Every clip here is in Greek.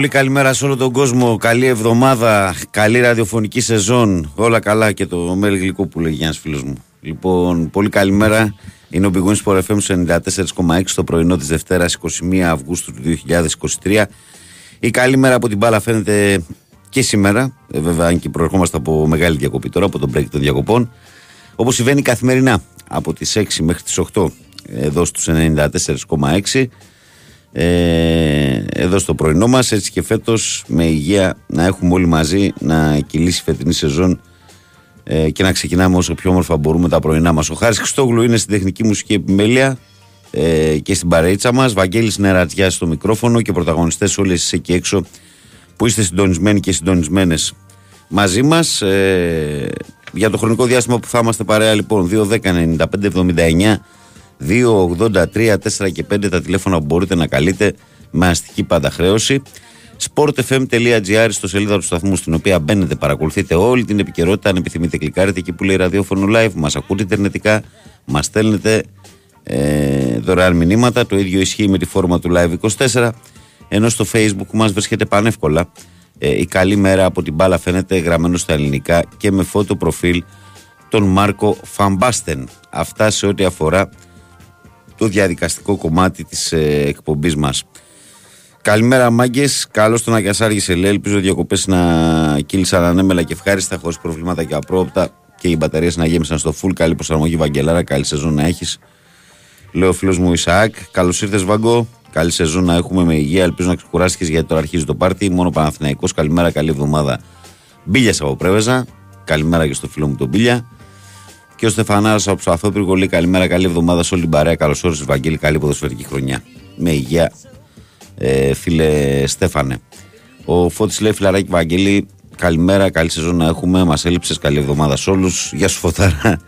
Πολύ πολύ καλημέρα σε όλο τον κόσμο. Καλή εβδομάδα, καλή ραδιοφωνική σεζόν. Όλα καλά και το μέλι γλυκό που λέει Γιάννης φίλος μου. Λοιπόν, πολύ καλημέρα. Είναι ο Big Wings FM στο 94,6 το πρωινό της Δευτέρας 21 Αυγούστου του 2023. Η καλή μέρα από την μπάλα φαίνεται και σήμερα. Ε, βέβαια, αν και προερχόμαστε από μεγάλη διακοπή τώρα, από τον break των διακοπών. Όπως συμβαίνει καθημερινά από τις 6 μέχρι τις 8 εδώ στους 94,6 ε, εδώ στο πρωινό μας έτσι και φέτος με υγεία να έχουμε όλοι μαζί να κυλήσει η φετινή σεζόν ε, και να ξεκινάμε όσο πιο όμορφα μπορούμε τα πρωινά μας. Ο Χάρης Χριστόγλου είναι στην τεχνική μουσική επιμέλεια ε, και στην παρείτσα μας. Βαγγέλης Νερατζιάς στο μικρόφωνο και πρωταγωνιστές όλες εσείς εκεί έξω που είστε συντονισμένοι και συντονισμένες μαζί μας. Ε, για το χρονικό διάστημα που θα είμαστε παρέα λοιπόν 2, 10, 95, 79 283 4 και 5 τα τηλέφωνα που μπορείτε να καλείτε με αστική πάντα χρέωση. sportfm.gr στο σελίδα του σταθμού στην οποία μπαίνετε, παρακολουθείτε όλη την επικαιρότητα. Αν επιθυμείτε, κλικάρετε εκεί που λέει ραδιόφωνο live, μας ακούτε ιντερνετικά, μας στέλνετε ε, δωρεάν μηνύματα. Το ίδιο ισχύει με τη φόρμα του live 24. Ενώ στο facebook μας βρίσκεται πανεύκολα. Ε, η καλή μέρα από την μπάλα φαίνεται γραμμένο στα ελληνικά και με φώτο προφίλ τον Μάρκο Φαμπάστεν. Αυτά σε ό,τι αφορά το διαδικαστικό κομμάτι της ε, εκπομπής μας. Καλημέρα μάγκες. Καλώς τον Αγιασάργη σε λέει. Ελπίζω οι διακοπές να κύλησαν ανέμελα και ευχάριστα, χωρίς προβλήματα και απρόπτα και οι μπαταρίες να γέμισαν στο full. Καλή προσαρμογή, Βαγγελάρα. Καλή σεζόν να έχεις. Λέω ο φίλος μου Ισαάκ. Καλώς ήρθες, Βαγκό. Καλή σεζόν να έχουμε με υγεία. Ελπίζω να ξεκουράστηκες γιατί τώρα αρχίζει το πάρτι. Μόνο Παναθηναϊκός. Καλημέρα, καλή εβδομάδα. Μπίλιας από Πρέβεζα. Καλημέρα και στο φίλο μου τον Μπίλια. Και ο Στεφανάρα από Ψαθόπυργο. Πολύ καλημέρα, καλή εβδομάδα σε όλη την παρέα. Καλώς όρισες, Βαγγέλη. Καλή ποδοσφαιρική χρονιά. Με υγεία, ε, φίλε Στέφανε. Ο Φώτης λέει φιλαράκι Βαγγέλη, καλημέρα, καλή σεζόν να έχουμε. Μας έλειψες, καλή εβδομάδα σε όλους. Γεια σου, Φωτάρα.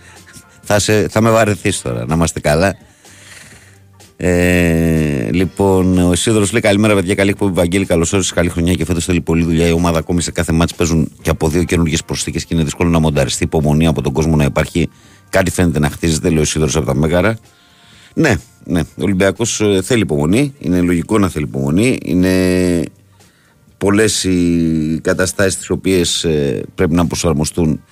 θα, σε, θα με βαρεθείς τώρα, να είμαστε καλά. Ε, λοιπόν, ο Ισίδωρος λέει καλημέρα, παιδιά. Καλή εκπομπή, Βαγγέλη. Καλώς όρισες. Καλή χρονιά και φέτος θέλει πολλή δουλειά. Η ομάδα ακόμη σε κάθε μάτσο παίζουν και από δύο καινούργιες προσθήκες και είναι δύσκολο να μονταριστεί. Υπομονή από τον κόσμο να υπάρχει. Κάτι φαίνεται να χτίζεται, λέει ο Ισίδωρος από τα Μέγαρα. Ναι, ναι. Ο Ολυμπιακός θέλει υπομονή. Είναι λογικό να θέλει υπομονή. Είναι πολλές οι καταστάσεις τις οποίες πρέπει να προσαρμοστούν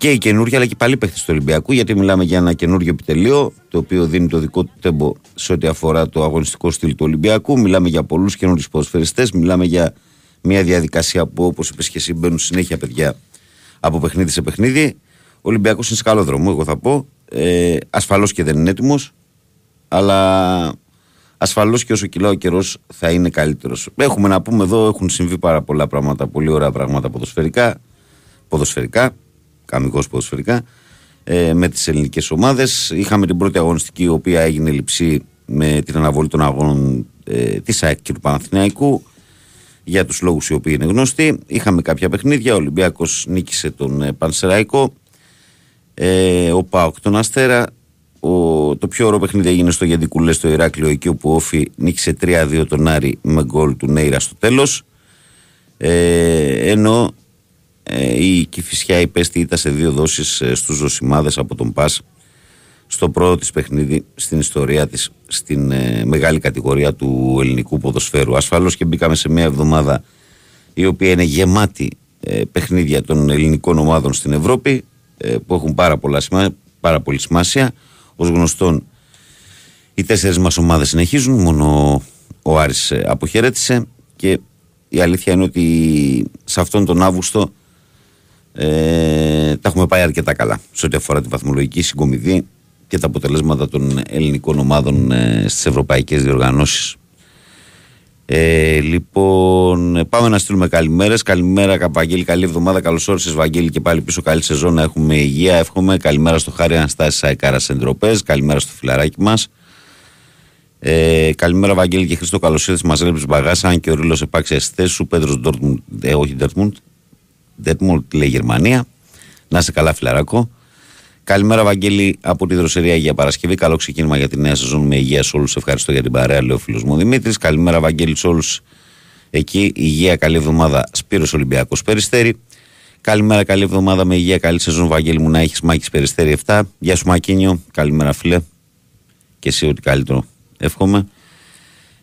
και η καινούργια αλλά και πάλι παίχτη του Ολυμπιακού. Γιατί μιλάμε για ένα καινούργιο επιτελείο το οποίο δίνει το δικό του τέμπο σε ό,τι αφορά το αγωνιστικό στυλ του Ολυμπιακού. Μιλάμε για πολλούς καινούριους ποδοσφαιριστές. Μιλάμε για μια διαδικασία που όπως είπες και εσύ μπαίνουν συνέχεια παιδιά από παιχνίδι σε παιχνίδι. Ο Ολυμπιακός είναι σε καλό δρόμο, εγώ θα πω. Ε, Ασφαλώς και δεν είναι έτοιμος αλλά ασφαλώς και όσο κυλά ο καιρός θα είναι καλύτερος. Έχουμε να πούμε εδώ, έχουν συμβεί πάρα πολλά πράγματα, πολύ ωραία πράγματα ποδοσφαιρικά, ποδοσφαιρικά, κανονικώ ποδοσφαιρικά, ε, με τις ελληνικές ομάδες. Είχαμε την πρώτη αγωνιστική, η οποία έγινε λειψή με την αναβολή των αγώνων ε, της ΑΕΚ και του Παναθηναϊκού για τους λόγους οι οποίοι είναι γνωστοί. Είχαμε κάποια παιχνίδια, ο Ολυμπιακός νίκησε τον ε, Πανσεραϊκό, ε, ο Πάοκ τον Αστέρα, ο, το πιο ωραίο παιχνίδι έγινε στο Γεντικουλέ στο Ηράκλειο, εκεί όπου ο Όφη νίκησε 3-2 τον Άρη με γκολ του Νέιρα στο τέλος. Ε, ενώ ε, η Κυφυσιά υπέστη ήταν σε δύο δόσεις ε, στους Ζωσιμάδες από τον Πας στο πρώτο της παιχνίδι στην ιστορία της στην ε, μεγάλη κατηγορία του ελληνικού ποδοσφαίρου. Ασφαλώς και μπήκαμε σε μια εβδομάδα η η οποία είναι γεμάτη ε, παιχνίδια των ελληνικών ομάδων στην Ευρώπη ε, που έχουν πάρα, πολλά, σημα- πάρα πολύ σημασία. Ως γνωστόν οι τέσσερις μας ομάδες συνεχίζουν, μόνο ο Άρης ε, αποχαιρέτησε και η αλήθεια είναι ότι σε αυτόν τον Αύγουστο ε, τα έχουμε πάει αρκετά καλά σε ό,τι αφορά τη βαθμολογική συγκομιδή και τα αποτελέσματα των ελληνικών ομάδων ε, στις ευρωπαϊκές διοργανώσεις. Ε, λοιπόν, ε, πάμε να στείλουμε καλημέρες. Καλημέρα, Βαγγέλη. Καλή εβδομάδα. Καλώς όρισες, Βαγγέλη, και πάλι πίσω. Καλή σεζόν να έχουμε υγεία. Εύχομαι. Καλημέρα στο Χάρη Αναστάση Αεκάρα Εντροπέ. Καλημέρα στο φιλαράκι μας. Ε, καλημέρα, Βαγγέλη και Χριστό. Καλώς ήρθες. Μας έλειψε μπαγάσα. Αν και ο Ρίλος επάξει στι θέσει σου. Πέτρος Ντόρτμουντ. Ε, όχι Ντόρτμουντ. Ντόρτμουντ λέει Γερμανία. Να είσαι καλά, φιλαράκο. Καλημέρα, Βαγγέλη, από τη Δροσερία για Παρασκευή. Καλό ξεκίνημα για τη νέα σεζόν με υγεία σε όλους. Ευχαριστώ για την παρέα, λέει ο φίλος μου Δημήτρης. Καλημέρα, Βαγγέλη, σε όλους. Εκεί υγεία, καλή εβδομάδα. Σπύρος Ολυμπιακός Περιστέρη. Καλημέρα, καλή εβδομάδα με υγεία, καλή σεζόν, Βαγγέλη μου να έχεις Μάκης Περιστέρη 7. Γεια σου, Μακίνιο. Καλημέρα, φίλε. Και εσύ, ό,τι καλύτερο. Εύχομαι.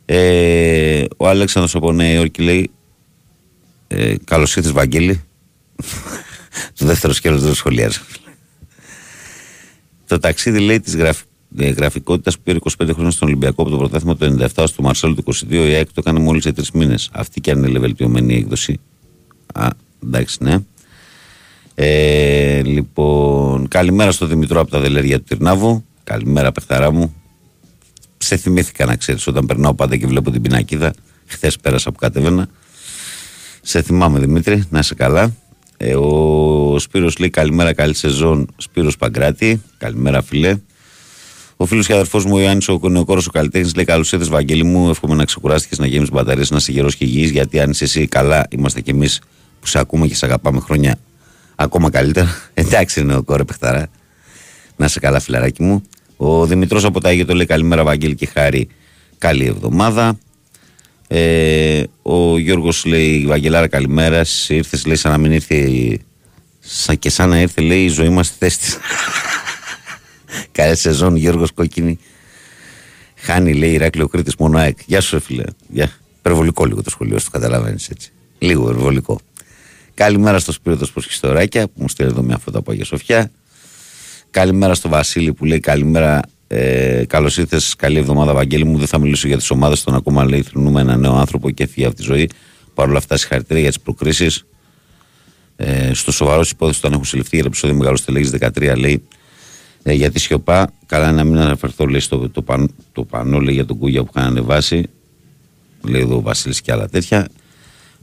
Ε, ο Αλέξανδρος από Νέα Υόρκη λέει ε, Καλώς ήρθες, Βαγγέλη. Το δεύτερο σκέλος δεν το σχολιάζω. Το ταξίδι λέει της γραφ... ε, γραφικότητας που πήρε 25 χρόνια στον Ολυμπιακό από το πρωτάθλημα το 97 στο Μαρσέλο του 22, η ΑΕΚ το έκανε μόλις σε τρεις μήνες. Αυτή και αν είναι βελτιωμένη η έκδοση. Α, εντάξει, ναι. Ε, λοιπόν, καλημέρα στο Δημητρό από τα Δελέρια του Τυρνάβου. Καλημέρα, παιχταρά μου. Σε θυμήθηκα να ξέρεις όταν περνάω πάντα και βλέπω την πινακίδα. Χθες πέρασα που κατέβαινα. Σε θυμάμαι Δημήτρη, να είσαι καλά. Ε, ο Σπύρος λέει καλημέρα, καλή σεζόν. Σπύρος Παγκράτη, καλημέρα φίλε. Ο φίλος και αδερφός μου, ο Ιωάννης, ο νεοκόρο, ο καλλιτέχνης, λέει: Καλώς ήρθες, Βαγγέλη μου. Εύχομαι να ξεκουράστηκες, να γέμει μπαταρίες, να είσαι γερός και υγιής. Γιατί αν είσαι εσύ καλά, είμαστε κι εμείς που σε ακούμε και σε αγαπάμε χρόνια ακόμα καλύτερα. Εντάξει, είναι ο κόρε παιχταρά. Να είσαι καλά, φιλαράκι μου. Ο Δημητρός από τα Άγια το λέει: Καλημέρα, Βαγγέλη και χάρη. Καλή εβδομάδα. Ε, ο Γιώργος λέει: Βαγγελάρα, καλημέρα. Ήρθες, λέει, σαν να μην ήρθε. Σαν και σαν να ήρθε, λέει, η ζωή μας στη θέση της. Καλή σεζόν, Γιώργος Κόκκινη. Χάνει, λέει, Ηράκλειο Κρήτη μόνο ΑΕΚ. Γεια σου, ρε φίλε. Γεια. Υπερβολικό λίγο το σχολείο, το καταλαβαίνεις έτσι. Λίγο υπερβολικό. Καλημέρα στο Σπύρο το Σποσχιστοράκια που μου στείλει εδώ μια φωτό από Αγία Σοφιά. Καλημέρα στο Βασίλη που λέει καλημέρα. Ε, Καλώς ήρθες, καλή εβδομάδα, Βαγγέλη μου. Δεν θα μιλήσω για τις ομάδες των ακόμα λέει θρυνούμε ένα νέο άνθρωπο και φύγει από τη ζωή. Παρ' όλα αυτά, συγχαρητήρια για τις προκρίσεις. Ε, στο σοβαρό της υπόθεσης όταν έχουν συλληφθεί για το επεισόδιο Μεγάλος Τελέγης 13 λέει ε, γιατί σιωπά. Καλά είναι να μην αναφερθώ λέει, στο το, παν, το πανό λέει, για τον Κούγια που είχαν ανεβάσει. Λέει εδώ ο Βασίλης και άλλα τέτοια.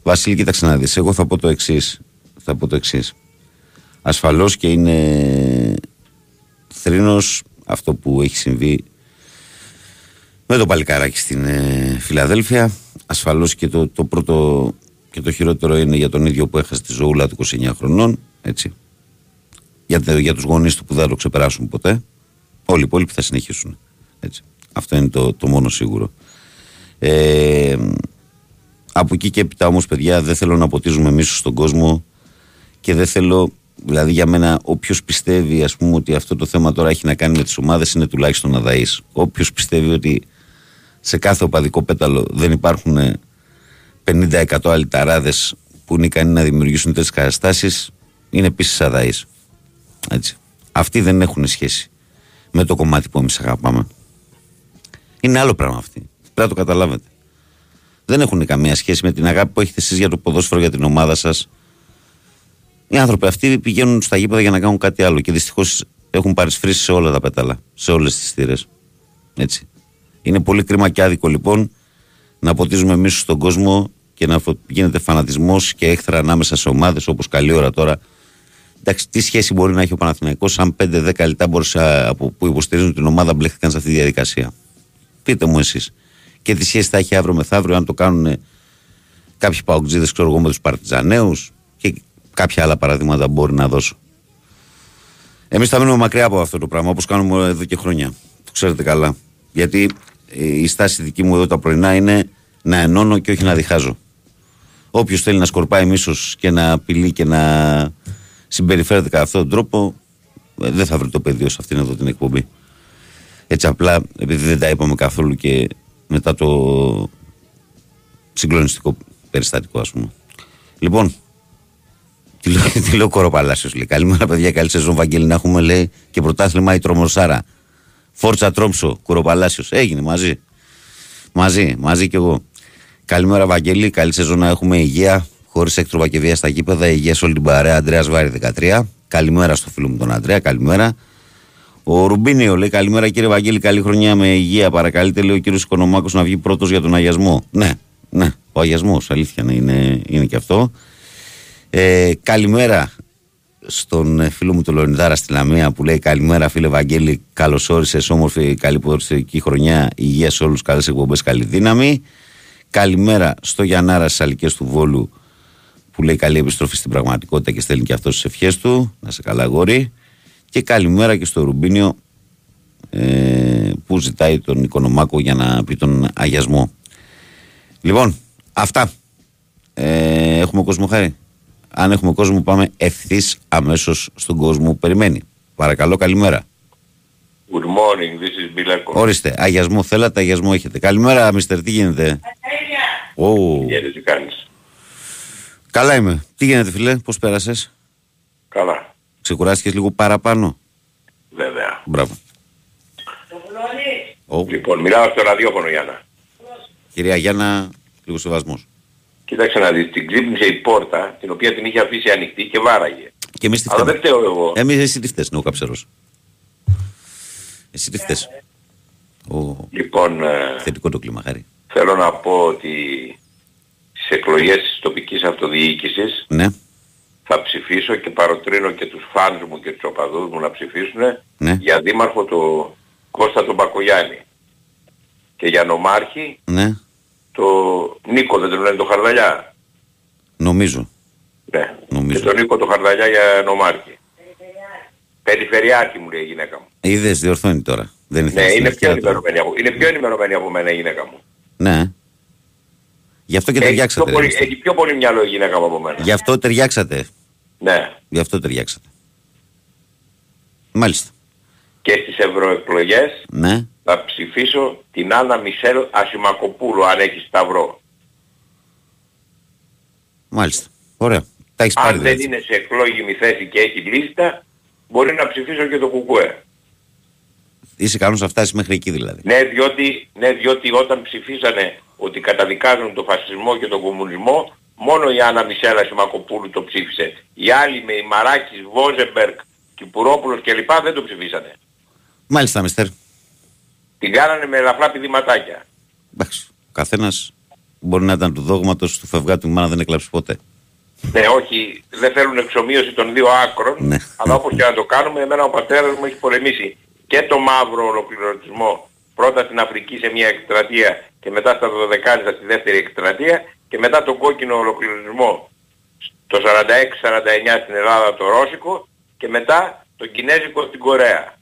Βασίλη, κοίταξε να δεις. Εγώ θα πω το εξής. Θα πω το εξής. Ασφαλώς και είναι θρήνος αυτό που έχει συμβεί με το παλικάράκι στην ε, Φιλαδέλφια. Ασφαλώς και το, το πρώτο και το χειρότερο είναι για τον ίδιο που έχασε τη ζωούλα του 29 χρονών. Έτσι. Για, τε- για τους γονείς του που δεν θα το ξεπεράσουν ποτέ. Όλοι οι υπόλοιποι θα συνεχίσουν. Έτσι. Αυτό είναι το, το μόνο σίγουρο. Ε, από εκεί και έπειτα όμως παιδιά δεν θέλω να ποτίζουμε μίσος στον κόσμο και δεν θέλω, δηλαδή για μένα όποιος πιστεύει ας πούμε ότι αυτό το θέμα τώρα έχει να κάνει με τις ομάδες είναι τουλάχιστον να δαείς. Όποιος πιστεύει ότι σε κάθε οπαδικό πέταλο δεν υπάρχουν 50-100 αλυταράδες που είναι ικανοί να δημιουργήσουν τέτοιες καταστάσεις είναι επίσης αδαείς. Έτσι. Αυτοί δεν έχουν σχέση με το κομμάτι που εμείς αγαπάμε. Είναι άλλο πράγμα αυτή. Πρέπει να το καταλάβετε. Δεν έχουν καμία σχέση με την αγάπη που έχετε εσείς για το ποδόσφαιρο, για την ομάδα σας. Οι άνθρωποι αυτοί πηγαίνουν στα γήπεδα για να κάνουν κάτι άλλο και δυστυχώς έχουν παρισφρήσει σε όλα τα πέταλα, σε όλες τις θύρες. Έτσι. Είναι πολύ κρίμα και άδικο λοιπόν να ποτίζουμε μίσο στον κόσμο και να φο- γίνεται φανατισμός και έχθρα ανάμεσα σε ομάδες όπως καλή ώρα τώρα. Εντάξει, τι σχέση μπορεί να έχει ο Παναθηναϊκός αν 5-10 λεπτά μπορούσα, από που υποστηρίζουν την ομάδα μπλέχτηκαν σε αυτή τη διαδικασία. Πείτε μου εσείς. Και τι σχέση θα έχει αύριο μεθαύριο αν το κάνουν κάποιοι παουτζίδε, ξέρω εγώ, με τους Παρτιζανέους και κάποια άλλα παραδείγματα μπορεί να δώσω. Εμείς θα μείνουμε μακριά από αυτό το πράγμα όπως κάνουμε εδώ και χρόνια. Το ξέρετε καλά. Γιατί ε, η στάση δική μου εδώ τα πρωινά είναι να ενώνω και όχι να διχάζω. Όποιος θέλει να σκορπάει μίσος και να απειλεί και να συμπεριφέρεται κατά αυτόν τον τρόπο, ε, δεν θα βρει το πεδίο σε αυτήν εδώ την εκπομπή. Έτσι απλά, επειδή δεν τα είπαμε καθόλου και μετά το συγκλονιστικό περιστατικό, ας πούμε. Λοιπόν, τι λέω, τι λέω κοροπαλάσιος λέει. Καλημέρα παιδιά, καλή σεζόν Βαγγέλη να έχουμε λέει και πρωτάθλημα η Τρομορσάρα. Φόρτσα Τρόμψο, Κοροπαλάσιος. Έγινε μαζί. Μαζί, μαζί κι εγώ. Καλημέρα Βαγγέλη, καλή σεζόν να έχουμε υγεία, χωρίς έκτροπα και βία στα γήπεδα. Υγεία σε όλη την παρέα. Αντρέα Βάρη 13. Καλημέρα στο φίλο μου τον Αντρέα, καλημέρα. Ο Ρουμπίνιο λέει: Καλημέρα κύριε Βαγγέλη, καλή χρονιά με υγεία. Παρακαλείτε, λέει ο κύριος Οικονομάκος να βγει πρώτος για τον αγιασμό. Ναι, ναι, ο αγιασμός, αλήθεια ναι, είναι, είναι και αυτό. Ε, καλημέρα στον ε, φίλο μου τον Λονιδάρα στη Λαμία που λέει Καλημέρα φίλε Βαγγέλη, καλώς όρισες, όμορφη, καλή ποδοσφαιρική χρονιά. Υγεία σε όλους, καλές εκπομπές, καλή δύναμη. Καλημέρα στο Γιαννάρα στις Αλικές του Βόλου που λέει καλή επιστροφή στην πραγματικότητα και στέλνει και αυτό τι ευχές του. Να σε καλά, γόρι. Και καλημέρα και στο Ρουμπίνιο ε, που ζητάει τον Οικονομάκο για να πει τον αγιασμό. Λοιπόν, αυτά. Ε, έχουμε κόσμο χάρη. Αν έχουμε κόσμο, πάμε ευθύς αμέσως στον κόσμο που περιμένει. Παρακαλώ, καλημέρα. Good morning, this is Bilako. Ορίστε, αγιασμό θέλατε, αγιασμό έχετε. Καλημέρα, Μιστερ, τι γίνεται; Ω, Γιατί τι κάνεις; καλά είμαι. Τι γίνεται, φίλε, πώς πέρασες; Καλά, Ξεκουράστηκες λίγο παραπάνω; βέβαια. Μπράβο. Ω, Λοιπόν, μιλάω στο ραδιόφωνο Γιάννα. κυρία Γιάννα, λίγο σεβασμός. Κοίταξε να δεις, την ξύπνησε η πόρτα, την οποία την είχε αφήσει ανοιχτή και βάραγε. Και εμείς τι Αλλά δεν φταίμε. φταίω εγώ. Εμείς εσύ τι φταίει, είναι ο καψερός. Εσύ τι φταίει. Ο Λοιπόν, ε, θετικό το κλίμα, χάρη. θέλω να πω ότι στις εκλογές της τοπικής αυτοδιοίκησης Ναι, θα ψηφίσω και παροτρύνω και τους φάνους μου και τους οπαδούς μου να ψηφίσουν Ναι. για δήμαρχο το Κώστα τον Μπακογιάννη. Και για νομάρχη ναι, το Νίκο, δεν τον λένε το Χαρδαλιά. νομίζω. Ναι. Νομίζω. Και τον Νίκο το Χαρδαλιά για νομάρχη. Περιφερειάρχη μου λέει η γυναίκα μου. Είδες, διορθώνει τώρα. Δεν Ναι, ήθελε στην είναι πιο, ευκαιρία τώρα. ενημερωμένη από, είναι πιο ενημερωμένη από μένα η γυναίκα μου. Ναι. Γι' αυτό και Έχει πιο, ταιριάξατε. ρε, πολύ, Μίστερ. έχει πιο πολύ μυαλό η γυναίκα μου από μένα. Γι' αυτό ταιριάξατε. Ναι. Γι' αυτό ταιριάξατε. Μάλιστα. Και στις ευρωεκλογές Ναι. Θα ψηφίσω την Άννα Μισελ Ασημακοπούλου αν έχεις σταυρό. Μάλιστα. Ωραία. Τα έχεις πάρει. Αν δεν δηλαδή. είναι σε εκλόγιμη θέση και έχει λίστα, μπορεί να ψηφίσω και το κουκουέ. Είσαι ικανός να φτάσεις μέχρι εκεί δηλαδή. Ναι διότι, ναι, διότι όταν ψηφίσανε ότι καταδικάζουν το φασισμό και τον κομμουνισμό, μόνο η Άννα Μισέλα Σιμακοπούλου το ψήφισε. Οι άλλοι με η Μαράκης, Βόζεμπερκ, Κυπουρόπουλος κλπ. δεν το ψηφίσανε. Μάλιστα, Μιστέρ. Την κάνανε με ελαφρά πηδηματάκια. Εντάξει. Ο καθένας μπορεί να ήταν του δόγματος του φευγάτου μάνα δεν έκλαψε ποτέ. Ναι, όχι, δεν θέλουν εξομοίωση των δύο άκρων, Ναι. αλλά όπως και να το κάνουμε, εμένα ο πατέρας μου έχει πολεμήσει και το μαύρο ολοκληρωτισμό πρώτα στην Αφρική σε μια εκστρατεία και μετά στα Δωδεκάνησα στη δεύτερη εκστρατεία και μετά τον κόκκινο ολοκληρωτισμό το 46-49 στην Ελλάδα το Ρώσικο και μετά τον Κινέζικο στην Κορέα.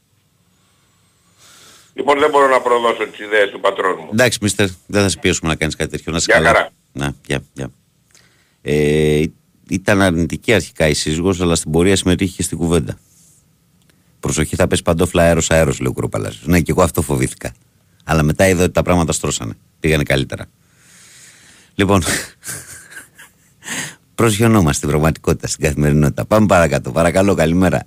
Λοιπόν δεν μπορώ να προδώσω τις ιδέες του πατρών μου. Εντάξει, Μίστερ, δεν θα σε πιέσουμε να κάνεις κάτι τέτοιο. Να σε Γεια καλά. χαρά. Να, γεια, γεια. Ε, ήταν αρνητική αρχικά η σύζυγος, αλλά στην πορεία συμμετείχε και στην κουβέντα. Προσοχή, θα πέσει παντόφλα αέρος αέρος, λέει ο Κουροπαλάσιος. Ναι, και εγώ αυτό φοβήθηκα. Αλλά μετά είδα ότι τα πράγματα στρώσανε. Πήγανε καλύτερα. Λοιπόν, προσγειωνόμαστε στην πραγματικότητα, στην καθημερινότητα. Πάμε παρακάτω. Παρακαλώ, καλημέρα.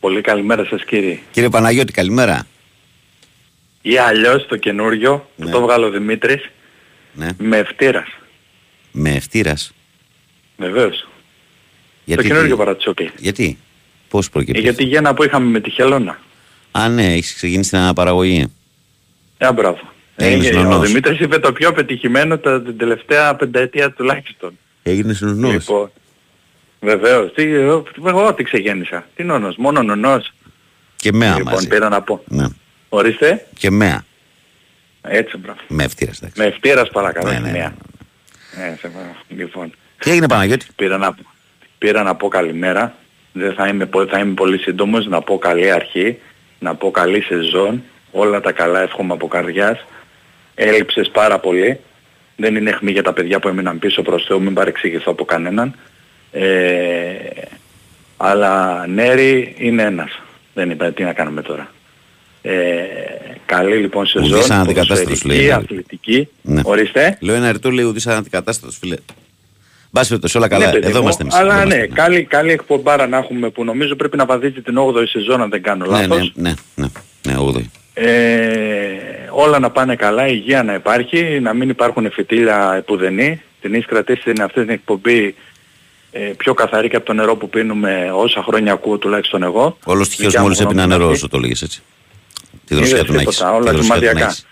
Πολύ καλημέρα σας κύριε. Κύριε Παναγιώτη, καλημέρα. Ή αλλιώς το καινούριο Ναι. που το βγάλω ο Δημήτρης Ναι. με ευτήρας. Με ευτήρας. Βεβαίως. Γιατί, το καινούριο παρατσούκι. Γιατί, πώς Ε, προκύπτει. για τη γέννα που είχαμε με τη χελώνα. Α, ναι, έχεις ξεκινήσει την αναπαραγωγή. Ε, μπράβο. Έγινες Ε, ο νονός. Δημήτρης είπε το πιο πετυχημένο τα την τελευταία πενταετία τουλάχιστον. Έγινε νονός. Λοιπόν, βεβαίως. Τι, εγώ, εγώ τι ξεγέννησα. Τι νονός. Μόνο νονός. Και μέα λοιπόν, μαζί. πήρα να πω. Ναι. Ορίστε. Και μέα. Έτσι, μπράβο. Με ευτήρας, εντάξει. Με ευτήρας παρακαλώ. Ναι, όχι ναι, ναι, μία. Ε, σε παρακαλώ. Λοιπόν. Τι έγινε Παναγιώτη; Πήρα να, πήρα να πω καλημέρα. Δεν θα είμαι, πο- θα είμαι πολύ σύντομος. Να πω καλή αρχή. Να πω καλή σεζόν. Όλα τα καλά εύχομαι από καρδιάς. Έλειψες πάρα πολύ. Δεν είναι αιχμή για τα παιδιά που έμειναν πίσω προς Θεού. Μην παρεξηγηθώ από κανέναν. Ε, αλλά Νέρη είναι ένας. Δεν είπα τι να κάνουμε τώρα. Ε, καλή λοιπόν σεζόν. Ουδής αναντικατάστατος, ποδοσφαιρική, λέει. αθλητική. Ναι. Ορίστε. Λέω ένα ρητό λέει ουδής αναντικατάστατος φίλε. Μπας περιπτώσει, όλα καλά. Ναι, παιδί Εδώ μου, είμαστε εμείς. Αλλά Εδώ ναι, είμαστε, καλή, καλή εκπομπάρα να έχουμε που νομίζω πρέπει να βαδίζει την 8η σεζόν αν δεν κάνω ναι, λάθος. ναι, ναι, ναι, ναι, 8η. Ε, όλα να πάνε καλά, υγεία να υπάρχει, να μην υπάρχουν φυτίλια επουδενή. Την έχεις κρατήσει την αυτή την εκπομπή ε, πιο καθαρή και από το νερό που πίνουμε όσα χρόνια ακούω τουλάχιστον εγώ. Όλος τυχαίος Δικιά μου μόλις έπινα γνώμη νερό είναι όσο το λέγες έτσι. Τη Είδες δροσιά του να έχεις. τίποτα, όλα Τη δροσιά του να σημαδιακά. έχεις.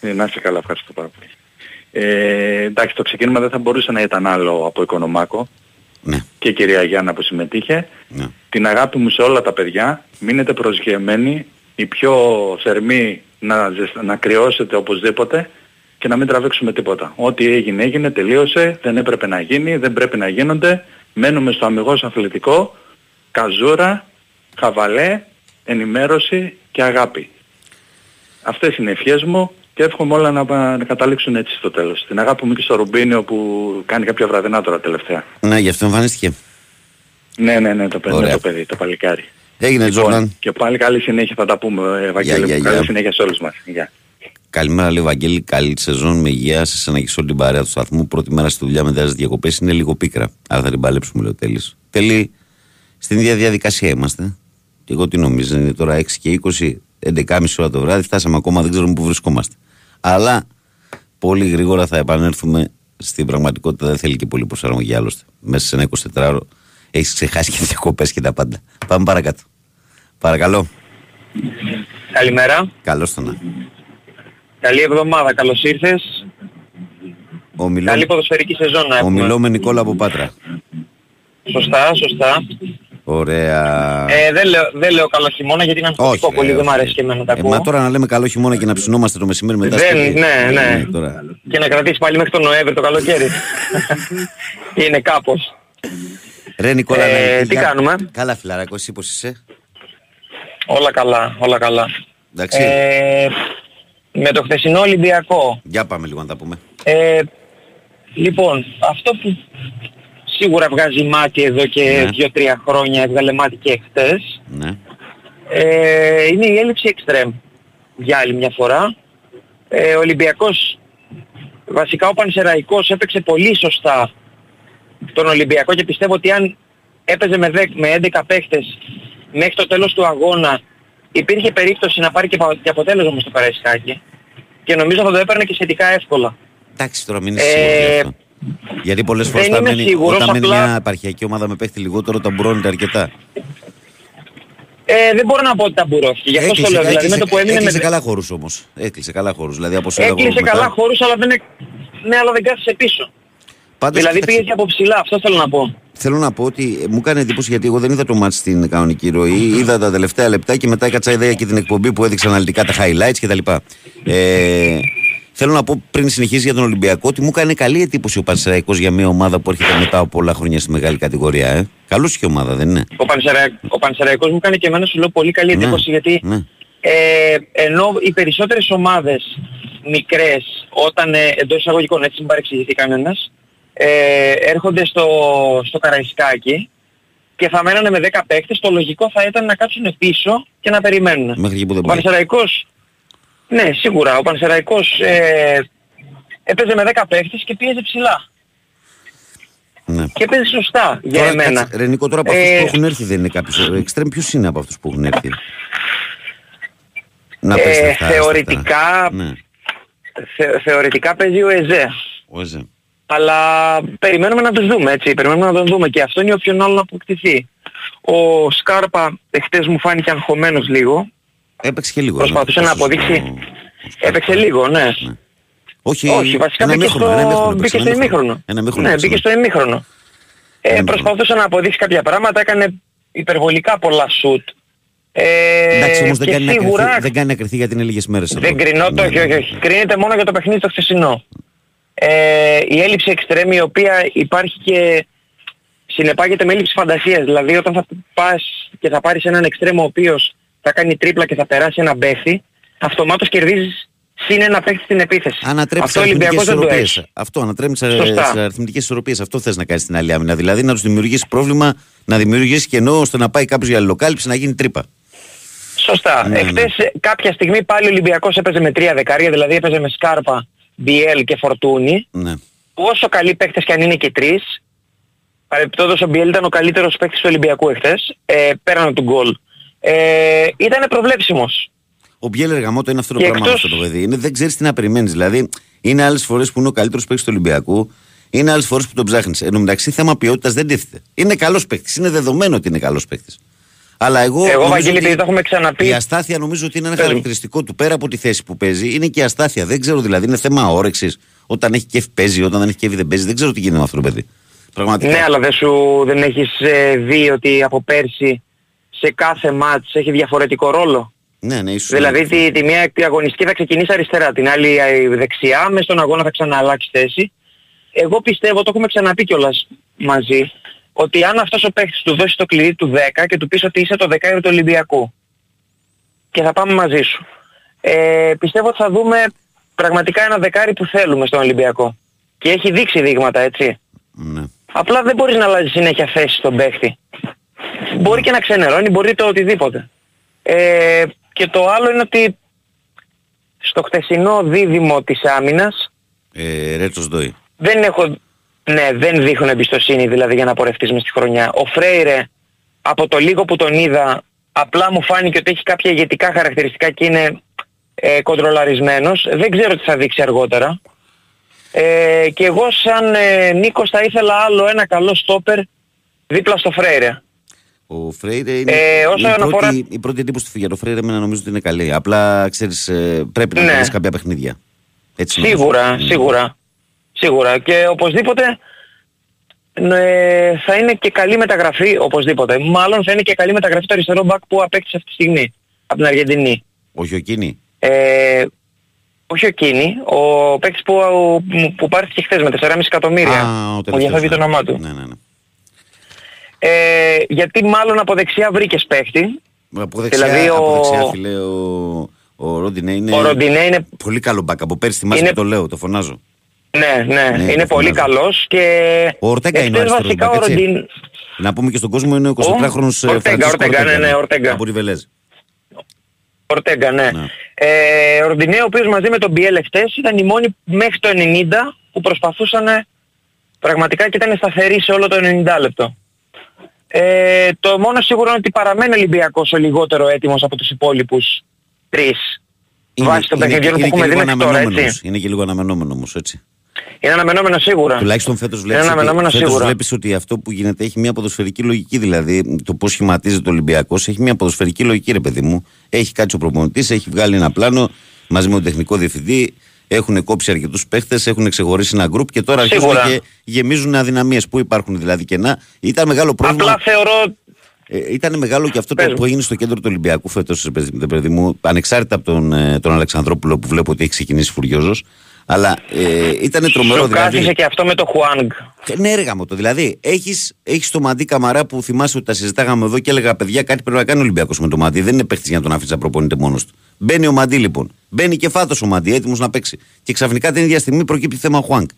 Ε, Να είσαι καλά, ευχαριστώ πάρα πολύ. Ε, εντάξει, το ξεκίνημα δεν θα μπορούσε να ήταν άλλο από Οικονομάκο Ναι, και η κυρία Γιάννα που συμμετείχε. ναι. Την αγάπη μου σε όλα τα παιδιά. Μείνετε προσγειωμένοι, οι πιο θερμοί να, ζεσ- να κρυώσετε οπωσδήποτε και να μην τραβήξουμε τίποτα. Ό,τι έγινε έγινε, τελείωσε, δεν έπρεπε να γίνει, δεν πρέπει να γίνονται. Μένουμε στο αμυγός αθλητικό, καζούρα, χαβαλέ, ενημέρωση και αγάπη. Αυτές είναι οι ευχές μου και εύχομαι όλα να, πα- να καταλήξουν έτσι στο τέλος. Την αγάπη μου και στο Ρουμπίνιο που κάνει κάποια βραδινά τώρα τελευταία. Ναι, γι' αυτό εμφανίστηκε. Ναι, ναι, ναι, το παιδί, Ωραία. το, παιδί το παλικάρι. Έγινε, Λοιπόν, Τζόρνταν. και πάλι καλή συνέχεια θα τα πούμε, ε, Ευαγγέλη. Γεια, μου. γεια, καλή γεια. συνέχεια σε όλους μας. Γεια. Καλημέρα, λέει Βαγγέλη. Καλή σεζόν με υγεία. Σε σένα και σε όλη την παρέα του σταθμού. Πρώτη μέρα στη δουλειά μετά τι διακοπές είναι λίγο πίκρα. Άρα θα την παλέψουμε, λέει ο Τέλης. Τέλει, στην ίδια διαδικασία είμαστε. Και εγώ τι νομίζω, είναι τώρα 6 και 20, 11.30 ώρα το βράδυ. Φτάσαμε ακόμα, δεν ξέρουμε πού βρισκόμαστε. Αλλά πολύ γρήγορα θα επανέλθουμε στην πραγματικότητα. Δεν θέλει και πολύ προσαρμογή άλλωστε. Μέσα σε ένα 24ωρο έχεις ξεχάσει και τι διακοπές και τα πάντα. Πάμε παρακάτω. Παρακαλώ. Καλημέρα. Καλώς το να. Καλή εβδομάδα. Καλώς ήρθες. Ομιλώ, Καλή ποδοσφαιρική σεζόν να έχουμε. ομιλώ με Νικόλα από Πάτρα. Σωστά, σωστά. Ωραία. Ε, δεν, λέω, δεν λέω καλό χειμώνα γιατί είναι ανθρωτικό ρε, πολύ. Δεν όχι. μου αρέσει και εμένα να τα Ε, ακούω. μα τώρα να λέμε καλό χειμώνα και να ψινόμαστε το μεσημέρι μετά. Δεν, σπίτι. ναι, ναι. Ε, τώρα. Και να κρατήσει πάλι μέχρι τον Νοέμβρη το καλοκαίρι. είναι κάπως. Ρε Νικόλα, Ε, να- τι για- κάνουμε; Καλά φιλαράκο, εσύ πώς είσαι. Όλα καλά, όλα καλά. Εντάξει. Ε, με το χθεσινό Ολυμπιακό. Για πάμε λίγο να τα πούμε. Ε, λοιπόν, αυτό που σίγουρα βγάζει μάτι εδώ και Ναι. 2-3 χρόνια, έβγαλε μάτι και χθες, Ναι. ε, είναι η έλλειψη εξτρέμ για άλλη μια φορά. Ε, ο Ολυμπιακός, βασικά ο Πανσεραϊκός έπαιξε πολύ σωστά τον Ολυμπιακό και πιστεύω ότι αν έπαιζε με, 10, με 11 παίχτες μέχρι το τέλος του αγώνα υπήρχε περίπτωση να πάρει και, πα- και αποτέλεσμα μες στο Καραϊσκάκι και νομίζω θα το έπαιρνε και σχετικά εύκολα. Εντάξει τώρα μην είσαι Ε, σίγουρος γι' αυτό. Γιατί πολλές φορές δεν όταν είμαι μένει, σίγουρος, όταν μένει απλά- μια επαρχιακή ομάδα με παίχτη λιγότερο, τα μπουρώνεται αρκετά. Ε, δεν μπορώ να πω ότι τα μπουρώθηκε. Γι' αυτό το Έκλεισε- λέω. Δηλαδή με έκλεισε- το που έμεινε έκλεισε με... καλά χώρους όμως. Έκλεισε καλά χώρους. Δηλαδή από όσο έλεγα Έκλεισε μετά- καλά χώρους αλλά δεν, εκ- ναι, αλλά δεν κάθισε πίσω. Πάντως, δηλαδή κοίταξε, πήγες και από ψηλά, αυτό θέλω να πω. Θέλω να πω ότι ε, μου έκανε εντύπωση γιατί εγώ δεν είδα το μάτς στην κανονική ροή. Είδα τα τελευταία λεπτά και μετά έκατσα ιδέα και την εκπομπή που έδειξε αναλυτικά τα highlights κτλ. Ε, θέλω να πω πριν συνεχίσει για τον Ολυμπιακό ότι μου έκανε καλή εντύπωση ο Πανσεραϊκός για μια ομάδα που έρχεται μετά από πολλά χρόνια στη μεγάλη κατηγορία. Ε. Καλούς και ομάδα, δεν είναι. Ο, Πανσερα... ο Πανσεραϊκός μου κάνει και εμένα σου λέω πολύ καλή Ναι, εντύπωση γιατί ναι. ε, ενώ οι περισσότερες ομάδες μικρές όταν ε, εντός εισαγωγικών έτσι μην παρεξηγηθεί κανένας ε, έρχονται στο, στο Καραϊσκάκι και θα μένανε με 10 παίκτες το λογικό θα ήταν να κάτσουν πίσω και να περιμένουν. Μέχρι εκεί που δεν Ο πάει. Πανσεραϊκός, ναι σίγουρα, ο Πανσεραϊκός ε, έπαιζε με 10 παίχτες και πίεζε ψηλά. Ναι. Και έπαιζε σωστά για Τώρα, εμένα. κάτσε, ρε Νίκο, τώρα από αυτούς Ε, που έχουν έρθει δεν είναι κάποιος. Ο Εξτρέμ ποιος είναι από αυτούς που έχουν έρθει; Να Ε, πες τα αυτά, θεωρητικά- στα αυτά. Ναι, Θε, θεωρητικά παίζει ο Εζέ. ο Εζέ. Αλλά περιμένουμε να τους δούμε έτσι, περιμένουμε να τον δούμε και αυτό είναι όποιον άλλο να αποκτηθεί. Ο Σκάρπα εχθές μου φάνηκε αγχωμένος λίγο. Έπαιξε και λίγο. Προσπαθούσε ένα να ποσοστό- αποδείξει- ο- Έπαιξε λίγο, ναι. Όχι, Όχι, βασικά ένα μπήκε μήχρονο, στο, ένα μήχρονο έπαιξε, μπήκε στο ένα ημίχρονο. Ένα μήχρονο Ναι, έπαιξε, μπήκε στο ημίχρονο. Ε, Ένα προσπαθούσε να αποδείξει κάποια πράγματα, έκανε υπερβολικά πολλά σουτ. Ε, Εντάξει, όμως δεν και κάνει, να σίγουρα κρυθεί, δεν κάνει να κρυθεί γιατί είναι λίγες μέρες εδώ. Δεν κρινώ το, Ναι, όχι, ναι, όχι, ναι. όχι. Κρίνεται μόνο για το παιχνίδι το χθεσινό. Ε, η έλλειψη εξτρέμη η οποία υπάρχει και συνεπάγεται με έλλειψη φαντασίας. Δηλαδή όταν θα πας και θα πάρεις έναν εξτρέμο ο οποίος θα κάνει τρίπλα και θα περάσει ένα μπέφι, αυτομάτως κερδίζεις συν ένα παίχτη στην επίθεση. Ανατρέψει Αυτό ο τις Ολυμπιακός αριθμητικές δεν το ισορροπίες. έχεις. Αυτό, ανατρέψει τις Σωστά. αριθμητικές ισορροπίες. Αυτό θες να κάνεις στην άλλη άμυνα. Δηλαδή να τους δημιουργήσεις πρόβλημα, να δημιουργήσεις κενό ώστε να πάει κάποιος για αλληλοκάλυψη να γίνει τρύπα. Σωστά. Ναι, ναι. Εχθές ε, κάποια στιγμή πάλι ο Ολυμπιακός έπαιζε με τρία δεκάρια, δηλαδή έπαιζε με Σκάρπα, Μπιέλ και Φορτούνη. Ναι. όσο καλοί παίκτες και αν είναι και οι τρεις, παρεπιπτόντως ο Μπιέλ ήταν ο καλύτερος παίκτης του Ολυμπιακού εχθές, ε, πέραν του γκολ. Ε, ήταν προβλέψιμος. Ο Μπιέλερ Γαμότο είναι αυτό το Και πράγμα με εκτός- αυτό το παιδί. Είναι, δεν ξέρεις τι να περιμένεις. Δηλαδή, είναι άλλες φορές που είναι ο καλύτερος παίκτης του Ολυμπιακού, είναι άλλες φορές που τον ψάχνεις. Εν τω μεταξύ, θέμα ποιότητας δεν τίθεται. Είναι καλός παίκτης. Είναι δεδομένο ότι είναι καλός παίκτης. Αλλά εγώ. Εγώ, νομίζω Βαγγέλη, ότι επειδή το έχουμε ξαναπεί- Η αστάθεια νομίζω ότι είναι ένα Πες μου. χαρακτηριστικό του. Πέρα από τη θέση που παίζει, είναι και η αστάθεια. Δεν ξέρω δηλαδή, είναι θέμα όρεξης. Όταν έχει κέφι παίζει, όταν δεν έχει κέφι δεν παίζει. Δεν ξέρω τι γίνεται με αυτό το παιδί. Πραγματικά. Ναι, αλλά δεν σου δεν έχεις ε, δει ότι από πέρσι σε κάθε μάτς έχει διαφορετικό ρόλο. ναι, ναι, ίσως Δηλαδή είναι. τη, τη μία τη αγωνιστική θα ξεκινήσει αριστερά, την άλλη ε, δεξιά, μες στον αγώνα θα ξανααλλάξει θέση. Εγώ πιστεύω, το έχουμε ξαναπεί κιόλας μαζί, ότι αν αυτός ο παίκτης του δώσει το κλειδί του 10 και του πεις ότι είσαι το δεκάριο του Ολυμπιακού και θα πάμε μαζί σου. Ε, πιστεύω ότι θα δούμε πραγματικά ένα δεκάρι που θέλουμε στον Ολυμπιακό. Και έχει δείξει δείγματα, έτσι. Ναι. Απλά δεν μπορείς να αλλάζεις συνέχεια θέση στον παίχτη. Μπορεί και να ξενερώνει, μπορεί το οτιδήποτε. Ε, και το άλλο είναι ότι στο χτεσινό δίδυμο της άμυνας Ε, Ρέτσο Ντόι. δεν έχω... Ναι, δεν δείχνουν εμπιστοσύνη δηλαδή για να πορευτείς μες στη χρονιά. Ο Φρέιρε από το λίγο που τον είδα απλά μου φάνηκε ότι έχει κάποια ηγετικά χαρακτηριστικά και είναι ε, κοντρολαρισμένος. Δεν ξέρω τι θα δείξει αργότερα. Ε, και εγώ σαν ε, Νίκος θα ήθελα άλλο ένα καλό στόπερ δίπλα στο Φρέιρε. Ο Φρέιρε είναι Ε, όσον η, αφορά- πρώτη, η πρώτη εντύπωση του για το Φρέιρε εμένα νομίζω ότι είναι καλή. Απλά ξέρεις ε, πρέπει να Ναι. ναι. κάποια παιχνίδια. Έτσι νομίζω. Σίγουρα, σίγουρα. Σίγουρα. Και οπωσδήποτε ε, θα είναι και καλή μεταγραφή, οπωσδήποτε. Μάλλον θα είναι και καλή μεταγραφή το αριστερό μπακ που απέκτησε αυτή τη στιγμή από την Αργεντινή. Όχι ο Κίνη. Ε, όχι ο Κίνη, ο παίκτης που, που, που πάρθηκε χθες με 4,5 εκατομμύρια. ο μου τελευταίος, διαφεύγει το ναι. όνομά του. Ναι, ναι, ναι. Ε, γιατί μάλλον από δεξιά βρήκες παίκτη. Από δεξιά, Δηλαδή από ο- δεξιά φίλε, ο, ο Ρόντινε είναι Ο Ροντινέ είναι πολύ καλό μπακ. Από πέρσι θυμάσαι Είναι- που το λέω, το φωνάζω. Ναι, ναι, Ναι, είναι το πολύ φωνάζω. καλός και... Ο Ορτέγκα είναι ο εχθές αριστερός βασικά μπακ, ο έτσι. Ροντιν... Να πούμε και στον κόσμο είναι ο 24χρονος Ορτέγκα, Ορτέγκα, ναι, ναι, Ορτέγκα. Από Ριβελέζ. Ορτέγκα, ναι. Ναι. Ε, ο Ροντινέ ο οποίος μαζί με τον Μπιέλ εχθές ήταν οι μόνοι μέχρι το 90 που προσπαθούσαν πραγματικά και ήταν σταθεροί σε όλο το 90 λεπτό. Ε, το μόνο σίγουρο είναι ότι παραμένει ο Ολυμπιακός ο λιγότερο έτοιμος από τους υπόλοιπους τρεις. Βάσει των παιχνιδιών που είναι και έχουμε δει λίγο μέχρι τώρα, αναμενόμενος. έτσι. Είναι και λίγο αναμενόμενος όμως, έτσι. Είναι αναμενόμενο σίγουρα. Τουλάχιστον φέτος Είναι βλέπεις ότι, αναμενόμενο φέτος σίγουρα. βλέπεις ότι αυτό που γίνεται έχει μια ποδοσφαιρική λογική. Δηλαδή το πώς σχηματίζεται ο Ολυμπιακός έχει μια ποδοσφαιρική λογική, ρε παιδί μου. Έχει κάτσει ο προπονητής, έχει βγάλει ένα πλάνο μαζί με τον τεχνικό διευθυντή. Έχουν κόψει αρκετούς παίχτες, έχουν ξεχωρίσει ένα γκρουπ και τώρα αρχίζουν Σίγουρα. και γεμίζουν αδυναμίες. Πού υπάρχουν δηλαδή κενά; Ήταν μεγάλο πρόβλημα. Απλά θεωρώ... Ε, ήταν μεγάλο και αυτό Πες το μου. που έγινε στο κέντρο του Ολυμπιακού φέτος, παιδί, παιδί μου, ανεξάρτητα από τον, ε, τον Αλεξανδρόπουλο που βλέπω ότι έχει ξεκινήσει φουριόζος. Αλλά ε, ήταν τρομερό Σου δηλαδή. κάθισε και αυτό με το Χουάνγκ. Ε, Ναι, ρε γάμο το. Δηλαδή, έχεις έχεις το Μαντί Καμαρά που θυμάσαι ότι τα συζητάγαμε εδώ και έλεγα παιδιά κάτι πρέπει να κάνει ο Ολυμπιακός με το Μαντί. Δεν είναι παίχτη για να τον αφήσει να προπονείται μόνος του. Μπαίνει ο Μαντί λοιπόν. Μπαίνει και φάτος ο Μαντί, έτοιμος να παίξει. Και ξαφνικά την ίδια στιγμή προκύπτει θέμα Χουάνκ.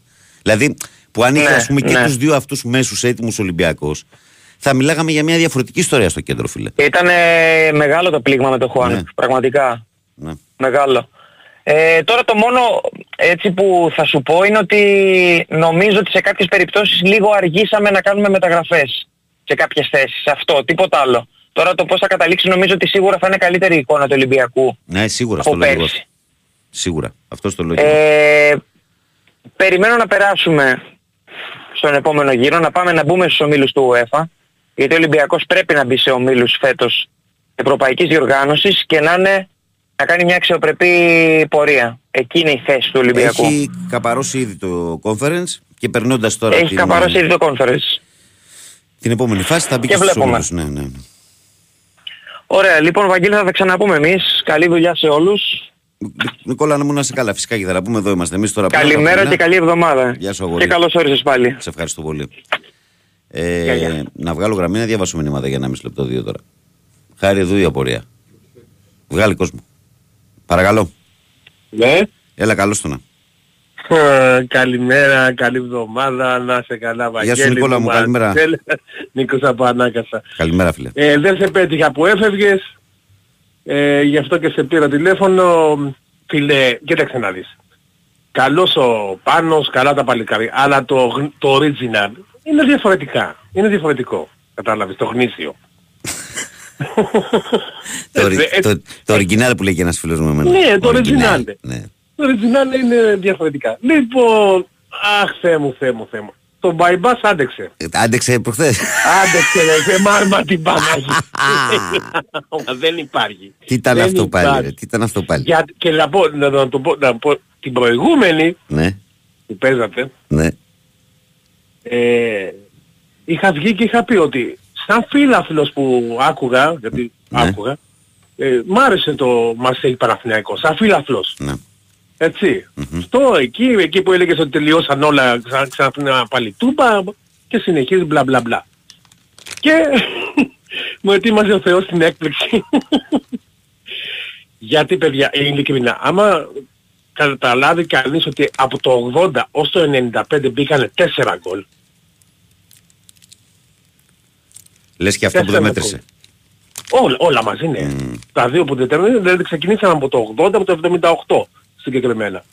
Δηλαδή, που αν είχε Ναι, ας πούμε, και ναι. τους δύο αυτούς μέσους έτοιμους Ολυμπιακός, θα μιλάγαμε για μια διαφορετική ιστορία στο κέντρο, φίλε. Ήταν μεγάλο το πλήγμα με το Χουάνγκ. Ναι. Πραγματικά. Ναι. Μεγάλο. Ε, τώρα το μόνο έτσι που θα σου πω είναι ότι νομίζω ότι σε κάποιες περιπτώσεις λίγο αργήσαμε να κάνουμε μεταγραφές σε κάποιες θέσεις. Αυτό, τίποτα άλλο. Τώρα το πώς θα καταλήξει νομίζω ότι σίγουρα θα είναι καλύτερη η εικόνα του Ολυμπιακού Ναι, σίγουρα από στο λέω εγώ. πέρσι. Σίγουρα. Αυτό στο λέω. και εγώ. Ε, περιμένω να περάσουμε στον επόμενο γύρο, να πάμε να μπούμε στους ομίλους του UEFA, γιατί ο Ολυμπιακός πρέπει να μπει σε ομίλους φέτος ευρωπαϊκής διοργάνωσης και να, είναι, να κάνει μια αξιοπρεπή πορεία. Εκεί είναι η θέση του Ολυμπιακού. Έχει, Έχει καπαρώσει ήδη το conference και περνώντας τώρα την, καπαρώσει ήδη το conference. την επόμενη φάση θα μπει Και και, στους βλέπουμε. όμιλους. Ναι, ναι, ναι. Ωραία, λοιπόν Βαγγέλη θα τα ξαναπούμε εμείς. Καλή δουλειά σε όλους. Νικόλα, να μου να είσαι καλά. Φυσικά και θα τα πούμε εδώ είμαστε εμείς τώρα. πέρα από Καλημέρα αυτά. και καλή εβδομάδα. Γεια σου, αγόρι. και καλώς όρισες πάλι. Σε ευχαριστώ πολύ. Γεια, Ε, γεια. να βγάλω γραμμή να διαβάσω μηνύματα για ένα μισή λεπτό, δύο τώρα. Χάρη εδώ η απορία. Βγάλει κόσμο. Παρακαλώ. Ναι. Έλα, καλώς το να. Ε, Καλημέρα, καλή εβδομάδα, να είσαι καλά Βαγγέλη. σου, Νικόλα μου, καλημέρα. Μαρτσέλ. Νίκος από Ανάκασα. Καλημέρα, φίλε. Ε, δεν σε πέτυχα που έφευγες, ε, γι' αυτό και σε πήρα τηλέφωνο. Φίλε, κοίταξε να δεις. καλός ο Πάνος, καλά τα παλικάρια. Αλλά το, γ- το original είναι διαφορετικά. Είναι διαφορετικό. Κατάλαβες, το γνήσιο. Το, Ε, ορι- ε, το, το original που λέει και ένας φίλος μου εμένα. Ναι, το original. Ναι. Το original είναι διαφορετικά. Λοιπόν, αχ Θεέ μου, Θεέ μου, Θεέ μου. Το bypass άντεξε. Ε, Άντεξε προχθές. Άντεξε ρε, Θεέ, μάρμα την Παναγία. Δεν υπάρχει. Τι ήταν Δεν αυτό πάλι, υπάρχει. ρε, τι ήταν αυτό πάλι; Για, και να πω, να, να το πω, να πω, την προηγούμενη Ναι, που παίζατε, ναι. ε, είχα βγει και είχα πει ότι σαν φίλαθλος που άκουγα, γιατί Ναι. άκουγα, ε, μ' άρεσε το Μαρσέη Παναθηναϊκός, σαν φίλαθλος. ναι. Έτσι. Στο εκεί, εκεί που έλεγες ότι τελειώσαν όλα ξα, ξανά πάλι τούπα και συνεχίζει μπλα μπλα μπλα. Και μου ετοίμαζε ο Θεός την έκπληξη. Γιατί παιδιά, ε, ειλικρινά, άμα καταλάβει κανείς ότι από το 80 ως το 95 μπήκανε 4 γκολ. Λες και αυτό που δεν Τέσσερα μέτρησε. Όλα, όλα μαζί ναι. Τα δύο που δεν ήταν, δηλαδή ξεκινήσαν από το 80 από το 78 συγκεκριμένα.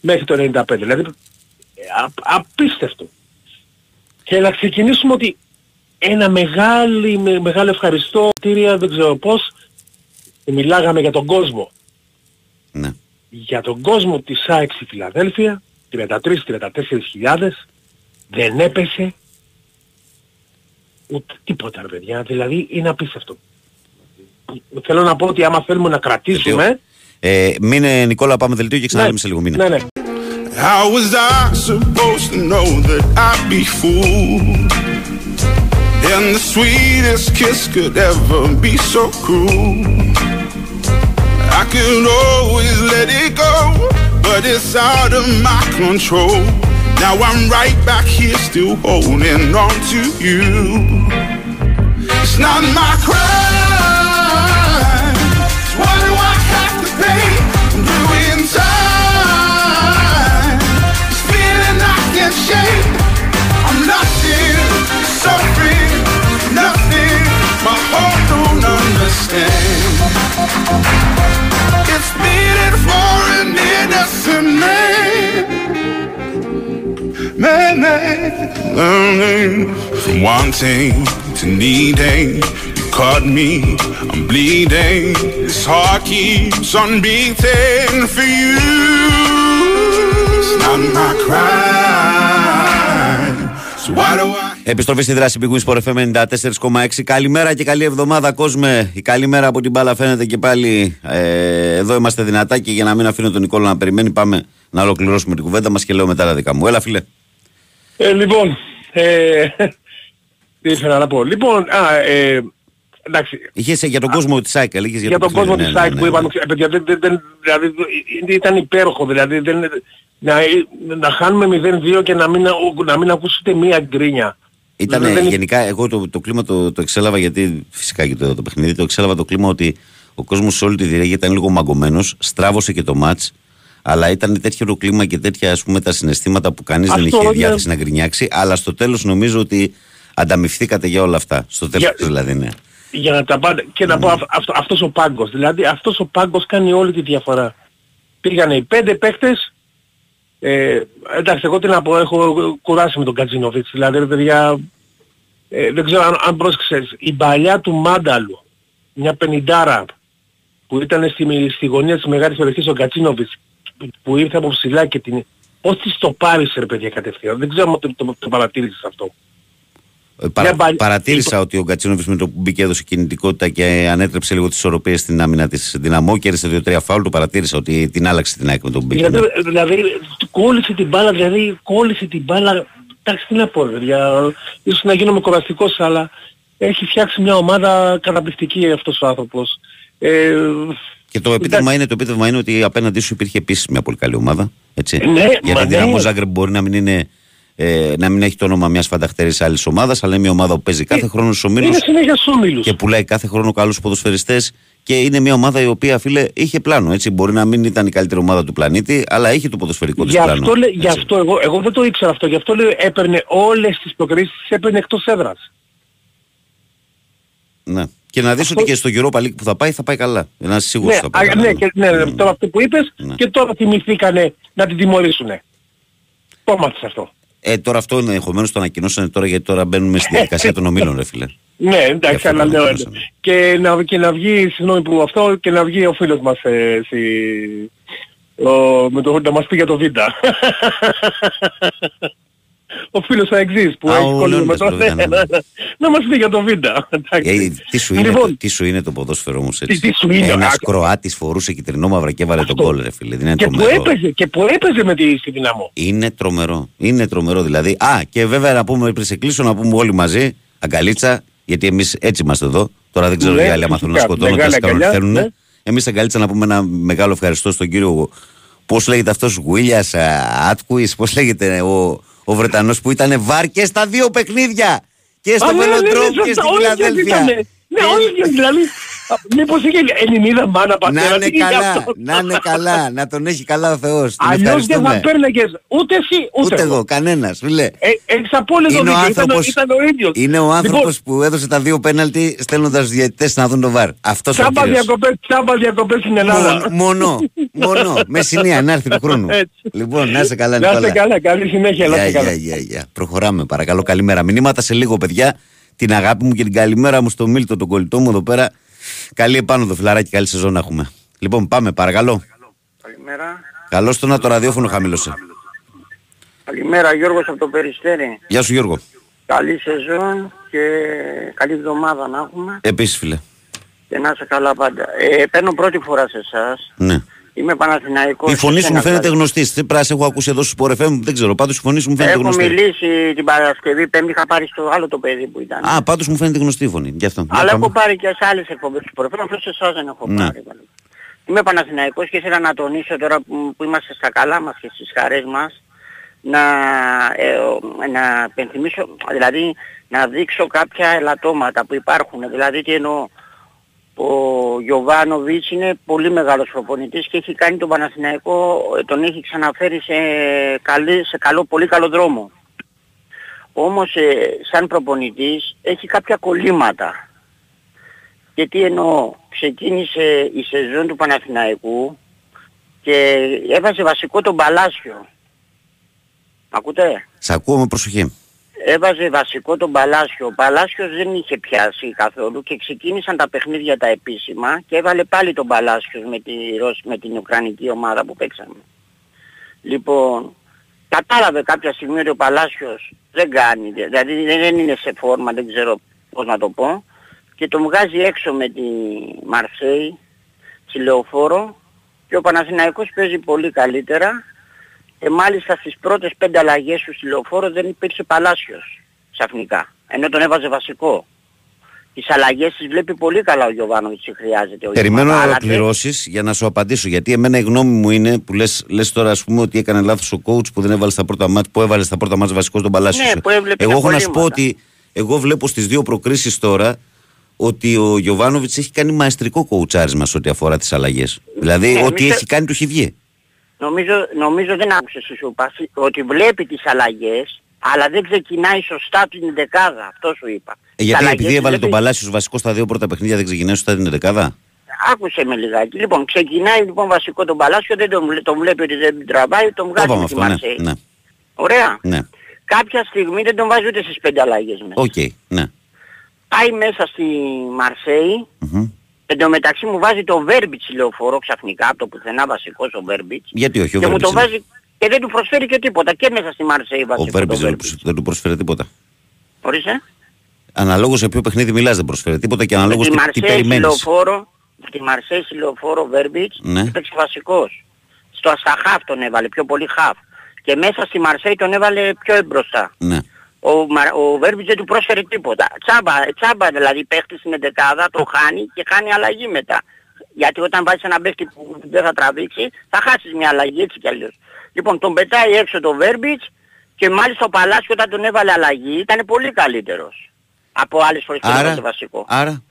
Μέχρι το 95. Δηλαδή ε, α, απίστευτο. Και να ξεκινήσουμε ότι ένα μεγάλη, με, μεγάλο ευχαριστώ, τήρια, δεν ξέρω πώς, μιλάγαμε για τον κόσμο. Ναι. Για τον κόσμο της ΑΕΚ στη Φιλαδέλφια, 33-34 χιλιάδες, δεν έπεσε ούτε τίποτα ρε παιδιά. Δηλαδή είναι απίστευτο. Θέλω να πω ότι άμα θέλουμε να κρατήσουμε... Ε, μείνε Νικόλα, πάμε δελτίο και ξαναλέμε σε λίγο μήνα. ναι, ναι. How was I supposed to know that I'd be fooled? And the sweetest kiss could ever be so cruel. I could always let it go, but it's out of my control. Now I'm right back here still holding on to you. It's not my crime. So why do I have to pay? I'm doing time. This feeling I can't shake. I'm nothing, suffering, nothing. My heart don't understand. It's beating for an innocent man. Man, man, learning from wanting to needing. You caught me, I'm bleeding. This heart keeps on beating for you. It's not my crime. So why do I? Επιστροφή στη δράση Big Wings Sport FM 94,6. Καλημέρα και καλή εβδομάδα, κόσμε. Η καλή μέρα από την μπάλα φαίνεται και πάλι. Ε, εδώ είμαστε δυνατά και για να μην αφήνω τον Νικόλα να περιμένει, πάμε να ολοκληρώσουμε την κουβέντα μας και λέω μετά τα δικά μου. Έλα, φίλε. Ε, λοιπόν, ε, τι ήθελα να πω. Λοιπόν, α, ε, εντάξει, Είχες για τον κόσμο της ΣΑΙΚ, έλεγε για, τον κόσμο της ΑΕΚ που είπαμε, ε, παιδιά, δεν, δεν, δεν, δηλαδή, ε, ήταν υπέροχο, δηλαδή, δεν, να, να χάνουμε 0-2 και να μην, να μην ακούσετε μία γκρίνια. Ήταν Δεν- δεν- γενικά, εγώ το, το κλίμα το, το εξέλαβα γιατί φυσικά και το, το παιχνίδι, το εξέλαβα το κλίμα ότι ο κόσμος σε όλη τη διάρκεια ήταν λίγο μαγκωμένος, στράβωσε και το μάτς, αλλά ήταν τέτοιο το κλίμα και τέτοια ας πούμε τα συναισθήματα που κανείς δεν Αυτό είχε είναι- διάθεση να γκρινιάξει. Αλλά στο τέλος νομίζω ότι ανταμυφθήκατε για όλα αυτά. Στο τέλος Για- δηλαδή, ναι. για να τα πάτε και να πω αυ- αυτό, αυτός ο πάγκος. Δηλαδή αυτός ο πάγκος κάνει όλη τη διαφορά. Πήγανε οι πέντε παίκτες, ε, εντάξει εγώ τι να πω, έχω κουράσει με τον Κατζίνοβιτς. Δηλαδή ρε παιδιά, ε, δεν ξέρω αν, αν πρόσεξες, η παλιά του Μάνταλου, μια πενιντάρα που ήταν στη, στη γωνία της μεγάλης περιοχής ο Κατζίνοβιτς, που, που ήρθε από ψηλά και την... Πώς της το πάρεις ρε παιδιά κατευθείαν, δεν ξέρω αν το, το, το παρατήρησες αυτό. Ε, Παρα, Μια μπαλ- παρατήρησα ότι ο Γκατσίνοβιτς με το που μπήκε έδωσε κινητικότητα και ανέτρεψε λίγο τις ισορροπίες στην άμυνα της Δυναμό. Κέρδισε δύο-τρία φάουλ. Το παρατήρησα ότι την άλλαξε την ΑΕΚ με τον που μπήκε. Δηλαδή, δηλαδή κόλλησε την μπάλα, δηλαδή κόλλησε την μπάλα. Εντάξει τι να πω ρε παιδιά, ίσως να γίνομαι κοραστικός αλλά έχει φτιάξει μια ομάδα καταπληκτική αυτός ο άνθρωπος. Ε, Και το επίτευγμα, είναι, το επίτευγμα είναι ότι απέναντί σου υπήρχε επίση μια πολύ καλή ομάδα. Έτσι. Ναι, Γιατί μα η Δυναμό ναι. Ζάγκρεπ μπορεί να μην, είναι, ε, να μην έχει το όνομα μιας φανταχτερή άλλης ομάδας, αλλά είναι μια ομάδα που παίζει κάθε χρόνο στους ομίλους είναι συνέχεια στους όμιλους. και πουλάει κάθε χρόνο καλούς ποδοσφαιριστές. Και είναι μια ομάδα η οποία, φίλε, είχε πλάνο. Έτσι. Μπορεί να μην ήταν η καλύτερη ομάδα του πλανήτη, αλλά είχε το ποδοσφαιρικό της Γι' πλάνο. αυτό, λέ- γι' έτσι. αυτό εγώ, εγώ δεν το ήξερα αυτό, γι' αυτό λέω έπαιρνε όλες τις προκρίσεις, τις έπαιρνε εκτός έδρας. Ναι. Και να δεις ότι και στο Europa League που θα πάει θα πάει καλά. Να είσαι σίγουρος Ναι, ότι θα πάει α, καλά. ναι, και, ναι, ναι, τώρα αυτό που είπες Ναι. και τώρα θυμηθήκανε να την τιμωρήσουνε. Το μάθεις αυτό. Ε, τώρα αυτό ενδεχομένως το ανακοινώσανε τώρα γιατί τώρα μπαίνουμε στη διαδικασία των ομίλων, ρε φίλε. Ναι, εντάξει, αυτό αλλά το λέω, ανακοινώσανε. και, να, και να βγει, συγγνώμη που αυτό, και να βγει ο φίλος μας ε, στη, ο, με το, να μας πει για το Β. ο φίλος ο εξής που Α, έχει ο κολλήσει με Λεωνίδας το το Β, ναι, ναι. να μας πει για το Β. εντάξει. Ε, τι, σου είναι, Λοιπόν, το, τι σου είναι το ποδόσφαιρο όμως έτσι. Τι- τι σου είναι, Ένας α- Κροάτης φορούσε κυτρινό μαύρα και έβαλε τον Αυτό. κόλ ρε φίλε. Δεν είναι και που τρομερό. έπαιζε, και που έπαιζε με τη στη δυναμό. Είναι τρομερό. Είναι τρομερό δηλαδή. Α, και βέβαια να πούμε πριν σε κλείσω να πούμε όλοι μαζί, αγκαλίτσα, γιατί εμείς έτσι είμαστε εδώ. Τώρα δεν ξέρω Ναι, οι άλλοι άμα θέλουν να φυσικά. σκοτώνονται, Μεγάλη ας κάνουν ό,τι αγκαλιά, θέλουν. ναι. Εμείς αγκαλίτσα να πούμε ένα μεγάλο ευχαριστώ στον κύριο, πώς λέγεται αυτός, Γουίλιας Άτκουις, πώς λέγεται ο, ο Βρετανός που ήταν βάρ και στα δύο παιχνίδια. Και στο Α, ναι, ναι, ναι, Βελοντρόμ και σωστά, στη όλοι Φιλαδέλφια. ήτανε. Ναι, όλοι δηλαδή. Α, Μήπως είχε Ελληνίδα μάνα Να πατέρα. είναι τι είναι καλά, αυτό; να είναι καλά, να τον έχει καλά ο Θεός. Την Αλλιώς δεν ευχαριστούμε. θα παίρναγες ούτε εσύ ούτε, Ούτε εγώ, κανένας, φίλε. Ε, έχεις απόλυτο Είναι ο, δίκιο. Ήταν, άνθρωπος, ήταν ο ίδιος. είναι ο άνθρωπος Λοιπόν, που έδωσε τα δύο πέναλτι στέλνοντας τους διαιτητές να δουν το βαρ. Αυτός ο τσάμπα κύριος. διακοπές, τσάμπα διακοπές στην Ελλάδα. Μόνο, μόνο, μόνο. Με συνία, να έρθει του χρόνου. Έτσι. λοιπόν, να είσαι καλά, Να είστε Νικόλα. καλά, καλή συνέχεια. Να Γεια, είστε καλά. γεια, γεια, γεια. Προχωράμε, παρακαλώ. Καλημέρα. Μηνύματα σε λίγο, παιδιά. Την αγάπη μου και την καλημέρα μου στο Μίλτο, τον κολλητό μου εδώ πέρα. Καλή επάνωδο, φιλαράκι. Καλή σεζόν να έχουμε. Λοιπόν, πάμε, παρακαλώ. Καλημέρα. Καλώς το να το ραδιόφωνο χαμήλωσε. Καλημέρα Γιώργος από το Περιστέρι. Γεια σου, Γιώργο. Καλή σεζόν και καλή εβδομάδα να έχουμε Επίσης, φίλε. και να είσαι καλά πάντα. Ε, παίρνω πρώτη φορά σε εσάς. Ναι. Είμαι Παναθηναϊκός. Η φωνή σου Εσένα μου φαίνεται δηλαδή. γνωστή. Τι πράσινο έχω ακούσει εδώ στους Sport FM, δεν ξέρω. Πάντως η φωνή σου μου φαίνεται Έχω γνωστή. μιλήσει την Παρασκευή, πέμπτη είχα πάρει στο άλλο το παιδί που ήταν. Α, πάντως μου φαίνεται γνωστή η φωνή. Γι' αυτό. Για Αλλά πάμε. έχω πάρει και σε άλλες εκπομπές του προφίλ, αυτό σε εσάς δεν έχω Ναι. πάρει. Είμαι Παναθηναϊκός και ήθελα να τονίσω τώρα που, που είμαστε στα καλά μας και στις χαρές μας να, ε, ο- να πενθυμίσω, δηλαδή να δείξω κάποια ελαττώματα που υπάρχουν. Δηλαδή τι εννοώ, ο Γιωβάνοβιτς είναι πολύ μεγάλος προπονητής και έχει κάνει τον Παναθηναϊκό, ε, τον έχει ξαναφέρει σε, καλή, σε καλό, πολύ καλό δρόμο. Όμως ε, σαν προπονητής έχει κάποια κολλήματα. Και τι εννοώ, ξεκίνησε η σεζόν του Παναθηναϊκού και έβαζε βασικό τον Παλάσιο. Ακούτε; Σε ακούω με προσοχή. Έβαζε βασικό τον Παλάσιο. Ο Παλάσιος δεν είχε πιάσει καθόλου και ξεκίνησαν τα παιχνίδια τα επίσημα και έβαλε πάλι τον Παλάσιος με, τη, Ρώσ- με την Ουκρανική ομάδα που παίξαμε. Λοιπόν, κατάλαβε κάποια στιγμή ότι ο Παλάσιος δεν κάνει, δηλαδή δεν είναι σε φόρμα, δεν ξέρω πώς να το πω και τον βγάζει έξω με τη Μαρσέη, στη Λεωφόρο και ο Παναθηναϊκός παίζει πολύ καλύτερα και μάλιστα στις πρώτες πέντε αλλαγές του στη Λεωφόρο δεν υπήρξε Παλάσιος ξαφνικά, ενώ τον έβαζε βασικό. Τις αλλαγές τις βλέπει πολύ καλά ο Γιωβάνοβιτς τι χρειάζεται. ο Περιμένω να Γιωβάνοβιτς, αλλά ολοκληρώσεις για να σου απαντήσω. Γιατί εμένα η γνώμη μου είναι που λες λες τώρα, ας πούμε, ότι έκανε λάθος ο coach που δεν έβαλε στα πρώτα μάτια, που έβαλε στα πρώτα μάτια βασικός στον Παλάσιος. Ναι, που έβλεπε Εγώ τα έχω να σου πω κολλήματα. ότι εγώ βλέπω στις δύο προκρίσεις τώρα ότι ο Γιωβάνοβιτς έχει κάνει μαεστρικό κοουτσάρισμα σε ό,τι αφορά τις αλλαγές. Δηλαδή, Ναι, ό,τι εμείς- έχει κάνει του έχει βγει. Νομίζω, νομίζω δεν άκουσες εσύ σου είπα, ότι βλέπει τις αλλαγές αλλά δεν ξεκινάει σωστά την δεκάδα. Αυτό σου είπα. Ε, Τις γιατί αλλαγές επειδή έβαλε βλέπει- τον Παλάσιο βασικό στα δύο πρώτα παιχνίδια δεν ξεκινάει σωστά την δεκάδα; Άκουσε με λιγάκι. Λοιπόν, ξεκινάει λοιπόν βασικό τον Παλάσιο, δεν τον, βλέ- τον βλέπει ότι δεν τραβάει, τον Το βγάζει είπαμε με τη αυτό, ναι. Μαρσέη. ναι. Ωραία. Ναι. Κάποια στιγμή δεν τον βάζει ούτε στις πέντε αλλαγές μέσα. Οκ, ναι. Πάει μέσα στη Μαρσέη, Μμμ. Εν τω μεταξύ μου βάζει το Βέρμπιτς λεωφόρο ξαφνικά, από το πουθενά βασικός ο Βέρμπιτς. Γιατί όχι, ο και μου το Βέρμπιτς είναι. βάζει και δεν του προσφέρει και τίποτα. Και μέσα στη Μαρσέη Ο βασικό Βέρμπιτς το δεν, Βέρμπιτς. του- δεν του προσφέρει τίποτα. Ορίστε. Αναλόγως σε ποιο παιχνίδι μιλάς δεν προσφέρει τίποτα και αναλόγως Τη τι, τι Μαρσέη περιμένεις. λεωφόρο, τη Μαρσέη λεωφόρο Βέρμπιτς Ναι. έπαιξε βασικός. Στο στα χαφ τον έβαλε, πιο πολύ χαφ. Και μέσα στη Μαρσέη τον έβαλε πιο εμπροστά. Ναι. Ο, Μα- ο Βέρμπιτς δεν του πρόσφερε τίποτα. Τσάμπα, τσάμπα δηλαδή παίχτης στην εντεκάδα, το χάνει και κάνει αλλαγή μετά. Γιατί όταν βάζεις ένα παίχτη που δεν θα τραβήξει, θα χάσεις μια αλλαγή έτσι κι αλλιώς. Λοιπόν, τον πετάει έξω το Βέρμπιτς και μάλιστα ο Παλάσιος όταν τον έβαλε αλλαγή ήταν πολύ καλύτερος. Από άλλες φορές που τον Άρα, έβαζε βασικό. άρα,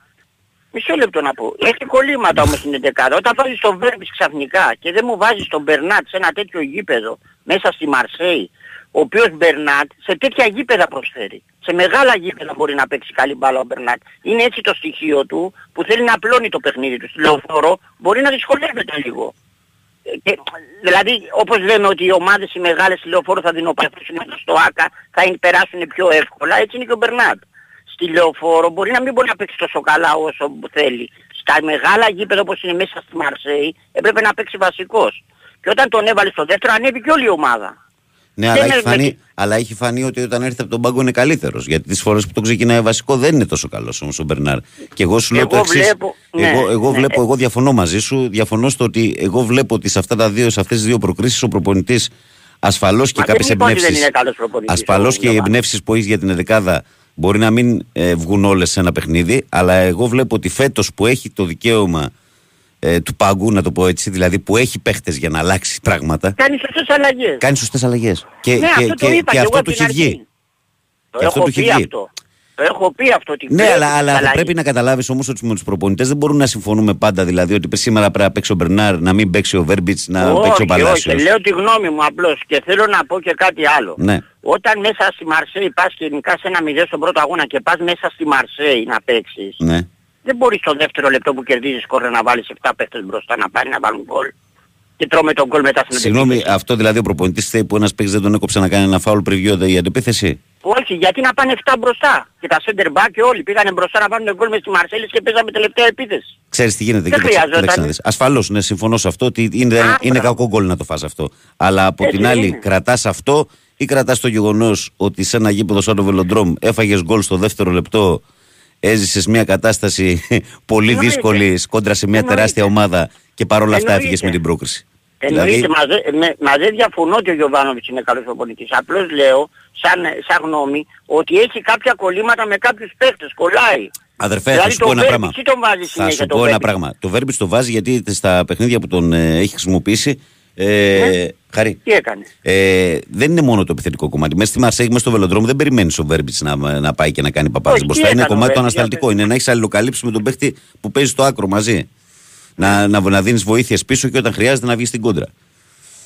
Μισό λεπτό να πω. Έχει κολλήματα όμως στην εντεκάδα. Όταν βάζεις τον Βέρμπιτς ξαφνικά και δεν μου βάζεις τον Μπερνάτ σε ένα τέτοιο γήπεδο μέσα στη Μαρσέη ο οποίος Μπερνάτ σε τέτοια γήπεδα προσφέρει. Σε μεγάλα γήπεδα μπορεί να παίξει καλή μπάλα ο Μπερνάτ. Είναι έτσι το στοιχείο του που θέλει να απλώνει το παιχνίδι του. Στη λεωφόρο μπορεί να δυσκολεύεται λίγο. Ε, Και, δηλαδή όπως λέμε ότι οι ομάδες οι μεγάλες στη λεωφόρο θα δεινοπαθήσουν στο ΆΚΑ θα είναι- περάσουν πιο εύκολα, έτσι είναι και ο Μπερνάτ. Στη λεωφόρο μπορεί να μην μπορεί να παίξει τόσο καλά όσο θέλει. Στα μεγάλα γήπεδα όπως είναι μέσα στη Μαρσέη έπρεπε να παίξει βασικός. Και όταν τον έβαλε στο δεύτερο ανέβηκε όλη η ομάδα. Ναι, Δεν αλλά έχει, είναι φανεί, με- αλλά έχει φανεί ότι όταν έρθει από τον πάγκο είναι καλύτερος. Γιατί τις φορές που το ξεκινάει βασικό δεν είναι τόσο καλός όμως ο Μπερνάρ. Και εγώ σου λέω Εγώ το εξής. βλέπω- ναι, εγώ, εγώ ναι. βλέπω, εγώ διαφωνώ μαζί σου. Διαφωνώ στο ότι εγώ βλέπω ότι σε αυτά τα δύο, σε αυτές τις δύο προκρίσεις ο προπονητής ασφαλώς και Μα δεν κάποιε είπα ότι δεν εμπνεύσει. είναι καλός προπονητής Ασφαλώς ο και οι Γιωβάνοβιτς. εμπνεύσεις που έχεις για την δεκάδα μπορεί να μην ε, βγουν όλες σε ένα παιχνίδι. Αλλά εγώ βλέπω ότι φέτος που έχει το δικαίωμα ε, του πάγκου, να το πω έτσι, δηλαδή που έχει παίχτες για να αλλάξει πράγματα, Κάνει σωστές αλλαγές. κάνει σωστές αλλαγές. Και, ναι, και, αυτό το και, είπα και εγώ αυτό από του την έχει αρχή. βγει. Το Και αυτό έχω του έχει πει βγει. αυτό. Το έχω πει αυτό. Ότι Ναι, πρέπει αλλά, τις αλλά θα αλλαγές. πρέπει να καταλάβεις όμως ότι με τους προπονητές δεν μπορούμε να συμφωνούμε πάντα. Δηλαδή ότι σήμερα πρέπει να παίξει ο Μπερνάρ, να μην παίξει ο Βέρμπιτς, να παίξει ο όχι, Παλάσιος. όχι, λέω τη γνώμη μου απλώς και θέλω να πω και κάτι άλλο. Ναι. Όταν μέσα στη Μαρσέη πας και νικάς ένα μηδέν στον πρώτο αγώνα και πας μέσα στη Μαρσέη να παίξεις, ναι. Δεν μπορείς στο δεύτερο λεπτό που κερδίζεις σκόρ να βάλεις 7 παίχτες μπροστά να πάρει να βάλουν γκολ. Και τρώμε τον γκολ μετά στην Συγγνώμη, επίθεση. αυτό δηλαδή ο προπονητής θέλει που ένας παίκτης δεν τον έκοψε να κάνει ένα φάουλ πριβιό η αντεπίθεση. Όχι, γιατί να πάνε 7 μπροστά. Και τα center back και όλοι πήγανε μπροστά να βάλουν γκολ μες στη Μαρσέλης και παίζαμε τελευταία επίθεση. Ξέρεις τι γίνεται, Δεν κοίταξε, χρειάζονταν. κοίταξε να δεις. Ασφαλώς, ναι, συμφωνώ σε αυτό ότι είναι, Α, είναι μπράβο. κακό γκολ να το φας αυτό. Αλλά από Έτσι την άλλη, είναι. κρατάς αυτό ή κρατάς το γεγονός ότι σε ένα γήπεδο σαν το Βελοντρόμ έφαγες γκολ στο δεύτερο λεπτό, έζησες μια κατάσταση πολύ Εννοείται. δύσκολη κόντρα σε μια Εννοείται. τεράστια ομάδα και παρόλα αυτά Εννοείται. έφυγες με την πρόκριση. Εννοείται, Δηλαδή, μα, δε- με- μα δεν διαφωνώ ότι ο Γιωβάνοβιτς είναι καλός προπονητής. Απλώς λέω, σαν, σαν γνώμη, ότι έχει κάποια κολλήματα με κάποιους παίχτες. Κολλάει. Αδερφέ, Δηλαδή θα σου πω το ένα Βέρμπιτς πράγμα. τι τον βάζει Θα συνέχεια σου το πω ένα Βέρμπιτς; πράγμα. Το Βέρμπιτς το βάζει γιατί στα παιχνίδια που τον ε, έχει χρησιμοποιήσει. Ε, Χαρή. Ναι. Τι έκανες; Ε, δεν είναι μόνο το επιθετικό κομμάτι. Μέσα στη Μαρσέγη, μέσα στο βελοδρόμο, δεν περιμένεις ο Βέρμπιτς να, να πάει και να κάνει παπάδε Όχι, μπροστά. τι Είναι έκανε ο κομμάτι το Βέρμπιτς, ανασταλτικό. για Είναι να έχεις αλληλοκαλύψει με τον παίχτη που παίζει στο άκρο μαζί. Να, να, να δίνεις βοήθειες πίσω και όταν χρειάζεται να βγεις στην κόντρα.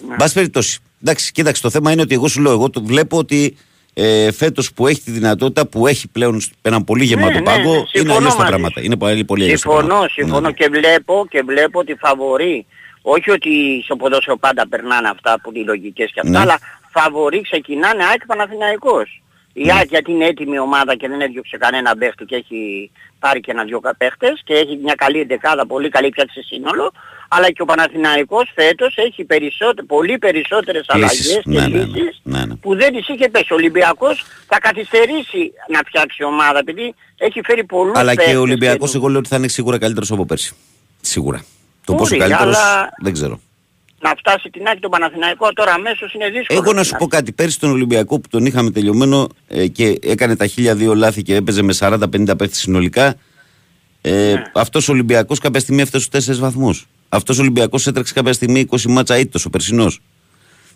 Ναι. Μπας περιπτώσει. Εντάξει, κοίταξε, το θέμα είναι ότι εγώ σου λέω, εγώ το βλέπω ότι ε, φέτος που έχει τη δυνατότητα, που έχει πλέον έναν πολύ γεμάτο Ναι, ναι, πάγκο, ναι, είναι συμφωνώ αλλιώς τα μαζί πράγματα. σου. Είναι πολύ, πολύ αλλιώς τα Συμφωνώ, πράγματα. συμφωνώ Ναι. και βλέπω και βλέπω ότι φαβορεί. Όχι ότι στο ποδόσφαιρο πάντα περνάνε αυτά που είναι οι λογικές και αυτά, Ναι. αλλά φαβορεί ξεκινάνε ΑΕΚ Παναθηναϊκός. Η Ναι. ΑΕΚ γιατί είναι έτοιμη ομάδα και δεν έδιωξε κανένα παίχτη και έχει πάρει και ένα-δυο παίχτες και έχει μια καλή εντεκάδα, πολύ καλή πια σε σύνολο, αλλά και ο Παναθηναϊκός φέτος έχει περισσότε, πολύ περισσότερες Λύσεις. αλλαγές και Ναι, ναι, ναι. λύσεις Ναι, ναι. που δεν τις είχε πέσει. Ο Ολυμπιακός θα καθυστερήσει να φτιάξει ομάδα επειδή έχει φέρει πολλούς Αλλά και παίχτες ο Ολυμπιακός, του- εγώ λέω ότι θα είναι σίγουρα καλύτερος από πέρσι. Σίγουρα. Το Μπορεί, πόσο καλύτερος αλλά- δεν ξέρω. να φτάσει την άκρη τον Παναθηναϊκό τώρα αμέσως είναι δύσκολο. Εγώ να σου πω κάτι. Πέρσι τον Ολυμπιακό που τον είχαμε τελειωμένο ε, και έκανε τα χίλια δύο λάθη και έπαιζε με 40-50 παίχτες συνολικά. Ε, Ναι. Αυτός ο Ολυμπιακός κάποια στιγμή έφτασε στους 4 βαθμούς. Αυτός ο Ολυμπιακός έτρεξε κάποια στιγμή 20 μάτσα ήττο ο περσινός.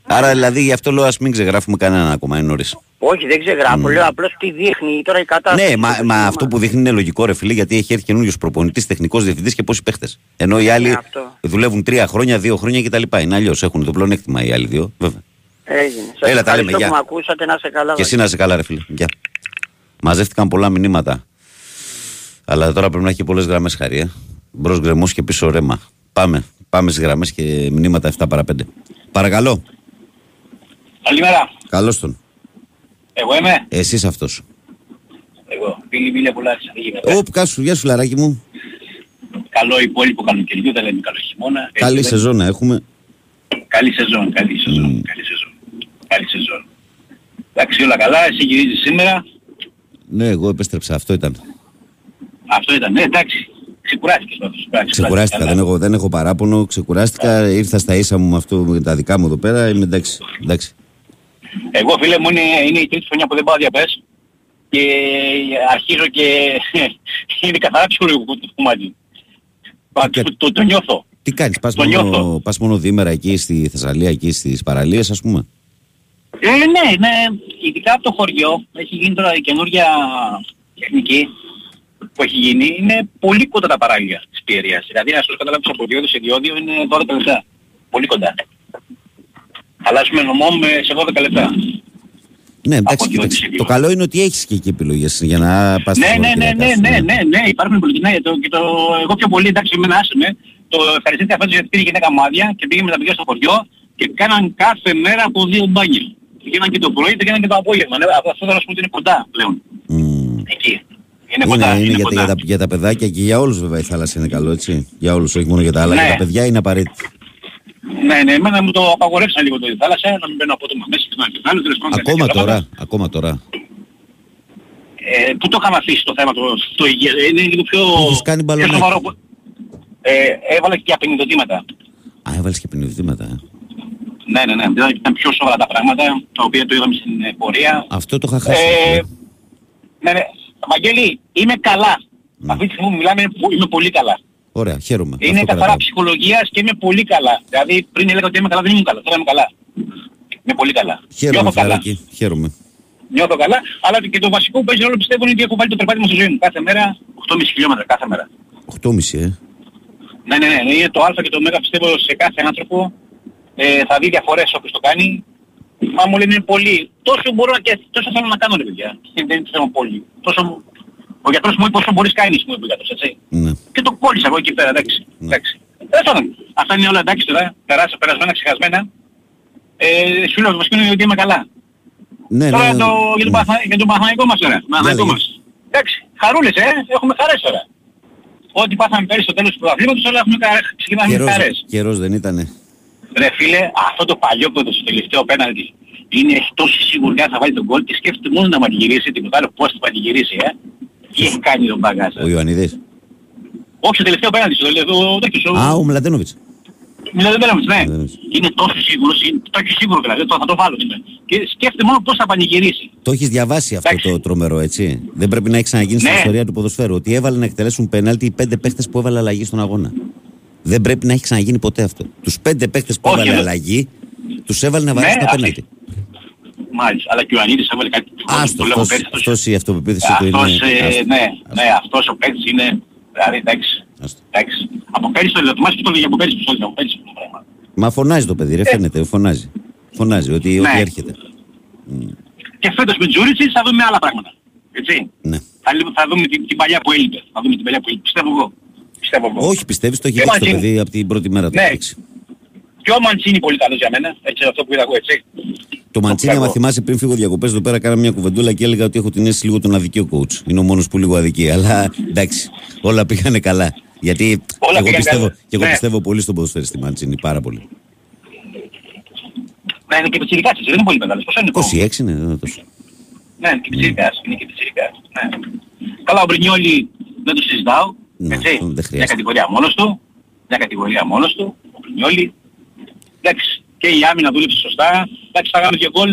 Άρα δηλαδή γι' αυτό λέω ας μην ξεγράφουμε κανέναν ακόμα, είναι νωρίς. Όχι δεν ξεγράφω, λέω απλώς τι δείχνει τώρα η κατάσταση. Ναι, μα, του μα ομάδα. αυτό που δείχνει είναι λογικό, ρε φίλε, γιατί έχει έρθει καινούριος προπονητής, τεχνικός διευθυντής και πόσοι παίχτες. Ενώ οι άλλοι Ναι, αυτό. δουλεύουν τρία χρόνια, δύο χρόνια κτλ. Είναι αλλιώς. Έχουν το πλεονέκτημα οι άλλοι δύο, βέβαια. Έγινε. Σας Έλα, τα λέμε, ευχαριστώ γεια. που με ακούσατε, να σε καλά. Και εσύ να είσαι καλά, ρε φίλε. Γεια. Μαζεύτηκαν πολλά μηνύματα. Αλλά τώρα πρέπει να έχει πολλές γραμμές χαρή. Ε. Μπρος γκρεμός και πίσω ρέμα. Πάμε. Πάμε στις γραμμές και μηνύματα 7 παρα 5. Παρακαλώ. Καλημέρα. Καλώς τον. Εγώ είμαι. Εσύ αυτός. Εγώ. Φίλοι Μίλια Πουλάρης. Τι γίνεται. Ωπ, κάσου, γεια σου, λαράκι μου. Καλό υπόλοιπο καλοκαιριού, δεν λέμε καλό χειμώνα. Έτσι Καλή λέμε. σεζόν να έχουμε. Καλή σεζόν, καλή σεζόν, Μμμ. καλή σεζόν. Καλή σεζόν. Εντάξει, όλα καλά. Εσύ γυρίζεις σήμερα. Ναι, εγώ επέστρεψα. Αυτό ήταν. Αυτό ήταν. Ναι, εντάξει. Ξεκουράστηκες πάντως. Εντάξει, Ξεκουράστηκα, καλά. δεν έχω, δεν έχω παράπονο. Ξεκουράστηκα, ήρθα στα ίσα μου με αυτό με τα δικά μου εδώ πέρα. Είμαι εντάξει. εντάξει. Εγώ φίλε μου είναι, είναι η τρίτη χρονιά που δεν πάω διαπές και αρχίζω και είναι καθαρά ψυχολογικό το κομμάτι. Πα- Και- Το, το, το νιώθω. Τι κάνεις, πας Το μόνο, νιώθω. πας μόνο διήμερα εκεί στη Θεσσαλία, εκεί στις παραλίες ας πούμε; Ε, ναι, ναι, ειδικά από το χωριό έχει γίνει τώρα η καινούργια τεχνική που έχει γίνει είναι πολύ κοντά τα παράλια της Πιερίας. Δηλαδή να σας καταλάβεις από διόδιο σε διόδιο είναι 12 λεπτά. Πολύ κοντά. Αλλάζουμε νομό με σε 12 λεπτά. Ναι, εντάξει, Από δύο κοίταξε, τις δύο. το καλό είναι ότι έχεις και εκεί επιλογές για να πας Ναι, ναι, ναι, ναι, ναι, ναι, ναι, υπάρχουν πολιτικοί. Ναι, το, και το, εγώ πιο πολύ, εντάξει, εμένα άσε με, το ευχαριστήθηκα φέτος γιατί πήρε η γυναίκα μου άδεια και πήγε με τα παιδιά στο χωριό και κάναν κάθε μέρα από δύο μπάνια. Πήγαιναν και το πρωί, πήγαιναν και το απόγευμα. Ναι, αυτό αυτό θέλω να σου πω ότι είναι κοντά πλέον. Μμμ. Εκεί. Είναι κοντά, Είναι, είναι, είναι για, τα- κοντά. για, τα, για τα παιδάκια και για όλους βέβαια η θάλασσα είναι καλό, έτσι. Για όλους, όχι μόνο για τα άλλα. Ναι. Για τα παιδιά είναι απαραίτητη. Ναι, ναι, εμένα μου το απαγορεύσαν λίγο το η θάλασσα, να μην μπαίνω απότομα μέσα και να κεφάλι, τέλος πάντων. Ακόμα τέτοια πράγματα. τώρα, ακόμα τώρα. Ε, πού το είχαμε αφήσει το θέμα το, το υγεία, είναι λίγο πιο, Έχεις κάνει πιο μπαλονάκι. σοβαρό. που- Ε, έβαλα και απεινιδοτήματα. Α, έβαλες και πνευδήματα. ε. Ναι, ναι, ναι. Δηλαδή ήταν πιο σοβαρά τα πράγματα, τα οποία το είδαμε στην ε, πορεία. Αυτό το είχα χάσει. Ε, ε. ναι, ναι. Βαγγέλη, είμαι καλά. Αυτή τη στιγμή που μιλάμε που είμαι πολύ καλά. Ωραία, χαίρομαι. Είναι Αυτό καθαρά κρατάω. ψυχολογίας και είμαι πολύ καλά. Δηλαδή πριν έλεγα ότι είμαι καλά, δεν ήμουν καλά. Τώρα είμαι καλά. Είμαι πολύ καλά. Χαίρομαι, Νιώθω καλά. φιλαράκι. Χαίρομαι. Νιώθω καλά, αλλά και το βασικό που παίζει ρόλο πιστεύω είναι ότι έχω βάλει το περπάτημα στη ζωή μου. Κάθε μέρα 8,5 χιλιόμετρα κάθε μέρα. 8,5 ε. Ναι, ναι, ναι, είναι το α και το ω πιστεύω σε κάθε άνθρωπο. Ε, θα δει διαφορές όποιος το κάνει. Μα μου λένε είναι πολύ. Τόσο μπορώ και τόσο θέλω να κάνω ρε παιδιά. Δεν είναι θέμα πολύ. Τόσο... Ο γιατρός μου είπε όσο μπορείς κάνεις μου είπε ο γιατρός, έτσι. Ναι. Και το κόλλησα εγώ εκεί πέρα, εντάξει. εντάξει. Τέλος πάντων, αυτά είναι όλα εντάξει τώρα, περάσα, περασμένα, ξεχασμένα. Ε, σου λέω, το βασικό είναι ότι είμαι καλά. Ναι, τώρα ναι, το, για, τον ναι. Παναθα- για τον Παναθηναϊκό μας τώρα. Παναθηναϊκό λέγε. μας. Εντάξει, χαρούλες ε, έχουμε χαρές τώρα. Ό,τι πάθαμε πέρυσι στο τέλος του πρωταθλήματος, όλα έχουμε κα- ξεκινάμε με Καιρός, χαρές. καιρός δεν ήτανε. Ρε φίλε, αυτό το παλιό που στο τελευταίο πέναλτι είναι τόσο σίγουρη αν θα βάλει τον γκολ και σκέφτεται μόνο να μαντιγυρίσει τίποτα άλλο πώς θα μαντιγυρίσει, ε. Τι έχει κάνει τον Μπαγκάζα. Ο Ιωαννίδης. Όχι στο τελευταίο πέναλτι, στο τελευταίο τέτοιος. στο- Α, ο Μλαντένοβιτς. Μιλάτε πέρα ναι. Μλαντένοβιτς. Είναι τόσο σίγουρος, είναι, το έχει σίγουρο δηλαδή, το, θα το βάλω. είμαι. Και σκέφτεται μόνο πώς θα πανηγυρίσει. Το έχεις διαβάσει αυτό Εντάξει. το τρομερό, έτσι; Δεν πρέπει να έχει ξαναγίνει στην Ναι. ιστορία του ποδοσφαίρου. Ότι έβαλε να εκτελέσουν πέναλτι οι πέντε παίχτες που έβαλε αλλαγή στον αγώνα. Δεν πρέπει να έχει ξαναγίνει ποτέ αυτό. Τους πέντε παίχτες που Όχι, έβαλε ρε. αλλαγή, τους έβαλε να βαρέσουν Ναι, τα αυτή. πέναλτι. Μάλιστα, αλλά και ο Ανίδης έβαλε κάτι Άστο, το λέω αυτός, πέρυσι, αυτός- αυτός η αυτοπεποίθηση του είναι... Αυτός, ε, άστο. ναι, Άστο. ναι, αυτός ο παίκτης είναι, δηλαδή εντάξει, Άστο. εντάξει. Από πέρυσι το λέω, το και το λέγει από πέρυσι που το έλεγα, από πέρυσι το πράγμα. Μα φωνάζει το παιδί, ρε, φαίνεται, φωνάζει. Φωνάζει ότι, Ε. Ναι. ότι έρχεται. Και φέτος με Τζούριτσι θα δούμε άλλα πράγματα, έτσι. Ναι. Θα, λέ- θα δούμε την, την παλιά που έλειπε, θα δούμε την παλιά που έλειπε, πιστεύω εγώ. Πιστεύω εγώ. Όχι, πιστεύεις το έχει Και δείξει το Μαντσίνη. παιδί από την πρώτη μέρα του. Ναι. Έχει δείξει. Και ο Μαντσίνη πολύ καλός για μένα, έτσι αυτό που είδα εγώ, έτσι. Το Μαντσίνη, άμα πράγμα. θυμάσαι πριν φύγω διακοπές εδώ πέρα, κάναμε μια κουβεντούλα και έλεγα ότι έχω την αίσθηση λίγο τον αδικείο coach. Είναι ο μόνος που λίγο αδικεί. Αλλά εντάξει, όλα πήγανε καλά. Γιατί Όλα και εγώ, πήγαν πιστεύω, καλά. και εγώ Ναι. πιστεύω πολύ στον ποδοσφαιριστή Μαντσίνη, πάρα πολύ. Ναι, είναι και πιτσιρικάς, έτσι, δεν είναι πολύ μεγάλος, πόσο είναι ο 26 είναι, δεν είναι τόσο. Ναι, είναι και πιτσιρικάς, είναι και πιτσιρικάς. Ναι. Καλά, ο Μπρινιόλι δεν το συζητάω, Ναι, έτσι. αυτό δεν Μια χρειάζεται. κατηγορία μόνος του, μια κατηγορία μόνος του, ο Μπρινιόλι. Εντάξει, και η άμυνα δούλεψε σωστά. Εντάξει, φάγαμε και γκολ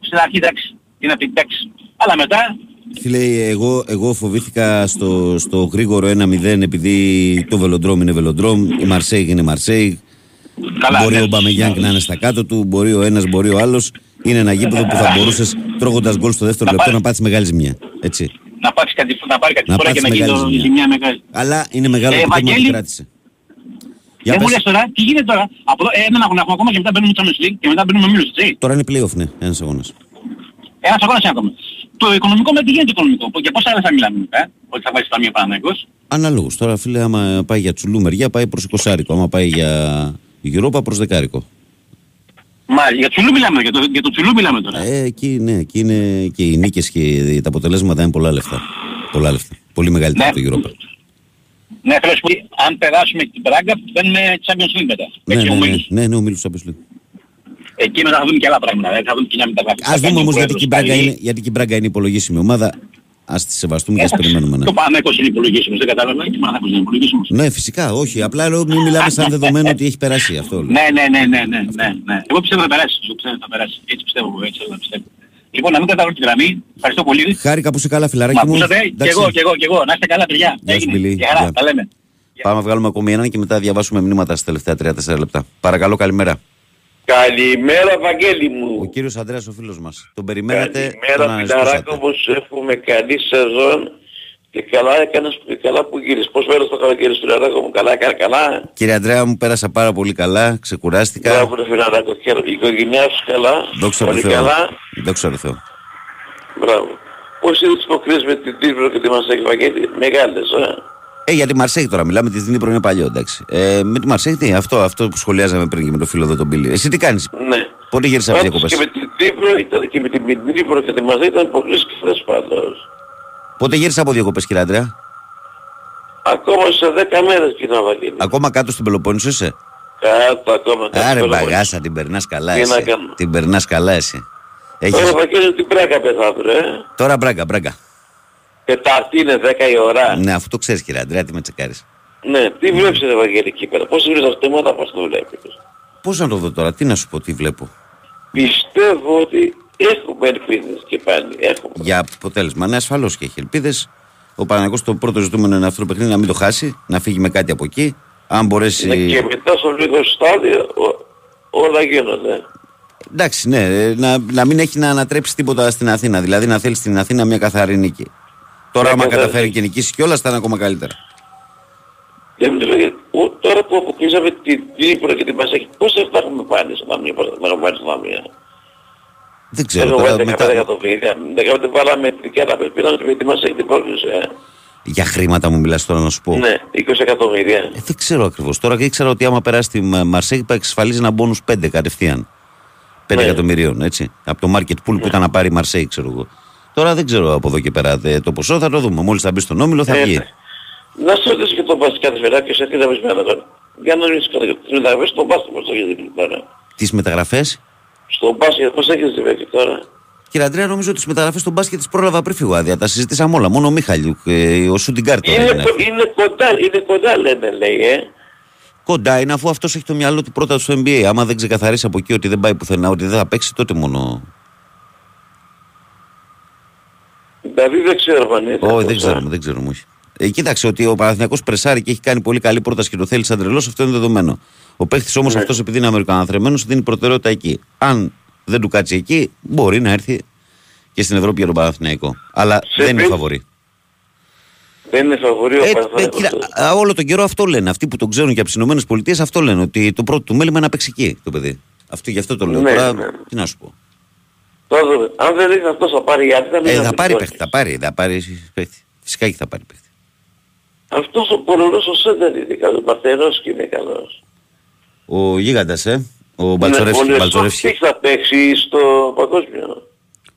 στην αρχή, εντάξει. Είναι απ' την εντάξει. Αλλά μετά, Φίλε, εγώ, εγώ φοβήθηκα στο, στο γρήγορο 1-0 επειδή το βελοντρόμ είναι βελοντρόμ, η Μαρσέιγ είναι Μαρσέιγ. καλά. μπορεί ναι. ο Μπαμεγιάνγκ να είναι στα κάτω του, μπορεί ο ένας, μπορεί ο άλλος. Είναι ένα γήπεδο που θα μπορούσες τρώγοντας γκολ στο δεύτερο Να λεπτό πάρει- να πάθεις μεγάλη ζημιά. Έτσι. Να, πάρεις κάτι, να πάρει κάτι Να φορά και πάθεις να γίνει μεγάλη το- ζημιά. ζημιά μεγάλη. Αλλά είναι μεγάλο Ε, το επιτεύγμα που Βαγγέλη, κράτησε. Για Δεν μου πες. λες τώρα, τι γίνεται τώρα; Από εδώ, ε, έναν αγώνα έχουμε ακόμα και μετά μπαίνουμε στο Champions League και μετά μπαίνουμε μίλους, έτσι. Τώρα είναι playoff, ναι, ένας αγώνας. Ένας αγώνας είναι ακόμα. Το οικονομικό με τι γίνεται οικονομικό; Για πόσα άλλα θα μιλάμε μετά, ότι θα βάλεις ταμείο Παναθηναϊκός. Αναλόγως. Τώρα, φίλε, άμα πάει για τσουλού μεριά, πάει προς 20. Άμα πάει για Europa, προς δεκάρικο. Μάλιστα, για τσουλού μιλάμε, για το, για το τσουλού μιλάμε τώρα. Ε, εκεί, ναι, εκεί είναι και οι νίκες και τα αποτελέσματα είναι πολλά λεφτά. Πολλά λεφτά. Πολύ μεγαλύτερα Ναι. από το Europa. Ναι, θέλω να σου πω, αν περάσουμε την Πράγκα, μπαίνουμε Champions League μετά. Ναι, Έτσι, ναι, ο ναι, Μίλους. ναι, ναι, ο Μίλους Champions League. Εκεί μετά θα δούμε και άλλα πράγματα. Δηλαδή θα δούμε και μια μεταγραφή. Α δούμε όμως γιατί, και η Μπράγκα είναι- γιατί και η Μπράγκα είναι υπολογίσιμη ομάδα. Α τη σεβαστούμε και ας περιμένουμε. Ναι. Το Παναθηναϊκός είναι υπολογίσιμος, δεν κατάλαβα. Και ο Παναθηναϊκός είναι υπολογίσιμος. ναι, φυσικά, όχι. Απλά λέω μην μιλάμε σαν δεδομένο ότι έχει περάσει αυτό. λέω. Ναι, ναι, ναι, ναι, ναι, ναι, ναι. Εγώ πιστεύω θα περάσει. Εγώ πιστεύω θα περάσει. Έτσι πιστεύω, εγώ, έτσι θέλω να πιστεύω. Λοιπόν, να μην κατάλαβα τη γραμμή. Ευχαριστώ πολύ. Χάρηκα που είσαι καλά, φιλαράκι Μα μου. ακούσατε, και Εντάξει. εγώ, και εγώ, και εγώ. Να είστε καλά, παιδιά. Γεια σου, Έγινε. Μπιλή. Και χαρά, Γεια. τα λέμε. Πάμε να βγάλουμε ακόμη έναν και μετά διαβάσουμε μηνύματα στα τελευταία 3-4 λεπτά. Παρακαλώ, καλημέρα. Καλημέρα Βαγγέλη Ο μου. κύριος Ανδρέας ο φίλος μας. Τον περιμένατε. τον Καλημέρα αναζητούσατε. φιλαράκο μου, σου εύχομαι καλή σεζόν και καλά έκανες καλά που γύρισες. Πώς πέρασε το καλοκαίρι σου φιλαράκο μου, καλά έκανα καλά. Κύριε Αντρέα, μου πέρασα πάρα πολύ καλά. Ξεκουράστηκα. Μπράβο ρε φιλαράκο, χαίρομαι. Η οικογένειά σου καλά, Δόξα τω πολύ Θεώ. καλά. Δόξα τω Θεώ. Μπράβο. Πώς είναι τις υποκλήσεις με την Τύπρο και τη Μασέκη Βαγγέλη; Μεγάλες, ε. Ε, για τη Μαρσέη τώρα μιλάμε, τη Δνήπρο είναι παλιό, εντάξει. Ε, με τη Μαρσέη, τι, αυτό, αυτό που σχολιάζαμε πριν και με το φίλο εδώ τον Πίλη. Εσύ τι κάνεις, Ναι. πότε γύρισες από Πάντως διακοπέ. και με την Τύπρο ήταν και με την Τύπρο και τη Μασέκη ήταν πολύ σκληρές πάντως. Πότε γύρισε από διακοπές, κύριε Άντρεα. Ακόμα σε 10 μέρες κοινό Βαγγέλη. Ακόμα κάτω στην Πελοπόννησο είσαι; Κάτω ακόμα. κάτω Άρε στο μπαγάσα, την περνάς καλά Τι να εσύ. κάνω; Την περνάς καλά εσύ. Τώρα Έχεις... Βαγγέλη την πράκα πεθάτρε. ε; Τώρα μπράγκα, μπράγκα. Τετάρτη είναι 10 η ώρα. Ναι, αφού το ξέρεις, κύριε Άντρεα, τι με τσεκάρεις. Ναι, τι βλέπεις ρε Βαγγέλη εκεί πέρα; Πώς βρεις τα θέματα, πώς το βλέπεις. Πώς να το δω τώρα, τι να σου πω, τι βλέπω. Πιστεύω ότι έχουμε ελπίδες και πάλι. Έχουμε. Για αποτέλεσμα, ναι, ασφαλώς και έχει ελπίδες. Ο Παναγιώτο το πρώτο ζητούμενο είναι αυτό το παιχνίδι να μην το χάσει, να φύγει με κάτι από εκεί. Αν μπορέσει. Ναι, και μετά στο λίγο στάδιο ο- όλα γίνονται. Εντάξει, ναι, ε, να, να μην έχει να ανατρέψει τίποτα στην Αθήνα. Δηλαδή να θέλει στην Αθήνα μια καθαρή νίκη. Τώρα, Μια άμα καθαρή καταφέρει και νικήσει κιόλας, θα είναι ακόμα καλύτερα. Δεν μου λέγε, ο- τώρα που αποκλείσαμε την Τύπρο και την Πασέχη, πώς θα έχουμε πάλι στο Ταμείο, Δεν ξέρω Έχουμε τώρα. βάλει 15 Μετά... εκατομμύρια, 15 βάλαμε και άλλα πήραμε με τη Μασέχη την πρόκληση. ε. Για χρήματα μου μιλάς τώρα να σου πω. Ναι, 20 εκατομμύρια. Ε, δεν ξέρω ακριβώς. Τώρα και ήξερα ότι άμα περάσει τη Μα- Μαρσέη θα εξασφαλίζει ένα μπόνου 5 κατευθείαν. 5 Ναι. εκατομμυρίων, έτσι. Από το market pool που ήταν να πάρει η Μαρσέη, ξέρω εγώ. Τώρα δεν ξέρω από εδώ και πέρα δε, το ποσό, θα το δούμε. Μόλις θα μπει στον όμιλο θα Ε, βγει. ναι. Να σε ρωτήσω και τον Μπάσκετ Σφαιράκης, έρχεται απεσμένα τώρα. Για να ρωτήσω κατά τις μεταγραφές στον Μπάσκετ πώς το έχεις τώρα. Τις μεταγραφές; Στον Μπάσκετ πώς έχεις δει τώρα; Κύριε Αντρέα, νομίζω ότι τι μεταγραφές στον μπάσκετ τι πρόλαβα πριν φύγω άδεια. Τα συζητήσαμε όλα. Μόνο ο Μίχαλιουκ, ε, ο Σουντιγκάρ τώρα Είναι, είναι. κο- είναι κοντά, είναι κοντά λένε λέει, ε. Κοντά είναι αφού αυτός έχει το μυαλό του πρώτα στο NBA. Άμα δεν ξεκαθαρίσει από εκεί ότι δεν πάει πουθενά, ότι δεν θα παίξει, τότε μόνο. Δηλαδή δεν ξέρω αν είναι. Όχι, δεν ξέρουμε, δεν ξέρουμε. Όχι. Ε, κοίταξε ότι ο Παναθηναϊκός πρεσάρει και έχει κάνει πολύ καλή πρόταση και το θέλει σαν τρελός, αυτό είναι δεδομένο. Ο παίχτης όμως Ναι. αυτός επειδή είναι Αμερικαναθρεμένος δίνει προτεραιότητα εκεί. Αν δεν του κάτσει εκεί, μπορεί να έρθει και στην Ευρώπη για τον Παναθηναϊκό. Αλλά Σε δεν είναι πι- φαβορή. Δεν είναι φαβορή ο Ε, ε, Παναθηναϊκός. κοίτα, α, όλο τον καιρό αυτό λένε. Αυτοί που τον ξέρουν και από τις ΗΠΑ αυτό λένε. Ότι το πρώτο του μέλημα είναι να παίξει εκεί το παιδί. Αυτό, γι' αυτό το λέω. Ναι, Τώρα, ναι. τι να σου πω. Τώρα δούμε. Αν δεν είναι αυτός θα πάρει η άλλη, θα Ε, είναι θα πάρει αυτός. παίχτη, θα πάρει, θα πάρει παίχτη. Φυσικά και θα πάρει παίχτη. Αυτός ο Πολωνός ο Σέντερ είναι καλός, Μαρτερός και είναι καλός. Ο γίγαντας, ε. Ο Ναι, Μπαλτσορεύσκη. ο Λεσόφ Μπαλτσορεύσκη. τι θα παίξει στο παγκόσμιο.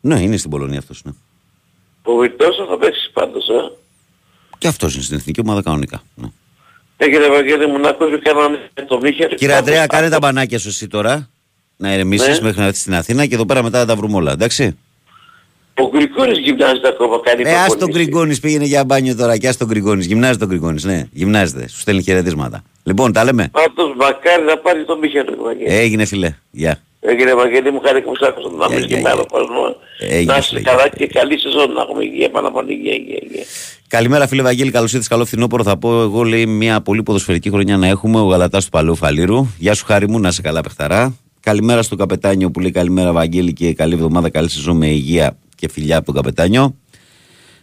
Ναι, είναι στην Πολωνία αυτός, ναι. Ο Βιρτώσο θα παίξει πάντως, ε. Και αυτός είναι στην εθνική ομάδα κανονικά. Ναι. Έγινε Ευαγγέλη μου να κόβει κανέναν το Μίχερ. Κύριε Αντρέα, κάνε τα μπανάκια σου εσύ τώρα. Να ηρεμήσεις Ναι. μέχρι να έρθεις στην Αθήνα και εδώ πέρα μετά θα τα βρούμε όλα, εντάξει. Ο Γκρικόρης γυμνάζεται ακόμα, κάνει Ε, ας τον προπονήσεις. Γκριγκόνης πήγαινε για μπάνιο τώρα και ας τον Γκριγκόνης. Γυμνάζει τον Γκριγκόνης, ναι. Γυμνάζεται. Σου στέλνει χαιρετίσματα. Λοιπόν, τα λέμε. Πάντως μακάρι να πάρει το Μίχερ Ευαγγέλη. Έγινε φιλέ. Γεια. Έγινε Ευαγγέλη μου, χάρη που σ' άκουσα να Γεια, μην γεια, και με άλλο γεια. κόσμο. Έγινε, Να είσαι φίλε, καλά γεια. και καλή σεζόν να έχουμε υγεία, πάνω από υγεία, υγεία, υγεία. Καλημέρα, φίλε Βαγγέλη. Καλώς ήρθατε. Καλό φθινόπωρο. Θα πω εγώ, λέει, μια πολύ ποδοσφαιρική χρονιά να έχουμε. Ο Γαλατάς του Παλαιού Φαλήρου. Γεια σου, χάρη μου, να είσαι καλά, παιχταρά. Καλημέρα στον καπετάνιο που λέει Καλημέρα, Βαγγέλη, και καλή εβδομάδα. Καλή σεζόν με υγεία και φιλιά από τον καπετάνιο.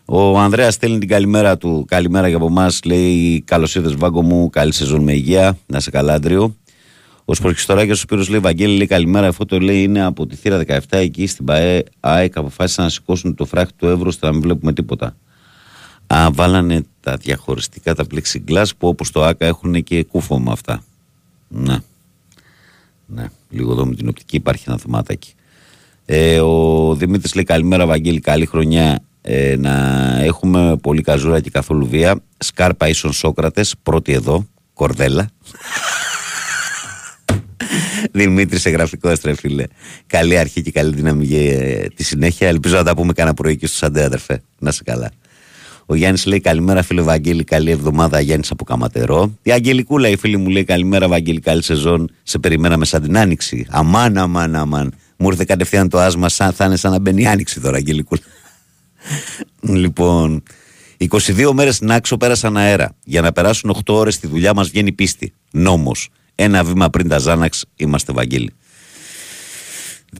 Ο Ανδρέας στέλνει την καλημέρα του. Καλημέρα για από εμάς. Λέει Καλώς ήρθες, Βάγκο μου. Καλή σεζόν με υγεία. Να είσαι καλά, Άντριο. Ο Σπορχιστοράκη ο Σπύρος λέει Βαγγέλη, λέει καλημέρα. Αυτό το λέει είναι από τη θύρα 17 εκεί στην ΠαΕ. ΑΕΚ αποφάσισαν να σηκώσουν το φράχτη του εύρου ώστε να μην βλέπουμε τίποτα. Α, βάλανε τα διαχωριστικά τα plexiglass που όπως το ΆΚΑ έχουν και κούφο με αυτά. Ναι. Ναι, λίγο εδώ με την οπτική υπάρχει ένα θεματάκι. Ε, ο Δημήτρης λέει καλημέρα Βαγγέλη, καλή χρονιά. Ε, να έχουμε πολύ καζούρα και καθόλου βία. Σκάρπα ίσον Σόκρατες, πρώτη εδώ, κορδέλα. Δημήτρη σε γραφικό έστρε, φίλε. Καλή αρχή και καλή δύναμη για ε, τη συνέχεια. Ελπίζω να τα πούμε κανένα πρωί και στους Σαντέ, αδερφέ. Να σε καλά. Ο Γιάννης λέει καλημέρα, φίλε Βαγγέλη. Καλή εβδομάδα, Γιάννης από Καματερό. Η Αγγελικούλα, η φίλη μου, λέει καλημέρα, Βαγγέλη. Καλή σεζόν. Σε περιμέναμε σαν την άνοιξη. Αμάν, αμάν, αμάν. Μου ήρθε κατευθείαν το άσμα, σαν, θα είναι σαν να μπαίνει η άνοιξη τώρα, Αγγελικούλα. λοιπόν, 22 μέρες στην Άξο πέρασαν αέρα. Για να περάσουν 8 ώρες στη δουλειά μας βγαίνει πίστη. Νόμος. Ένα βήμα πριν τα Ζάναξ είμαστε Βαγγέλη.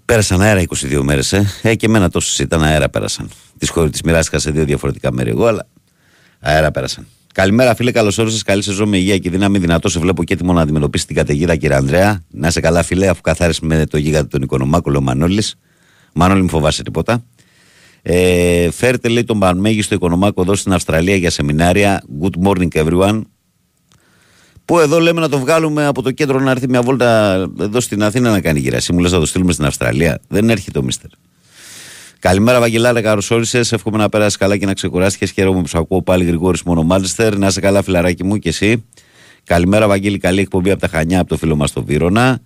Πέρασαν αέρα 22 μέρες, ε. ε. και εμένα τόσες ήταν αέρα πέρασαν. Τι χώρε της μοιράστηκα σε δύο διαφορετικά μέρη εγώ, αλλά αέρα πέρασαν. Καλημέρα, φίλε, καλώς όρισες. Καλή σεζόν με υγεία και δύναμη. Δυνατό σε βλέπω και έτοιμο να αντιμετωπίσει την καταιγίδα, κύριε Ανδρέα. Να σε καλά, φίλε, αφού καθάρισες με το γίγαντα τον Οικονομάκο, λέει ο Μανώλης. Μανώλη, μου φοβάσαι τίποτα. Ε, φέρτε λέει τον πανμέγιστο οικονομάκο εδώ στην Αυστραλία για σεμινάρια. Good morning everyone. Που εδώ λέμε να το βγάλουμε από το κέντρο να έρθει μια βόλτα εδώ στην Αθήνα να κάνει γυρασί. Μου λες να το στείλουμε στην Αυστραλία. Δεν έρχεται ο Μίστερ. Καλημέρα, Βαγγελάρα, καλώς όρισες. Εύχομαι να περάσεις καλά και να ξεκουράστηκες. Χαίρομαι που σου ακούω πάλι Γρηγόρης μόνο Μάλιστερ. Να είσαι καλά, φιλαράκι μου και εσύ. Καλημέρα, Βαγγέλη, καλή εκπομπή από τα Χανιά, από το φίλο μας το Βύρονα.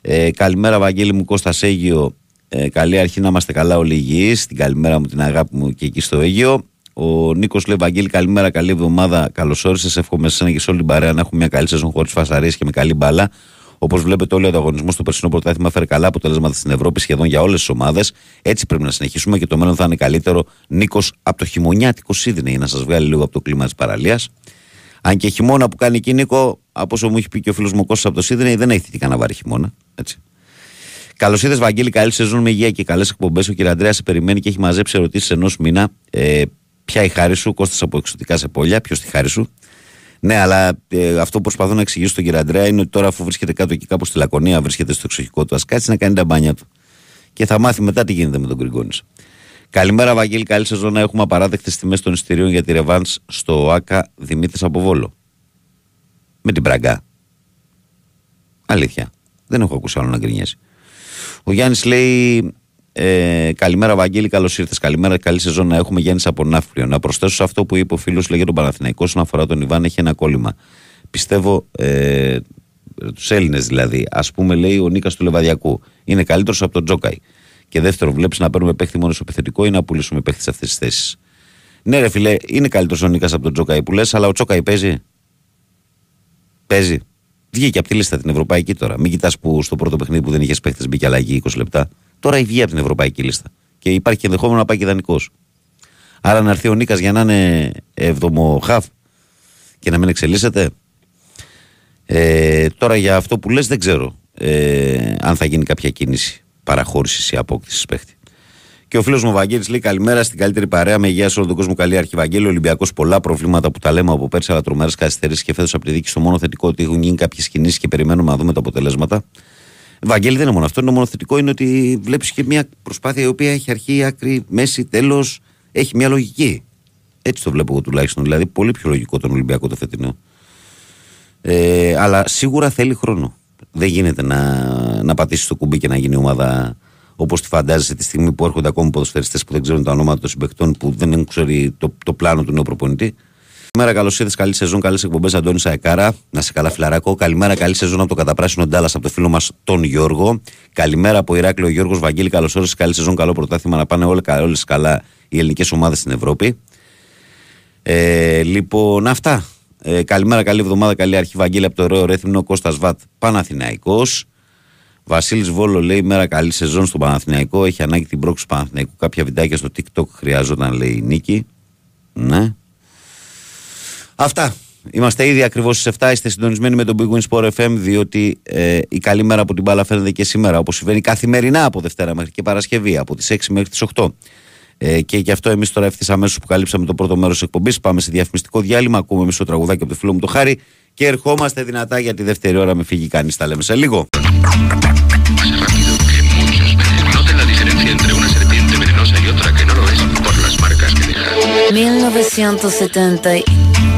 Ε, καλημέρα, Βαγγέλη μου, Κώστα Αίγιο. Ε, καλή αρχή να είμαστε καλά όλοι υγιείς. Την καλημέρα μου, την αγάπη μου και εκεί στο Αίγιο. Ο Νίκος λέει: Βαγγέλη, καλημέρα, καλή εβδομάδα. Καλώς όρισες. Εύχομαι σε και σε όλη την παρέα να έχουμε μια καλή σεζόν χωρίς φασαρίες και με καλή μπάλα. Όπως βλέπετε, όλο ο ανταγωνισμό στο περσινό πρωτάθλημα φέρει καλά αποτελέσματα στην Ευρώπη σχεδόν για όλες τις ομάδες. Έτσι πρέπει να συνεχίσουμε και το μέλλον θα είναι καλύτερο. Νίκος από το χειμωνιάτικο Σίδνεϊ, να σας βγάλει λίγο από το κλίμα της παραλίας. Αν και χειμώνα που κάνει εκεί, Νίκο, από όσο μου έχει πει και ο φίλος μου Κώστας από το Σίδνεϊ, δεν έχει τι να βάρει χειμώνα. Έτσι. Καλώς ήρθε, Βαγγέλη. Καλή σεζόν με υγεία και καλές εκπομπές. Ο κ. Αντρέα σε περιμένει και έχει μαζέψει ερωτήσεις ενός μήνα. Ε, ποια η χάρη σου, Κώστας από εξωτικά σε πόλια, ποιος τη χάρη σου; Ναι, αλλά ε, αυτό που προσπαθώ να εξηγήσω στον κ. Αντρέα είναι ότι τώρα, αφού βρίσκεται κάτω εκεί κάπου στη Λακωνία, βρίσκεται στο εξοχικό του, ας κάτσει να κάνει τα μπάνια του. Και θα μάθει μετά τι γίνεται με τον Γκριγκόνης. Καλημέρα, Βαγγέλη. Καλή σεζόν να έχουμε απαράδεκτες τιμές των εισιτηρίων για τη Ρεβάν στο ΑΚΑ Δημήτρης από Βόλο. Με την Μπραγκά. Αλήθεια. Δεν έχω ακούσει άλλο να γκρινιάσει. Ο Γιάννης λέει: ε, Καλημέρα, Βαγγέλη, καλώς ήρθες. Καλημέρα, καλή σεζόν να έχουμε Γιάννης από Ναύπλιο. Να προσθέσω σε αυτό που είπε ο φίλος λέγε τον Παναθηναϊκός όσον αφορά τον Ιβάν, έχει ένα κόλλημα. Πιστεύω, ε, τους Έλληνες δηλαδή, ας πούμε, λέει ο Νίκας του Λεβαδιακού, είναι καλύτερος από τον Τζόκαη. Και δεύτερο, βλέπεις να παίρνουμε παίχτη μόνο στο επιθετικό ή να πουλήσουμε παίχτη σε αυτές τις θέσεις. Ναι, ρε φιλέ, είναι καλύτερος ο Νίκας από τον Τζόκαη που λες, αλλά ο Τζόκαη παίζει. Παίζει. Βγήκε από τη λίστα την ευρωπαϊκή τώρα. Μην κοιτάς που στο πρώτο παιχνίδι που δεν είχες παίχτε μπήκε αλλαγή 20 λεπτά. Τώρα έχει βγει από την ευρωπαϊκή λίστα. Και υπάρχει και ενδεχόμενο να πάει και ιδανικό. Άρα να έρθει ο Νίκας για να είναι εβδομο χαφ και να μην εξελίσσεται. Ε, τώρα για αυτό που λες δεν ξέρω ε, αν θα γίνει κάποια κίνηση παραχώρησης ή απόκτησης παίχτη. Και ο φίλος μου Βαγγέλης λέει καλημέρα στην καλύτερη παρέα με υγεία σε όλο τον κόσμο. Καλή αρχή, Βαγγέλη. Ολυμπιακός πολλά προβλήματα που τα λέμε από πέρσι, αλλά τρομερές καθυστερήσεις και φέτος από τη δίκη. Στο μόνο θετικό ότι έχουν γίνει κάποιες κινήσεις και περιμένουμε να δούμε τα αποτελέσματα. Βαγγέλη δεν είναι μόνο αυτό. Είναι μόνο θετικό είναι ότι βλέπεις και μια προσπάθεια η οποία έχει αρχή, άκρη, μέση, τέλος. Έχει μια λογική. Έτσι το βλέπω εγώ τουλάχιστον. Δηλαδή πολύ πιο λογικό τον Ολυμπιακό το φετινό. Ε, αλλά σίγουρα θέλει χρόνο. Δεν γίνεται να, να πατήσεις το κουμπί και να γίνει ομάδα όπως τη φαντάζεσαι τη στιγμή που έρχονται ακόμη ποδοσφαιριστές που δεν ξέρουν τα ονόματα των συμπεκτών, που δεν έχουν ξέρει το, το πλάνο του νέου προπονητή. Καλημέρα, καλώς ήρθες. Καλή σεζόν, καλές εκπομπές. Αντώνη Σαεκάρα. Να σε καλά, φιλαράκο. Καλημέρα, καλή σεζόν από το καταπράσινο Ντάλλας από το φίλο μας τον Γιώργο. Καλημέρα από Ηράκλειο Γιώργος Βαγγέλη. Καλώς ήρθες. Καλή σεζόν, καλό πρωτάθλημα να πάνε όλες καλά οι ελληνικές ομάδες στην Ευρώπη. Ε, λοιπόν, αυτά. Ε, καλημέρα, καλή εβδομάδα, καλή αρχή. Βαγγέλη από το ωραίο Ρέθυμνο, Κώστας Βατ Παναθηναϊκός. Βασίλης Βόλο λέει: Μέρα καλή σεζόν στο Παναθηναϊκό. Έχει ανάγκη την πρόκληση του Παναθηναϊκού. Κάποια βιντεάκια στο TikTok χρειάζονταν, λέει η Νίκη. Ναι. Αυτά. Είμαστε ήδη ακριβώς στις 7. Είστε συντονισμένοι με τον Big Win Sport FM, διότι ε, η καλή μέρα από την μπάλα φαίνεται και σήμερα, όπως συμβαίνει καθημερινά από Δευτέρα μέχρι και Παρασκευή, από τις 6 μέχρι τις 8. Ε, και γι' αυτό εμείς τώρα ευθύς αμέσως που καλύψαμε το πρώτο μέρος της εκπομπής, πάμε σε διαφημιστικό διάλειμμα. Ακούμε εμεί το τραγουδάκι από το φίλο μου το Χάρη και ερχόμαστε δυνατά για τη δεύτερη ώρα με φύγει κανείς. Τα λέμε σε λίγο.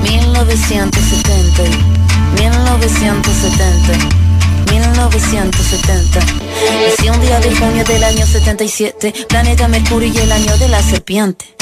1970, 1970, 1970. Nací un día de junio del año 77, planeta Mercurio y el año de la serpiente.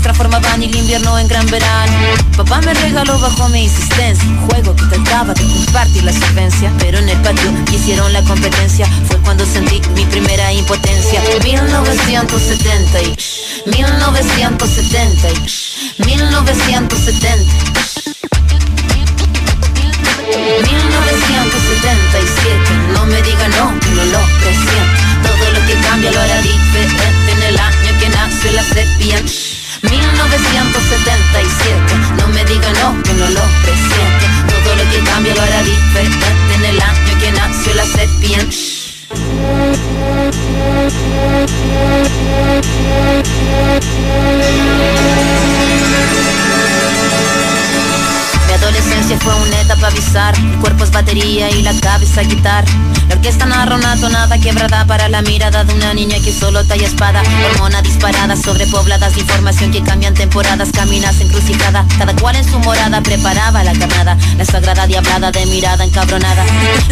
transformaban el invierno en gran verano. Papá me regaló bajo mi insistencia Un juego que trataba de compartir la solvencia Pero en el patio hicieron la competencia. Fue cuando sentí mi primera impotencia. 1970 y 1970 y 1970 1977 No me diga no, no lo presiento Todo lo que cambia lo hará diferente En el año que nace la serpiente 1977. No me diga no, que no lo presiente. Todo lo que cambia lo hará diferente en el año que nació la serpiente. adolescencia fue una etapa bizarra. El cuerpo es batería y la cabeza guitarra. La orquesta narra una tonada quebrada para la mirada de una niña que solo talla espada. Hormona disparada, sobrepobladas de información que cambian temporadas, caminas encrucijada. Cada cual en su morada preparaba la carnada. La sagrada diablada de mirada encabronada.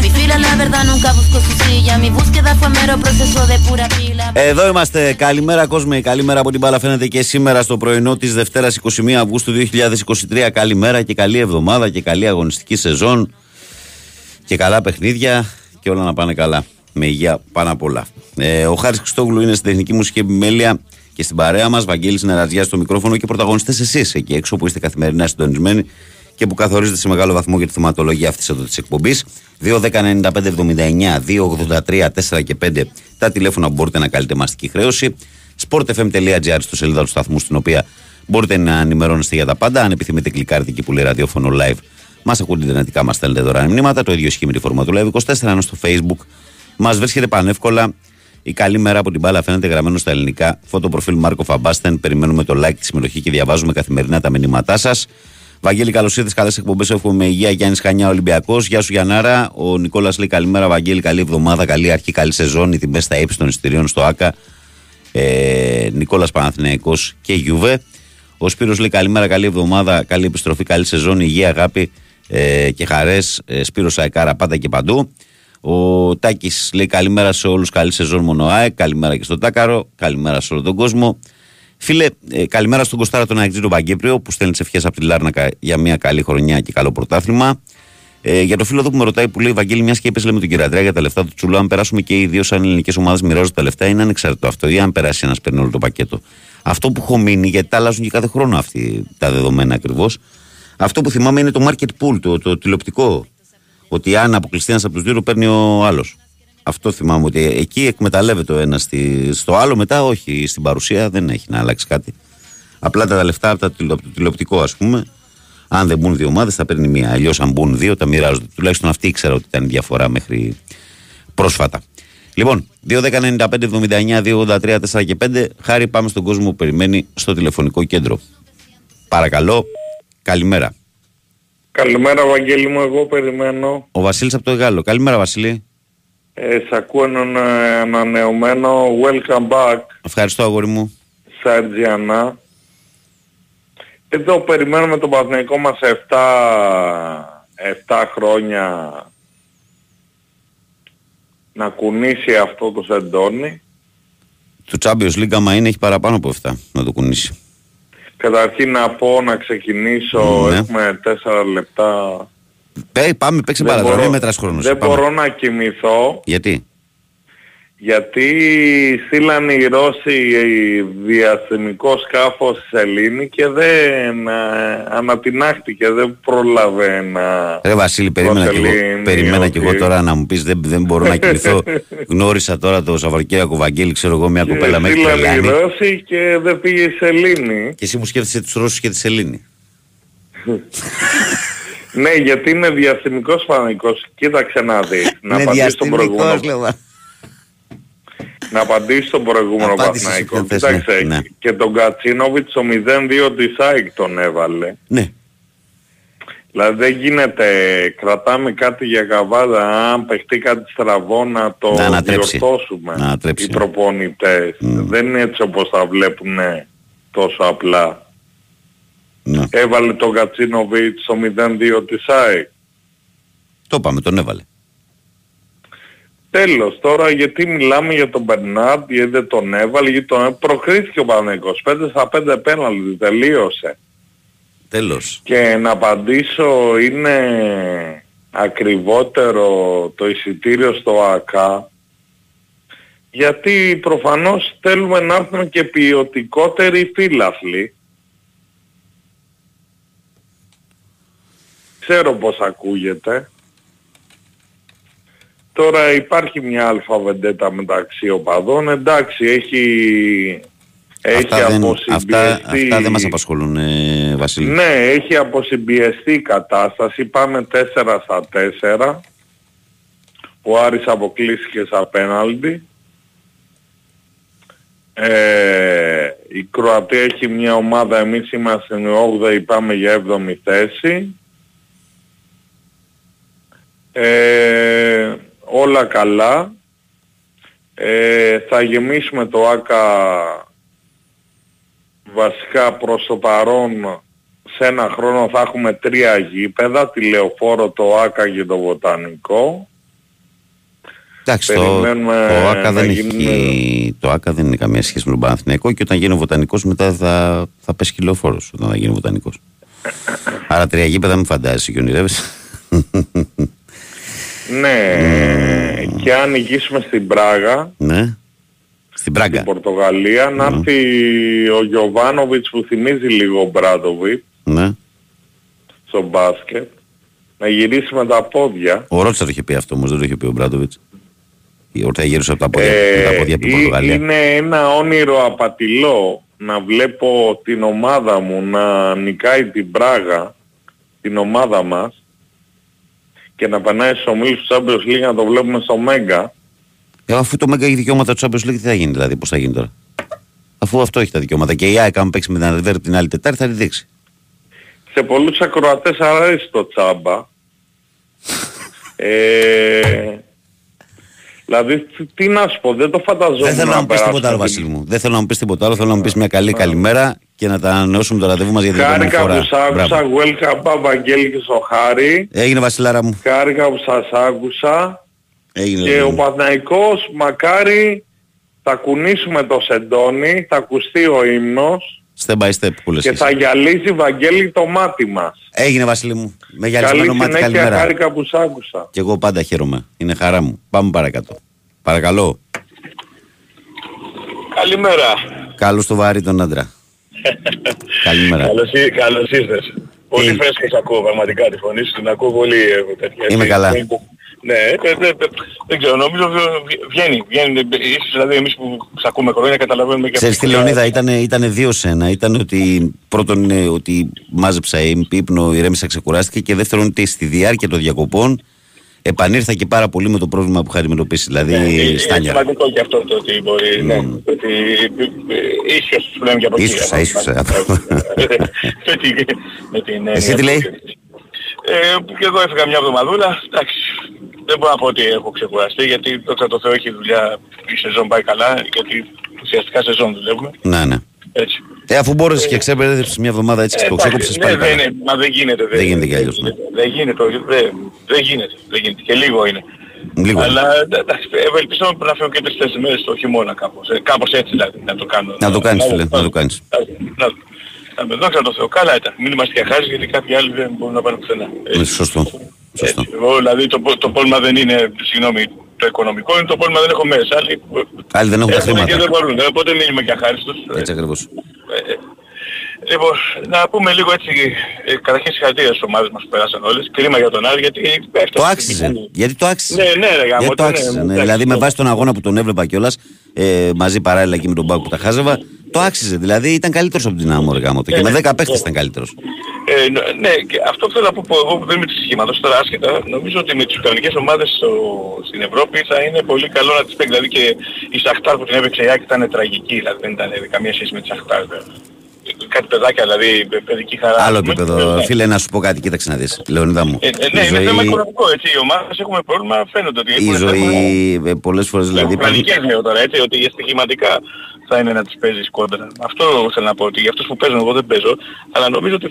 Mi fila, la verdad, nunca buscó su silla. Mi búsqueda fue mero proceso de pura pila. Εδώ είμαστε. Καλημέρα, κόσμε. Καλημέρα από την μπάλα. Φαίνεται και σήμερα στο πρωινό τη Δευτέρα 21 Αυγούστου 2023. Καλημέρα και καλή εβδομάδα και καλή αγωνιστική σεζόν. Και καλά παιχνίδια και όλα να πάνε καλά. Με υγεία πάνω απ' όλα. Ε, ο Χάρης Χριστόγλου είναι στην τεχνική μουσική επιμέλεια και στην παρέα μας. Βαγγέλης Νεραζιά στο μικρόφωνο και πρωταγωνιστές εσείς εκεί έξω που είστε καθημερινά συντονισμένοι και που καθορίζετε σε μεγάλο βαθμό για τη θεματολογία αυτής εδώ της εκπομπής. 2.10.95.79, 2.83, 4 και 5 τα τηλέφωνα που μπορείτε να καλείτε μαστική χρέωση. sportfm.gr στο σελίδα του σταθμού στην οποία μπορείτε να ενημερώνεστε για τα πάντα. Αν επιθυμείτε, κλικάρετε εκεί που λέει ραδιόφωνο live. Μας ακούτε ιντερνετικά, μας στέλνετε δωρεάν μηνύματα. Το ίδιο ισχύει με τη φόρμα του Live 24, ενώ στο Facebook μας βρίσκεται πανεύκολα. Η καλή μέρα από την μπάλα φαίνεται γραμμένο στα ελληνικά. Φωτοπροφίλ Μάρκο Φαμπάστεν. Περιμένουμε το like, τη συμμετοχή και διαβάζουμε καθημερινά τα μηνύματά σας. Βαγγέλη, καλώς ήρθες. Καλές εκπομπές. Εύχομαι με υγεία. Γιάννης Χανιά, Ολυμπιακός. Γεια σου, Γιαννάρα. Ο Νικόλας λέει καλημέρα, Βαγγέλη. Καλή εβδομάδα, καλή αρχή, καλή σεζόν. Οι τιμές στα ύψη των εισιτηρίων στο ΑΚΑ. Ε, Νικόλας Παναθηναϊκός και Γιούβε. Ο Σπύρος λέει καλημέρα, καλή εβδομάδα, καλή επιστροφή, καλή σεζόν, υγεία, αγάπη ε, και χαρές. Ε, Σπύρος Αεκάρα πάντα και παντού. Ο Τάκης λέει καλημέρα σε όλους, καλή σεζόν μόνο ΑΕΚ. Καλημέρα και στον Τάκαρο, καλημέρα σε όλο τον κόσμο. Φίλε, ε, καλημέρα στον Κωστάρα τον Αεκτζή τον Παγκύπριο που στέλνει τις ευχές από τη Λάρνακα για μια καλή χρονιά και καλό πρωτάθλημα. Ε, για το φίλο εδώ που με ρωτάει που λέει Βαγγέλη, μιας και είπες λέμε τον κυριατρέα για τα λεφτά του Τσουλού, αν περάσουμε και οι δύο σαν ελληνικές ομάδες μοιράζονται τα λεφτά, είναι ανεξάρτητο αυτό ή αν περάσει ένας παίρνει όλο το πακέτο. Αυτό που έχω μείνει, γιατί τα αλλάζουν και κάθε χρόνο αυτοί τα δεδομένα ακριβώς. Αυτό που θυμάμαι είναι το market pool, το, το τηλεοπτικό. Ότι αν αποκλειστεί ένας από τους δύο, παίρνει ο άλλος. Αυτό θυμάμαι ότι εκεί εκμεταλλεύεται ο ένας στο άλλο, μετά όχι. Στην παρουσία δεν έχει να αλλάξει κάτι. Απλά τα λεφτά από, τα, τηλε- από το τηλεοπτικό, ας πούμε, αν δεν μπουν δύο ομάδες, θα παίρνει μία. Αλλιώς, αν μπουν δύο, τα μοιράζονται. Τουλάχιστον αυτή ήξερα ότι ήταν η διαφορά μέχρι πρόσφατα. Λοιπόν, 2.195.79, 2.83, 4 και 5. Χάρη, πάμε στον κόσμο που περιμένει στο τηλεφωνικό κέντρο. Παρακαλώ, καλημέρα. Καλημέρα Βαγγέλη μου, εγώ περιμένω. Ο Βασίλης από το Γάλλο. Καλημέρα, Βασίλη. Ε, σ' ακούω έναν ε, ανανεωμένο welcome back, Ευχαριστώ, αγόρι μου. Σαρτζιανά. Εδώ περιμένουμε τον Παθηναϊκό μας 7, 7 χρόνια να κουνήσει αυτό το σεντόνι. Του Champions League, άμα είναι, έχει παραπάνω από 7 να το κουνήσει. Καταρχήν να πω να ξεκινήσω, Ναι. έχουμε 4 λεπτά. Πέ, πάμε, παίξε Δεν παραδρόμι, μπορώ- δεν μετράς χρόνος. Δεν Πάμε. μπορώ να κοιμηθώ Γιατί; Γιατί στείλαν οι Ρώσοι διαστημικό σκάφος στη Σελήνη και δεν ε, ανατινάχτηκε, δεν πρόλαβε να... Ρε Βασίλη, περίμενα και εγώ, Βασιλίνη, περιμένα κι εγώ ότι- τώρα να μου πεις δεν, δεν μπορώ να κοιμηθώ. Γνώρισα τώρα το Σαββαρκέακο Βαγγέλη, ξέρω εγώ, μια κοπέλα μέχρι Στείλαν οι Τρελιάνη. Ρώσοι και δεν πήγε η Σελήνη. Και εσύ μου σκέφτεσαι τους Ρώσους και τη Σελήνη. ναι, γιατί είναι διαστημικός φανικός. Κοίταξε να δεις. να Είναι απαντήσω στον διαστημικός, προηγούμενο, λέω. Να απαντήσω στον προηγούμενο Απάντησε Παθηναϊκό. σου, θες, Κοίταξε, ναι, ναι. και τον Κατσίνοβιτς το 0-2 της ΑΕΚ τον έβαλε. Ναι. Δηλαδή δεν γίνεται, κρατάμε κάτι για καβάδα, αν παιχτεί κάτι στραβό να το Να ανατρέψει. διορθώσουμε Να ανατρέψει, οι ναι. προπονητές. Δεν είναι έτσι όπως τα βλέπουν τόσο απλά. Ναι. Έβαλε τον Κατσίνοβιτς στο 0-2 της ΑΕΚ. Το είπαμε, τον έβαλε. Τέλος, τώρα γιατί μιλάμε για τον Μπερνάρντ, γιατί δεν τον έβαλε, γιατί τον προκρίθηκε ο Παναγικός. 5 στα 5 πέναλτι, τελείωσε. Τέλος. Και να απαντήσω είναι ακριβότερο το εισιτήριο στο ΑΚΑ γιατί προφανώς θέλουμε να έρθουν και ποιοτικότεροι φύλαθλοι. Ξέρω πως ακούγεται. Τώρα υπάρχει μια αλφαβεντέτα μεταξύ οπαδών. Εντάξει, έχει, Έχει Αυτά δεν, αποσυμπιεστεί... αυτά, αυτά δεν μας απασχολούν, ε, Βασίλη. Ναι, έχει αποσυμπιεστεί η κατάσταση. Πάμε 4 στα 4. Ο Άρης αποκλείστηκε στα πέναλτι. Ε, η Κροατία έχει μια ομάδα, εμείς είμαστε 8η, πάμε για 7η θέση. Ε, όλα καλά. Ε, θα γεμίσουμε το ΆΚΑ βασικά προς το παρόν σε ένα χρόνο θα έχουμε τρία γήπεδα, τη Λεωφόρο, το ΆΚΑ και το Βοτανικό. Εντάξει, το, Περιμένουμε το, ΆΚΑ να δεν γίνουν- έχει, το ΆΚΑ δεν είναι καμία σχέση με τον Παναθηναϊκό και όταν γίνει ο βοτανικός μετά θα, θα πέσει χιλοφόρος όταν θα γίνει ο βοτανικός. Άρα τρία γήπεδα μην φαντάζεσαι και ονειρεύεσαι. Ναι, και αν νικήσουμε στην Πράγα, ναι. Στην Πράγκα. στην Πορτογαλία, να έρθει ο Γιωβάνοβιτς που θυμίζει λίγο ο Μπράντοβιτς Ναι. στο μπάσκετ, να γυρίσει με τα πόδια. Ο Ρότσαρ το είχε πει αυτό όμως, δεν το είχε πει ο Μπράντοβιτς. Ότι θα γύρωσε από τα πόδια, Ε, με τα πόδια από την ε, Πορτογαλία. Είναι ένα όνειρο απατηλό να βλέπω την ομάδα μου να νικάει την Πράγα, την ομάδα μας, και να περνάει στους ομίλους του Champions League να το βλέπουμε στο Μέγκα. Ε, αφού το Μέγκα έχει δικαιώματα του Champions League, τι θα γίνει δηλαδή, πώς θα γίνει τώρα; Αφού αυτό έχει τα δικαιώματα και η ΑΕΚ αν παίξει με την Αντεβέρ την άλλη Τετάρτη θα τη δείξει. Σε πολλούς ακροατές αρέσει το τσάμπα. ε, δηλαδή, τι- τι να σου πω, δεν το φανταζόμουν Δεν θέλω να μου πεις περάσουμε τίποτα άλλο, την- Βασίλη μου. Δεν θέλω να μου πεις τίποτα άλλο. Θέλω να μου πεις μια καλή καλημέρα και να τα ανανεώσουμε το ραντεβού μας για την επόμενη Χάρηκα φορά. που σ' άκουσα, Μπράβο. welcome Παπαγγέλη και στο Χάρη. Έγινε Βασιλάρα μου. Χάρηκα που σας άκουσα. Έγινε. Και ρε, ο μου. Παναϊκός μακάρι θα κουνήσουμε το σεντόνι, θα ακουστεί ο ύμνος Step by step που λες και εσύ. θα γυαλίσει Βαγγέλη το μάτι μας. Έγινε Βασίλη μου. Με Καλή γυαλισμένο μάτι συνέχεια, καλημέρα. χάρηκα που σ' άκουσα. Και εγώ πάντα χαίρομαι. Είναι χαρά μου. Πάμε παρακάτω. Παρακαλώ. Καλημέρα. Καλώς το βάρη τον άντρα. Καλημέρα. Καλώς, ή- καλώς ήρθες. Πολύ φρέσκος ακούω πραγματικά τη φωνή σου, την ακούω πολύ ε, τέτοια. Είμαι καλά. Ναι, ε, ε, ε, δεν ξέρω, νομίζω βγ- βγαίνει, βγαίνει, ε, ίσως δηλαδή εμείς που σ' ακούμε χρόνια καταλαβαίνουμε και Ξέρεις τι Λεωνίδα, ήταν, ήταν δύο σένα. Ήταν ότι πρώτον είναι ότι μάζεψα ύπνο, ηρέμησα, ξεκουράστηκε και δεύτερον ότι στη διάρκεια των διακοπών επανήρθα και πάρα πολύ με το πρόβλημα που είχα αντιμετωπίσει. Δηλαδή Ε, Είναι στάνια. σημαντικό και αυτό το ότι μπορεί, ναι, το ότι ε, ίσιος που λέμε και από εκεί. Ίσουσα, ίσουσα. Με την- με την έννοια Εσύ τι που- λέει; Ε, και εγώ έφυγα μια εβδομαδούλα, εντάξει, δεν μπορώ να πω ότι έχω ξεκουραστεί γιατί δόξα τω Θεώ έχει δουλειά, η σεζόν πάει καλά, γιατί ουσιαστικά σεζόν δουλεύουμε. Ναι, ναι. Έτσι. Ε, αφού μπόρεσες και ξέπερδεψες μια εβδομάδα έτσι και το εντάξει, ξέκοψες ναι, πάλι δεν καλά. είναι, μα δεν γίνεται. Δεν γίνεται κι αλλιώς, ναι. Δεν γίνεται, όχι, δεν, δεν γίνεται, δεν γίνεται. Και λίγο είναι. Λίγο. Αλλά εντάξει, ευελπιστώ να φέρω και τρεις-τέσσερις μέρες το χειμώνα κάπως. Ε, κάπως έτσι δηλαδή να το κάνω. Να το κάνεις φίλε, να το κάνεις. Να, να με δόξα τω Θεώ, καλά ήταν. Μην είμαστε και χάρη γιατί κάποιοι άλλοι δεν μπορούν να πάνε πουθενά. Ε, Σωστό. Σωστό. Εγώ δηλαδή το, πο- το πρόβλημα δεν είναι, συγγνώμη, το οικονομικό, είναι το πρόβλημα δεν έχω μέρες. Άλλοι, Άλλοι δεν έχουν τα έχουν και χρήματα. δεν μπορούν. Ε, Οπότε μην είμαι και αχάριστος. Έτσι ακριβώς. Ε, Λοιπόν, να πούμε λίγο έτσι, ε, καταρχήν συγχαρητήρια στις ομάδες μας που πέρασαν όλες. Κρίμα για τον Άρη γιατί έφτασε. Το άξιζε. Γιατί το άξιζε. Ναι, ναι, ρε γάμο, Γιατί το ναι, άξιζε. ναι, ναι. εντάξει, Δηλαδή με ναι. βάση τον αγώνα που τον έβλεπα κιόλας ε, μαζί παράλληλα και με τον Μπάκου που τα χάζευα, το άξιζε. Δηλαδή ήταν καλύτερος από την Δυναμό ρε γάμο. Και Ναι, με 10 ναι. παίχτες ήταν καλύτερος. Ε, ν- ναι, και αυτό που θέλω να πω που εγώ που δεν είμαι της σχήματος τώρα άσχετα, νομίζω ότι με τις ουκρανικές ομάδες στο, στην Ευρώπη θα είναι πολύ καλό να τις παίξει. Δηλαδή και η Σαχτάρ που την έπαιξε η Άκη ήταν τραγική, δηλαδή δεν ήταν καμία σχέση με τη Σαχτάρ. Κάτι παιδάκια δηλαδή, παι- παιδική χαρά. Άλλο πούμε. επίπεδο. Ναι. Φίλε, να σου πω κάτι, κοίταξε να δεις. Λεωνίδα μου. Ε, ε, ναι, η είναι θέμα ζωή, οικονομικό έτσι. Οι ομάδες έχουμε πρόβλημα, φαίνεται ότι η έχουν ζωή πολλές φορές δηλαδή. υπάρχει- Ουκρανικές λέω τώρα έτσι, ότι για στοιχηματικά θα είναι να τις παίζεις κόντρα. Αυτό θέλω να πω, ότι για αυτούς που παίζουν εγώ δεν παίζω, αλλά νομίζω ότι,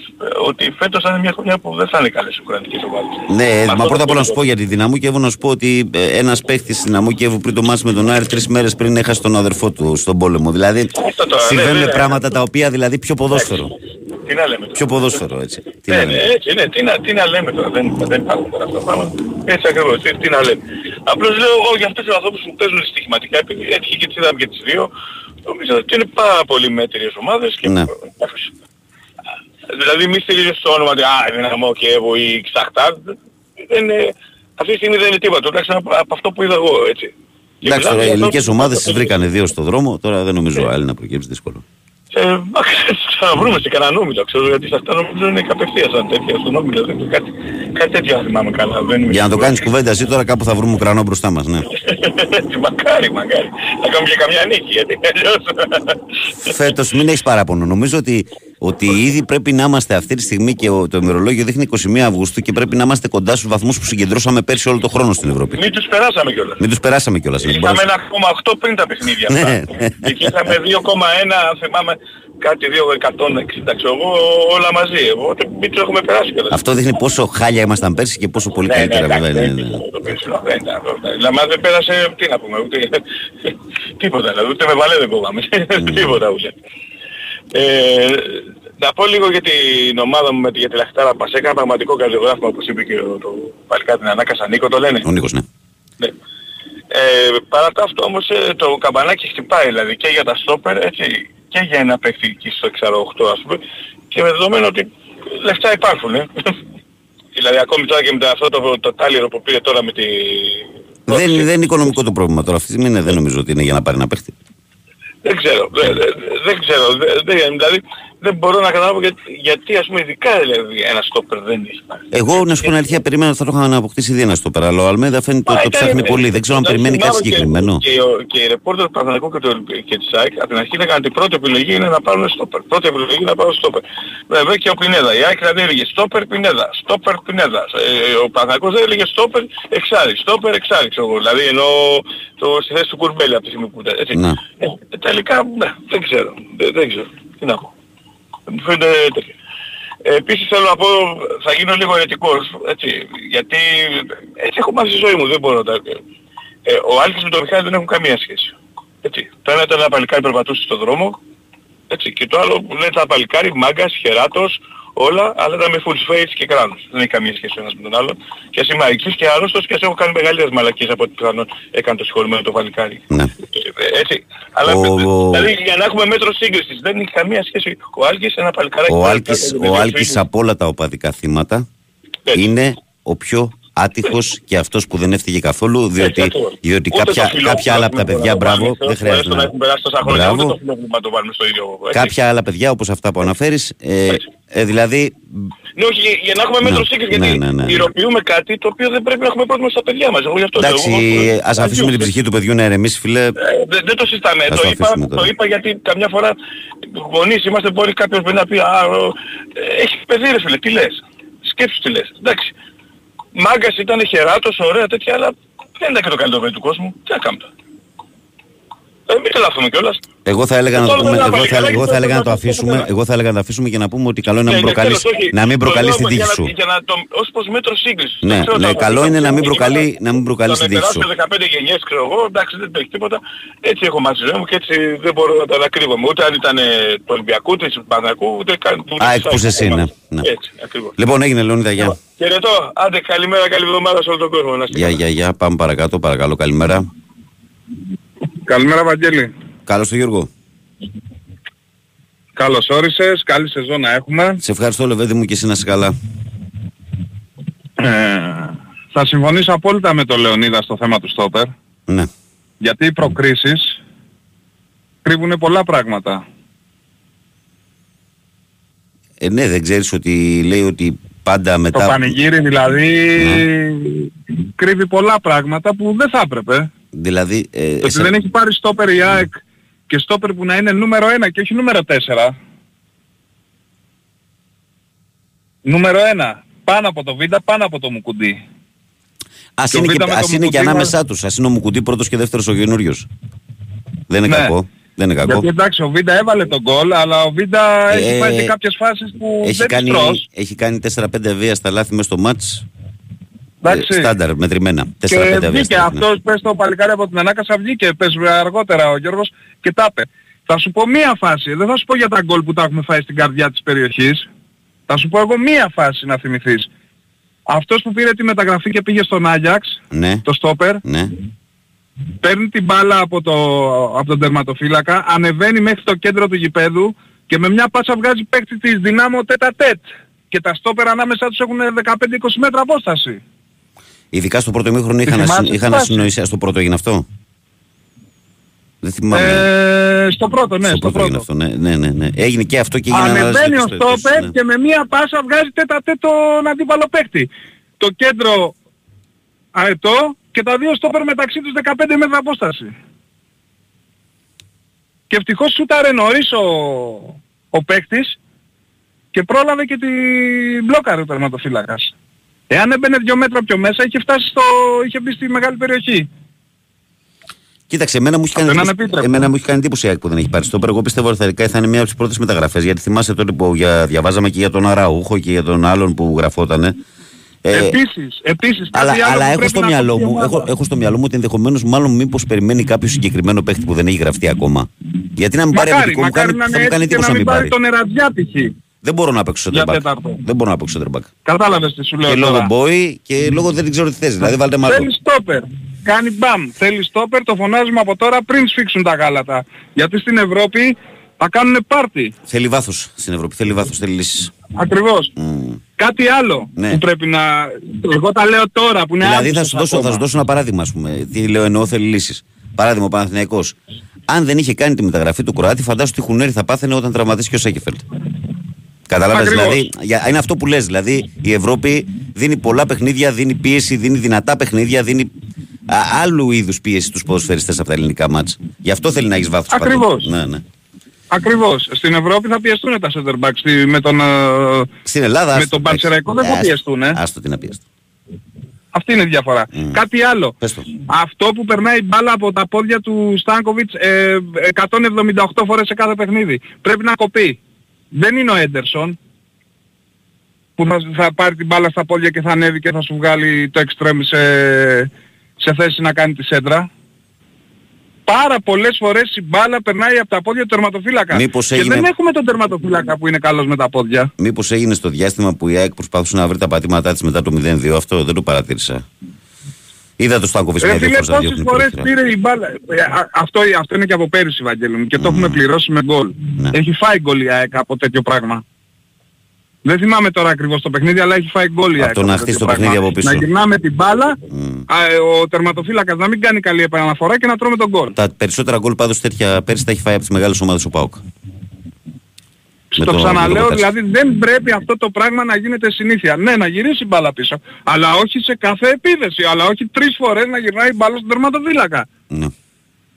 ότι φέτος θα είναι μια χρονιά που δεν θα είναι καλές οι ουκρανικές ομάδες. Ναι, Αυτό μα πρώτα απ' όλα να σου το- πω για τη Δυναμό και να σου πω ότι ε, ένας παίχτης στη Δυναμό Κιέβου πριν το μάτς με τον Άρη τρεις μέρες πριν έχασε τον αδερφό του στον πόλεμο. Δηλαδή Αυτό τώρα, συμβαίνουν ναι, ναι, ναι. πράγματα τα οποία δηλαδή πιο ποδόσφαιρο. Τι να λέμε τώρα. Πιο ποδόσφαιρο έτσι. Τι Ναι, να ναι, λέμε. έτσι, ναι, τι να, τι να λέμε τώρα, δεν, δεν υπάρχουν τώρα αυτά τα πράγματα. Έτσι ακριβώς, τι, τι να λέμε. Απλώς λέω εγώ για αυτούς τους ανθρώπους που παίζουν στοιχηματικά, επειδή έτυχε και τις είδαμε και τις δύο, νομίζω ότι είναι πάρα πολύ μέτριες ομάδες και Ναι. εντάξει. Δηλαδή μη στηρίζεις το όνομα ότι α, Δυναμό και Εύω ή Ξαχτάρ, δεν είναι, αυτή τη στιγμή δεν είναι τίποτα, τουλάχιστον από, από αυτό που είδα εγώ, έτσι. Και Εντάξει, τώρα μιλάμε οι για ελληνικές αυτό- ομάδες τις βρήκανε δύο στο δρόμο. Τώρα δεν νομίζω άλλοι να προκύψει δύσκολο. Ε, μα, ξαναβρούμε σε κανέναν όμιλο, ξέρω, γιατί σε αυτά νομίζω είναι κατευθείαν σαν τέτοια στον όμιλο, δεν ξέρω, κάτι, κάτι τέτοιο αν θυμάμαι καλά. Δεν είμαι Για να το σίγουρος. κάνεις κουβέντα εσύ τώρα κάπου θα βρούμε ουκρανό μπροστά μας, ναι. μακάρι, μακάρι. Να κάνουμε και καμιά νίκη, γιατί αλλιώς... Φέτος μην έχεις παράπονο. Νομίζω ότι, ότι ήδη πρέπει να είμαστε αυτή τη στιγμή και ο- το ημερολόγιο δείχνει 21 Αυγούστου και πρέπει να είμαστε κοντά στους βαθμούς που συγκεντρώσαμε πέρσι όλο το χρόνο στην Ευρώπη. Μην τους περάσαμε κιόλας. Μην τους περάσαμε κιόλας. μην Είχαμε μπορείς- 1,8 πριν τα παιχνίδια Ναι, αυτά. ναι. Εκεί είχαμε 2,1, αν θυμάμαι, κάτι 2,160, ξέρω εγώ, όλα μαζί. Οπότε μην τους έχουμε περάσει κιόλας. Αυτό δείχνει πόσο χάλια ήμασταν πέρσι και πόσο πολύ καλύτερα βέβαια. εντάξει, ναι, ναι. το περσινό δεν ήταν αυτό. Δηλαδή δεν πέρασε, τι να πούμε, ούτε, τίποτα, δηλαδή, ούτε με βαλέ δεν κόβαμε, τίποτα ούτε. Ε, να πω λίγο για την ομάδα μου με τη, για τη Λαχτάρα μας έκανε πραγματικό καρδιογράφημα όπως είπε και ο, το παλικάρι την Ανάκα Νίκο το λένε. Ο Νίκος, ναι. Ναι. Ε, παρά τα αυτό όμως ε, το καμπανάκι χτυπάει δηλαδή και για τα στόπερ έτσι, και για ένα παίχτη εκεί στο 6-8 ας πούμε και με δεδομένο ότι λεφτά υπάρχουν. Ε. δηλαδή ακόμη τώρα και με το- αυτό το, το τάλιρο που πήρε τώρα με τη... Δεν, δεν είναι οικονομικό το πρόβλημα τώρα. Αυτή τη στιγμή ναι, δεν νομίζω ότι είναι για να πάρει ένα παίχτη. Δεν ξέρω, δεν, δεν- δεν ξέρω, δεν, δεν- δηλαδή δεν μπορώ να καταλάβω γιατί, γιατί ας πούμε ειδικά δηλαδή ένα στόπερ δεν έχει πάρει. Εγώ να σου πω την αλήθεια, περίμενα ότι θα το είχα να αποκτήσει ήδη ένα στο πέρα. Αλλά ο Αλμέδα φαίνεται ότι το ήταν- ψάχνει πολύ. Δεν ξέρω αν εντάξει, περιμένει κάτι μάλλον και- συγκεκριμένο. Και, ο- και οι ρεπόρτερ του Παναθηναϊκού και, του- και της ΑΕΚ από την αρχή λέγανε ότι η πρώτη επιλογή είναι να πάρουν στόπερ. Πρώτη επιλογή είναι να πάρουν στόπερ. Βέβαια και ο Πινέδα. Η ΑΕΚ δηλαδή έλεγε στόπερ Πινέδα. Στόπερ Πινέδα. Ε, ο Παναθηναϊκός δεν έλεγε στόπερ εξάρι. Στόπερ εξάρι ξέρω εγώ. Δηλαδή ενώ το, στη θέση του Κουρμπέλη από τη στιγμή που ήταν. Έτσι. Ναι. Ε, τελικά ναι, δεν ξέρω. Δεν, δεν ξέρω. Τι να πω. Μου φαίνεται τέτοιο. Ε, επίσης θέλω να πω, θα γίνω λίγο αιρετικός, έτσι, γιατί έτσι έχω μάθει στη ζωή μου, δεν μπορώ να τα... Ε, ο Άλκης με τον Μιχάλη δεν έχουν καμία σχέση. Έτσι. Το ένα ήταν ένα παλικάρι περπατούσε στον δρόμο, έτσι, και το άλλο που λέει ένα παλικάρι, μάγκας, χεράτος, όλα, αλλά ήταν με full face και κράνος. Δεν έχει καμία σχέση ο ένας με τον άλλον. Και ας είμαι αεξής και άρρωστος και ας έχω κάνει μεγαλύτερες μαλακίες από ό,τι πιθανόν έκανε το συγχωρημένο το παλικάρι. Ναι. Ε, Έτσι. Αλλά Ο- δηλαδή για να έχουμε μέτρο σύγκρισης δεν έχει καμία σχέση. Ο Άλκης ένα παλικάρι. Ο Άλκης, ο Άλκης από όλα τα οπαδικά θύματα είναι ο πιο άτυχος και αυτός που δεν έφυγε καθόλου διότι, ακριβώς. διότι Ούτε το κάποια, φιλόφιλο κάποια άλλα από τα δεν παιδιά, μπορούμε να μπράβο, βάλουμε, δεν χρειάζεται έστω να να... έχουν περάσεις τόσα χρόνια, ούτε Μπράβο. το φιλόφιλο να το βάλουμε στο ίδιο. έτσι. Κάποια άλλα παιδιά όπως αυτά που αναφέρεις, ε, ε, δηλαδή Ναι, όχι, για- για να έχουμε μέτρο Ναι, σύγκριση, ναι, γιατί ναι, ναι. υλοποιούμε κάτι το οποίο δεν πρέπει να έχουμε πρόβλημα στα παιδιά μας. Εγώ γι' αυτό λέω, εντάξει εγώ- ας αφήσουμε την ψυχή του παιδιού να ηρεμήσει φίλε. Ε, δεν, δεν το συζητάμε. Ας Το το είπα, αφήσουμε τώρα. το είπα γιατί καμιά φορά γονείς είμαστε μπορεί κάποιος μπορεί να πει «Α, ο, ε, έχει παιδί ρε φίλε, τι λες». Σκέψου τι λες. Εντάξει. Μάγκας ήταν χεράτος, ωραία τέτοια, αλλά δεν ήταν και το καλύτερο παιδί του κόσμου. Τι να κάνουμε τώρα. Ε, μην τρελαθούμε κιόλας. Εγώ θα έλεγα να το Τώρα πούμε, δεν εγώ θα, απαλληλικά, εγώ θα έλεγα να το το αφήσουμε, πούμε. εγώ θα έλεγα να το αφήσουμε και να πούμε ότι καλό είναι να Ναι, μην ναι, προκαλείς, τέλος, όχι. να μην Το προκαλείς λέω την τύχη για να- σου. Για να το, ως προς μέτρο σύγκρισης. Ναι, Δεν ξέρω ναι, τα- καλό είναι να μην Είμαστε- προκαλεί- να μην προκαλείς θα την τύχη με σου. περάσουν 15 γενιές ξέρω εγώ, εντάξει δεν έχει τίποτα. Έτσι έχω μάθει τη ζωή μου και έτσι δεν μπορώ να τα ανακρύβομαι. Ούτε αν ήταν ε, του Ολυμπιακού, ούτε του Παναγικού, ούτε καν του Α, εκ που εσύ, ναι, ναι. Έτσι, ακριβώς. Λοιπόν, έγινε Λεωνίδα, γεια. Χαιρετώ. Άντε καλημέρα, καλή εβδομάδα σε όλο τον κόσμο. Να είστε Γεια, γεια, γεια. Πάμε παρακάτω, παρακαλώ, καλημέρα. Καλημέρα Βαγγέλη. Καλώς το Γιώργο. Καλώς όρισες, καλή σεζόν να έχουμε. Σε ευχαριστώ Λεβέντη μου και εσύ να είσαι καλά. Ε, θα συμφωνήσω απόλυτα με τον Λεωνίδα στο θέμα του Στόπερ. Ναι. Γιατί οι προκρίσεις κρύβουν πολλά πράγματα. Ε, ναι, δεν ξέρεις ότι λέει ότι πάντα μετά... Το πανηγύρι δηλαδή κρύβει πολλά πράγματα που δεν θα έπρεπε. Δηλαδή, ε, Το ότι σε- δεν έχει πάρει στόπερ η ΑΕΚ και στόπερ που να είναι νούμερο 1 και όχι νούμερο 4. Νούμερο 1. Πάνω από το Β, πάνω από το Μουκουντή. ας το είναι, και, Β' με το ας είναι και Μουκουντή ανάμεσά τους. Ας είναι ο Μουκουτί πρώτος και δεύτερος ο καινούριος. Δεν είναι Ναι. κακό. Δεν είναι κακό. Γιατί εντάξει ο Β έβαλε τον γκολ, αλλά ο Β έχει Ε, πάει σε κάποιες φάσεις που Έχει δεν κάνει, τις τρως. έχει κάνει 4-5 βία στα λάθη μες στο μάτς. Εντάξει. Ε, στάνταρ, μετρημένα. 4-5 Και βία βγήκε στα λάθη, ναι. αυτός, πες το παλικάρι από την ανάκασα, βγήκε, πες αργότερα ο Γιώργος και τα είπε. Θα σου πω μία φάση, δεν θα σου πω για τα γκολ που τα έχουμε φάει στην καρδιά της περιοχής. Θα σου πω εγώ μία φάση να θυμηθείς. Αυτός που πήρε τη μεταγραφή και πήγε στον Άγιαξ, Ναι, το στόπερ, ναι. παίρνει την μπάλα από, το, από τον τερματοφύλακα, ανεβαίνει μέχρι το κέντρο του γηπέδου και με μια πάσα βγάζει παίκτη της δυνάμω τέτα τέτ. Και τα στόπερ ανάμεσά τους έχουν 15-20 μέτρα απόσταση. Ειδικά στο πρώτο ημίχρονο είχαν, θυμάσαι ασυ- τη είχαν φάση; ασυνοήσει. Στο πρώτο έγινε αυτό; Δεν θυμάμαι. Ε, στο πρώτο, ναι, στο στο πρώτο έγινε πρώτο. αυτό. Ναι, ναι, ναι, ναι. Έγινε και αυτό και έγινε Ανεβαίνει ο άλλες περιπτώσεις, στόπερ ναι. και με μία πάσα βγάζει τέτα τέτο τον αντίπαλο παίκτη. Το κέντρο αετό και τα δύο στόπερ μεταξύ τους 15 μέτρα απόσταση. Και ευτυχώς σούταρε νωρίς ο, ο παίκτης και πρόλαβε και την μπλόκαρε ο τερματοφύλακας. Εάν έμπαινε δύο μέτρα πιο μέσα είχε φτάσει στο... είχε μπει στη μεγάλη περιοχή. Κοίταξε, εμένα μου έχει κάνει, Αυτό είναι εντύπωση- ανεπίτρεπτο. εμένα μου έχει κάνει εντύπωση η ΑΕΚ που δεν έχει πάρει στόπερ. Εγώ πιστεύω ότι θα θα είναι μια από τις πρώτες μεταγραφές. Γιατί θυμάσαι τότε που για, διαβάζαμε και για τον Αραούχο και για τον άλλον που γραφότανε. Ε, επίσης, επίσης, αλλά, κάτι άλλο αλλά που έχω πρέπει στο, να μυαλό πει η μου, ομάδα. έχω, έχω στο μυαλό μου ότι ενδεχομένως μάλλον μήπως περιμένει κάποιο συγκεκριμένο παίχτη που δεν έχει γραφτεί ακόμα. Γιατί να μην πάρει Μακάρι, αμυντικό, μου μακάρι κάνει, να θα είναι μου κάνει έτσι και εντύπωση να να μην μην πάρει πάρει. τον Ερατζιά π.χ. Δεν μπορώ να παίξω Για center back. τέταρτο. Δεν μπορώ να παίξω center back. Κατάλαβες τι σου λέω Και λόγω τώρα. boy και λόγω δεν ξέρω τι θες. Δηλαδή βάλτε μάλλον. Θέλει στόπερ. Κάνει μπαμ. Θέλει στόπερ, το φωνάζουμε από τώρα πριν σφίξουν τα γάλατα. Γιατί στην Ευρώπη θα κάνουν πάρτι. Θέλει βάθος στην Ευρώπη. Θέλει βάθος, θέλει λύσεις. Ακριβώς. Κάτι άλλο Ναι. που πρέπει να... Εγώ τα λέω τώρα που είναι Δηλαδή θα άμεσος σου, δώσω, θα ακόμα. σου δώσω ένα παράδειγμα, ας πούμε. Τι λέω εννοώ θέλει λύσεις. Παράδειγμα, ο Παναθηναϊκός. Αν δεν είχε κάνει τη μεταγραφή του Κροάτη, φαντάσου τι χουνέρι θα πάθαινε όταν τραυματίσει και ο Σέκεφελτ. Κατάλαβες Ακριβώς. δηλαδή, για- είναι αυτό που λες, δηλαδή η Ευρώπη δίνει πολλά παιχνίδια, δίνει πίεση, δίνει δυνατά παιχνίδια, δίνει α, άλλου είδους πίεση στους ποδοσφαιριστές από τα ελληνικά μάτς. Γι' αυτό θέλει να έχεις βάθος παντού. Ακριβώς. Ναι, ναι. Ακριβώς. Στην Ευρώπη θα πιεστούν τα center back. Στη- με τον, ε, Στην Ελλάδα... με άστο, τον εντάξει. Πανσεραϊκό δεν Ε, θα άστο. πιεστούν. Ε. Άστο τι να πιέστο. Αυτή είναι η διαφορά. Κάτι άλλο. Πες το. Αυτό που περνάει μπάλα από τα πόδια του Στάνκοβιτς ε, 178 φορές σε κάθε παιχνίδι. Πρέπει να κοπεί. Δεν είναι ο Έντερσον που θα, θα πάρει την μπάλα στα πόδια και θα ανέβει και θα σου βγάλει το εξτρέμ σε, σε θέση να κάνει τη σέντρα. Πάρα πολλές φορές η μπάλα περνάει από τα πόδια του τερματοφύλακα. Μήπως Και έγινε- δεν έχουμε τον τερματοφύλακα που είναι καλός με τα πόδια. Μήπως έγινε στο διάστημα που η ΑΕΚ προσπαθούσε να βρει τα πατήματά της μετά το 0-2. Αυτό δεν το παρατήρησα. Είδα το Στάνκοβιτς Ρε μια-δύο φίλε, φορές να πόσες διώχνει φορές πρόχειρα. πήρε η μπάλα. Ε, α- αυτό, αυτό είναι και από πέρυσι, Βαγγέλη μου, και το έχουμε πληρώσει με γκολ. Ναι. Έχει φάει γκολ η ΑΕΚ από τέτοιο πράγμα. Δεν θυμάμαι τώρα ακριβώς το παιχνίδι, αλλά έχει φάει γκολ η ΑΕΚ. Αυτό να τέτοιο χτίσει το πράγμα. παιχνίδι από πίσω. Να γυρνάμε την μπάλα, α, ε, ο τερματοφύλακας να μην κάνει καλή επαναφορά και να τρώμε τον γκολ. Τα περισσότερα γκολ πάντως τέτοια πέρσι τα έχει φάει από τις μεγάλες ομάδες ο ΠΑΟΚ. Με Το το- ξαναλέω, με το δηλαδή δεν πρέπει αυτό το πράγμα να γίνεται συνήθεια. Ναι, να γυρίσει η μπάλα πίσω, αλλά όχι σε κάθε επίδεση, αλλά όχι τρεις φορές να γυρνάει η μπάλα στον τερματοφύλακα. Ναι.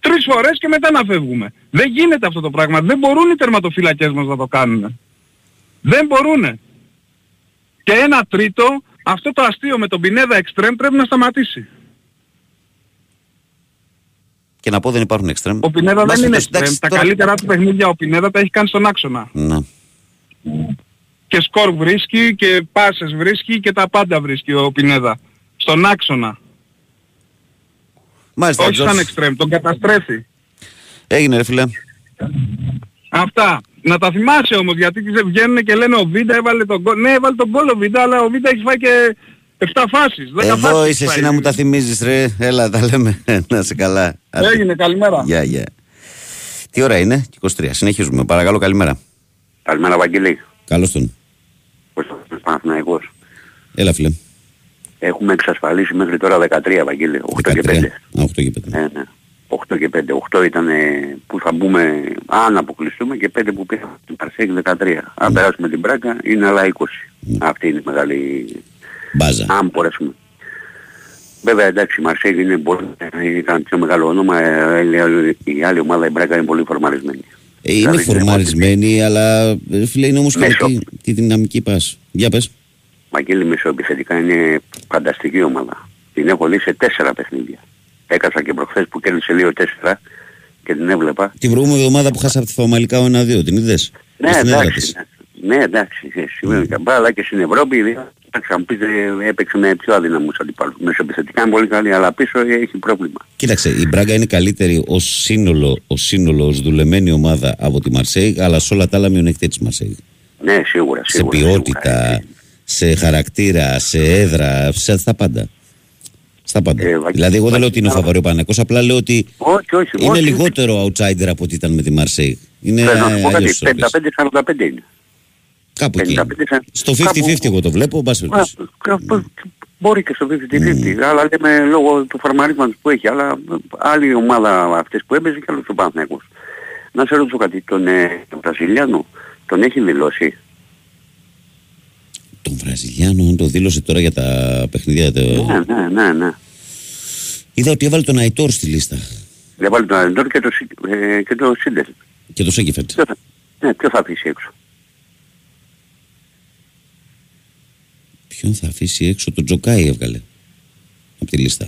τρεις φορές και μετά να φεύγουμε. Δεν γίνεται αυτό το πράγμα. Δεν μπορούν οι τερματοφύλακές μας να το κάνουν. Δεν μπορούν. Και ένα τρίτο, αυτό το αστείο με τον Πινέδα Extreme πρέπει να σταματήσει. Και να πω δεν υπάρχουν εξτρέμ. Ο Πινέδα δεν είναι extreme. Τα καλύτερα του παιχνίδια ο Πινέδα τα έχει κάνει στον άξονα. Ναι. Και σκορ βρίσκει και πάσες βρίσκει και τα πάντα βρίσκει ο Πινέδα. Στον άξονα. Μάλιστα, Όχι σαν Τζορτζ. extreme. Τον καταστρέφει. Έγινε ρε φίλε. Αυτά. Να τα θυμάσαι όμως γιατί βγαίνουν και λένε ο Βίντα έβαλε τον γκολ. Ναι έβαλε τον γκολ ο Βίντα αλλά ο Βίντα έχει φάει και 7 φάσεις. 10 Εδώ φάσεις είσαι έχει εσύ φάει. να μου τα θυμίζεις ρε. Έλα τα λέμε. να είσαι καλά. Έγινε καλημέρα. Γεια, γεια. Τι ώρα είναι, 23. Συνεχίζουμε. Παρακαλώ, καλημέρα. Καλημέρα Βαγγελή. Καλώς τον. Πώς το Παναθηναϊκός; Έλα, φίλε. Έχουμε εξασφαλίσει μέχρι τώρα 13 Βαγγέλη. 8 και 5. 13. Α, 8 και 5. Ναι, ναι. 8 και 5. 8 ήταν ε, που θα μπούμε αν αποκλειστούμε και 5 που πήγαμε στην Παρσέκη 13. Αν περάσουμε την Πράγκα είναι άλλα 20. Αυτή είναι η μεγάλη... Μπάζα. Αν μπορέσουμε. Βέβαια εντάξει η Μαρσέγη είναι πολύ, ήταν πιο μεγάλο όνομα, ε, η άλλη ομάδα η Μπράγκα είναι πολύ φορμαρισμένη. Ε, είναι Δηλαδή, φορμαρισμένοι, αλλά ε, φίλε είναι όμως και Μέσο. τη, τη δυναμική πας. Για πες. Μαγγέλη μεσοεπιθετικά είναι φανταστική ομάδα. Την έχω δει σε τέσσερα παιχνίδια. Έκασα και προχθές που κέρδισε λίγο τέσσερα και την έβλεπα. Την προηγούμενη εβδομάδα που χάσα από τη Φαμαλικά ο 1-2, την είδες; Ναι, Στην έδρα εντάξει. της. Ναι, εντάξει. ε, Σημαίνει καμπά, αλλά και στην Ευρώπη εντάξει, αν πείτε έπαιξε με πιο αδυναμούς αντιπάλους. Μεσοεπιθετικά είναι πολύ καλή, αλλά πίσω έχει πρόβλημα. Κοίταξε, η Μπράγκα είναι καλύτερη ως σύνολο, ως σύνολο, ως δουλεμένη ομάδα από τη Μαρσέη, αλλά σε όλα τα άλλα μειονεκτή της Μαρσέη. Ναι, σίγουρα. Σε σίγουρα ποιότητα, σε χαρακτήρα, σε έδρα, σε στα πάντα. Στα πάντα. Ε, Βαγγέλη, δηλαδή, εγώ δεν λέω ότι είναι ο φαβορή ο Παναγικός, απλά λέω ότι Όχι, όχι. είναι όχι. λιγότερο outsider από ό,τι ήταν με τη Μαρσέη. Είναι Θέλω να σου πω κάτι, αλλιώς ισορροπές. 55-45 είναι. Κάπου εκεί. 55 σαν- Στο κάπου- 50-50 εγώ το βλέπω, εν πάση περιπτώσει. Α, κάπου- Μπορεί και στο 50-50, αλλά λέμε λόγω του φαρμαρίσματος που έχει, αλλά άλλη ομάδα αυτές που έπαιζε και άλλος ο Παναθηναϊκός. Να σε ρωτήσω κάτι, τον ε, Βραζιλιάνο τον έχει δηλώσει; Τον Βραζιλιάνο, αν το δήλωσε τώρα για τα παιχνίδια. Το... Ναι, ναι, ναι, ναι. Είδα ότι έβαλε τον Αϊτόρ στη λίστα. Έβαλε τον Αϊτόρ και το, Σι- ε, και το Σίντελ. Και το Σέκεφερτ. Ποιο θα, ναι, ποιο θα αφήσει έξω; Ποιον θα αφήσει έξω, τον Τζοκάι έβγαλε. Από τη λίστα.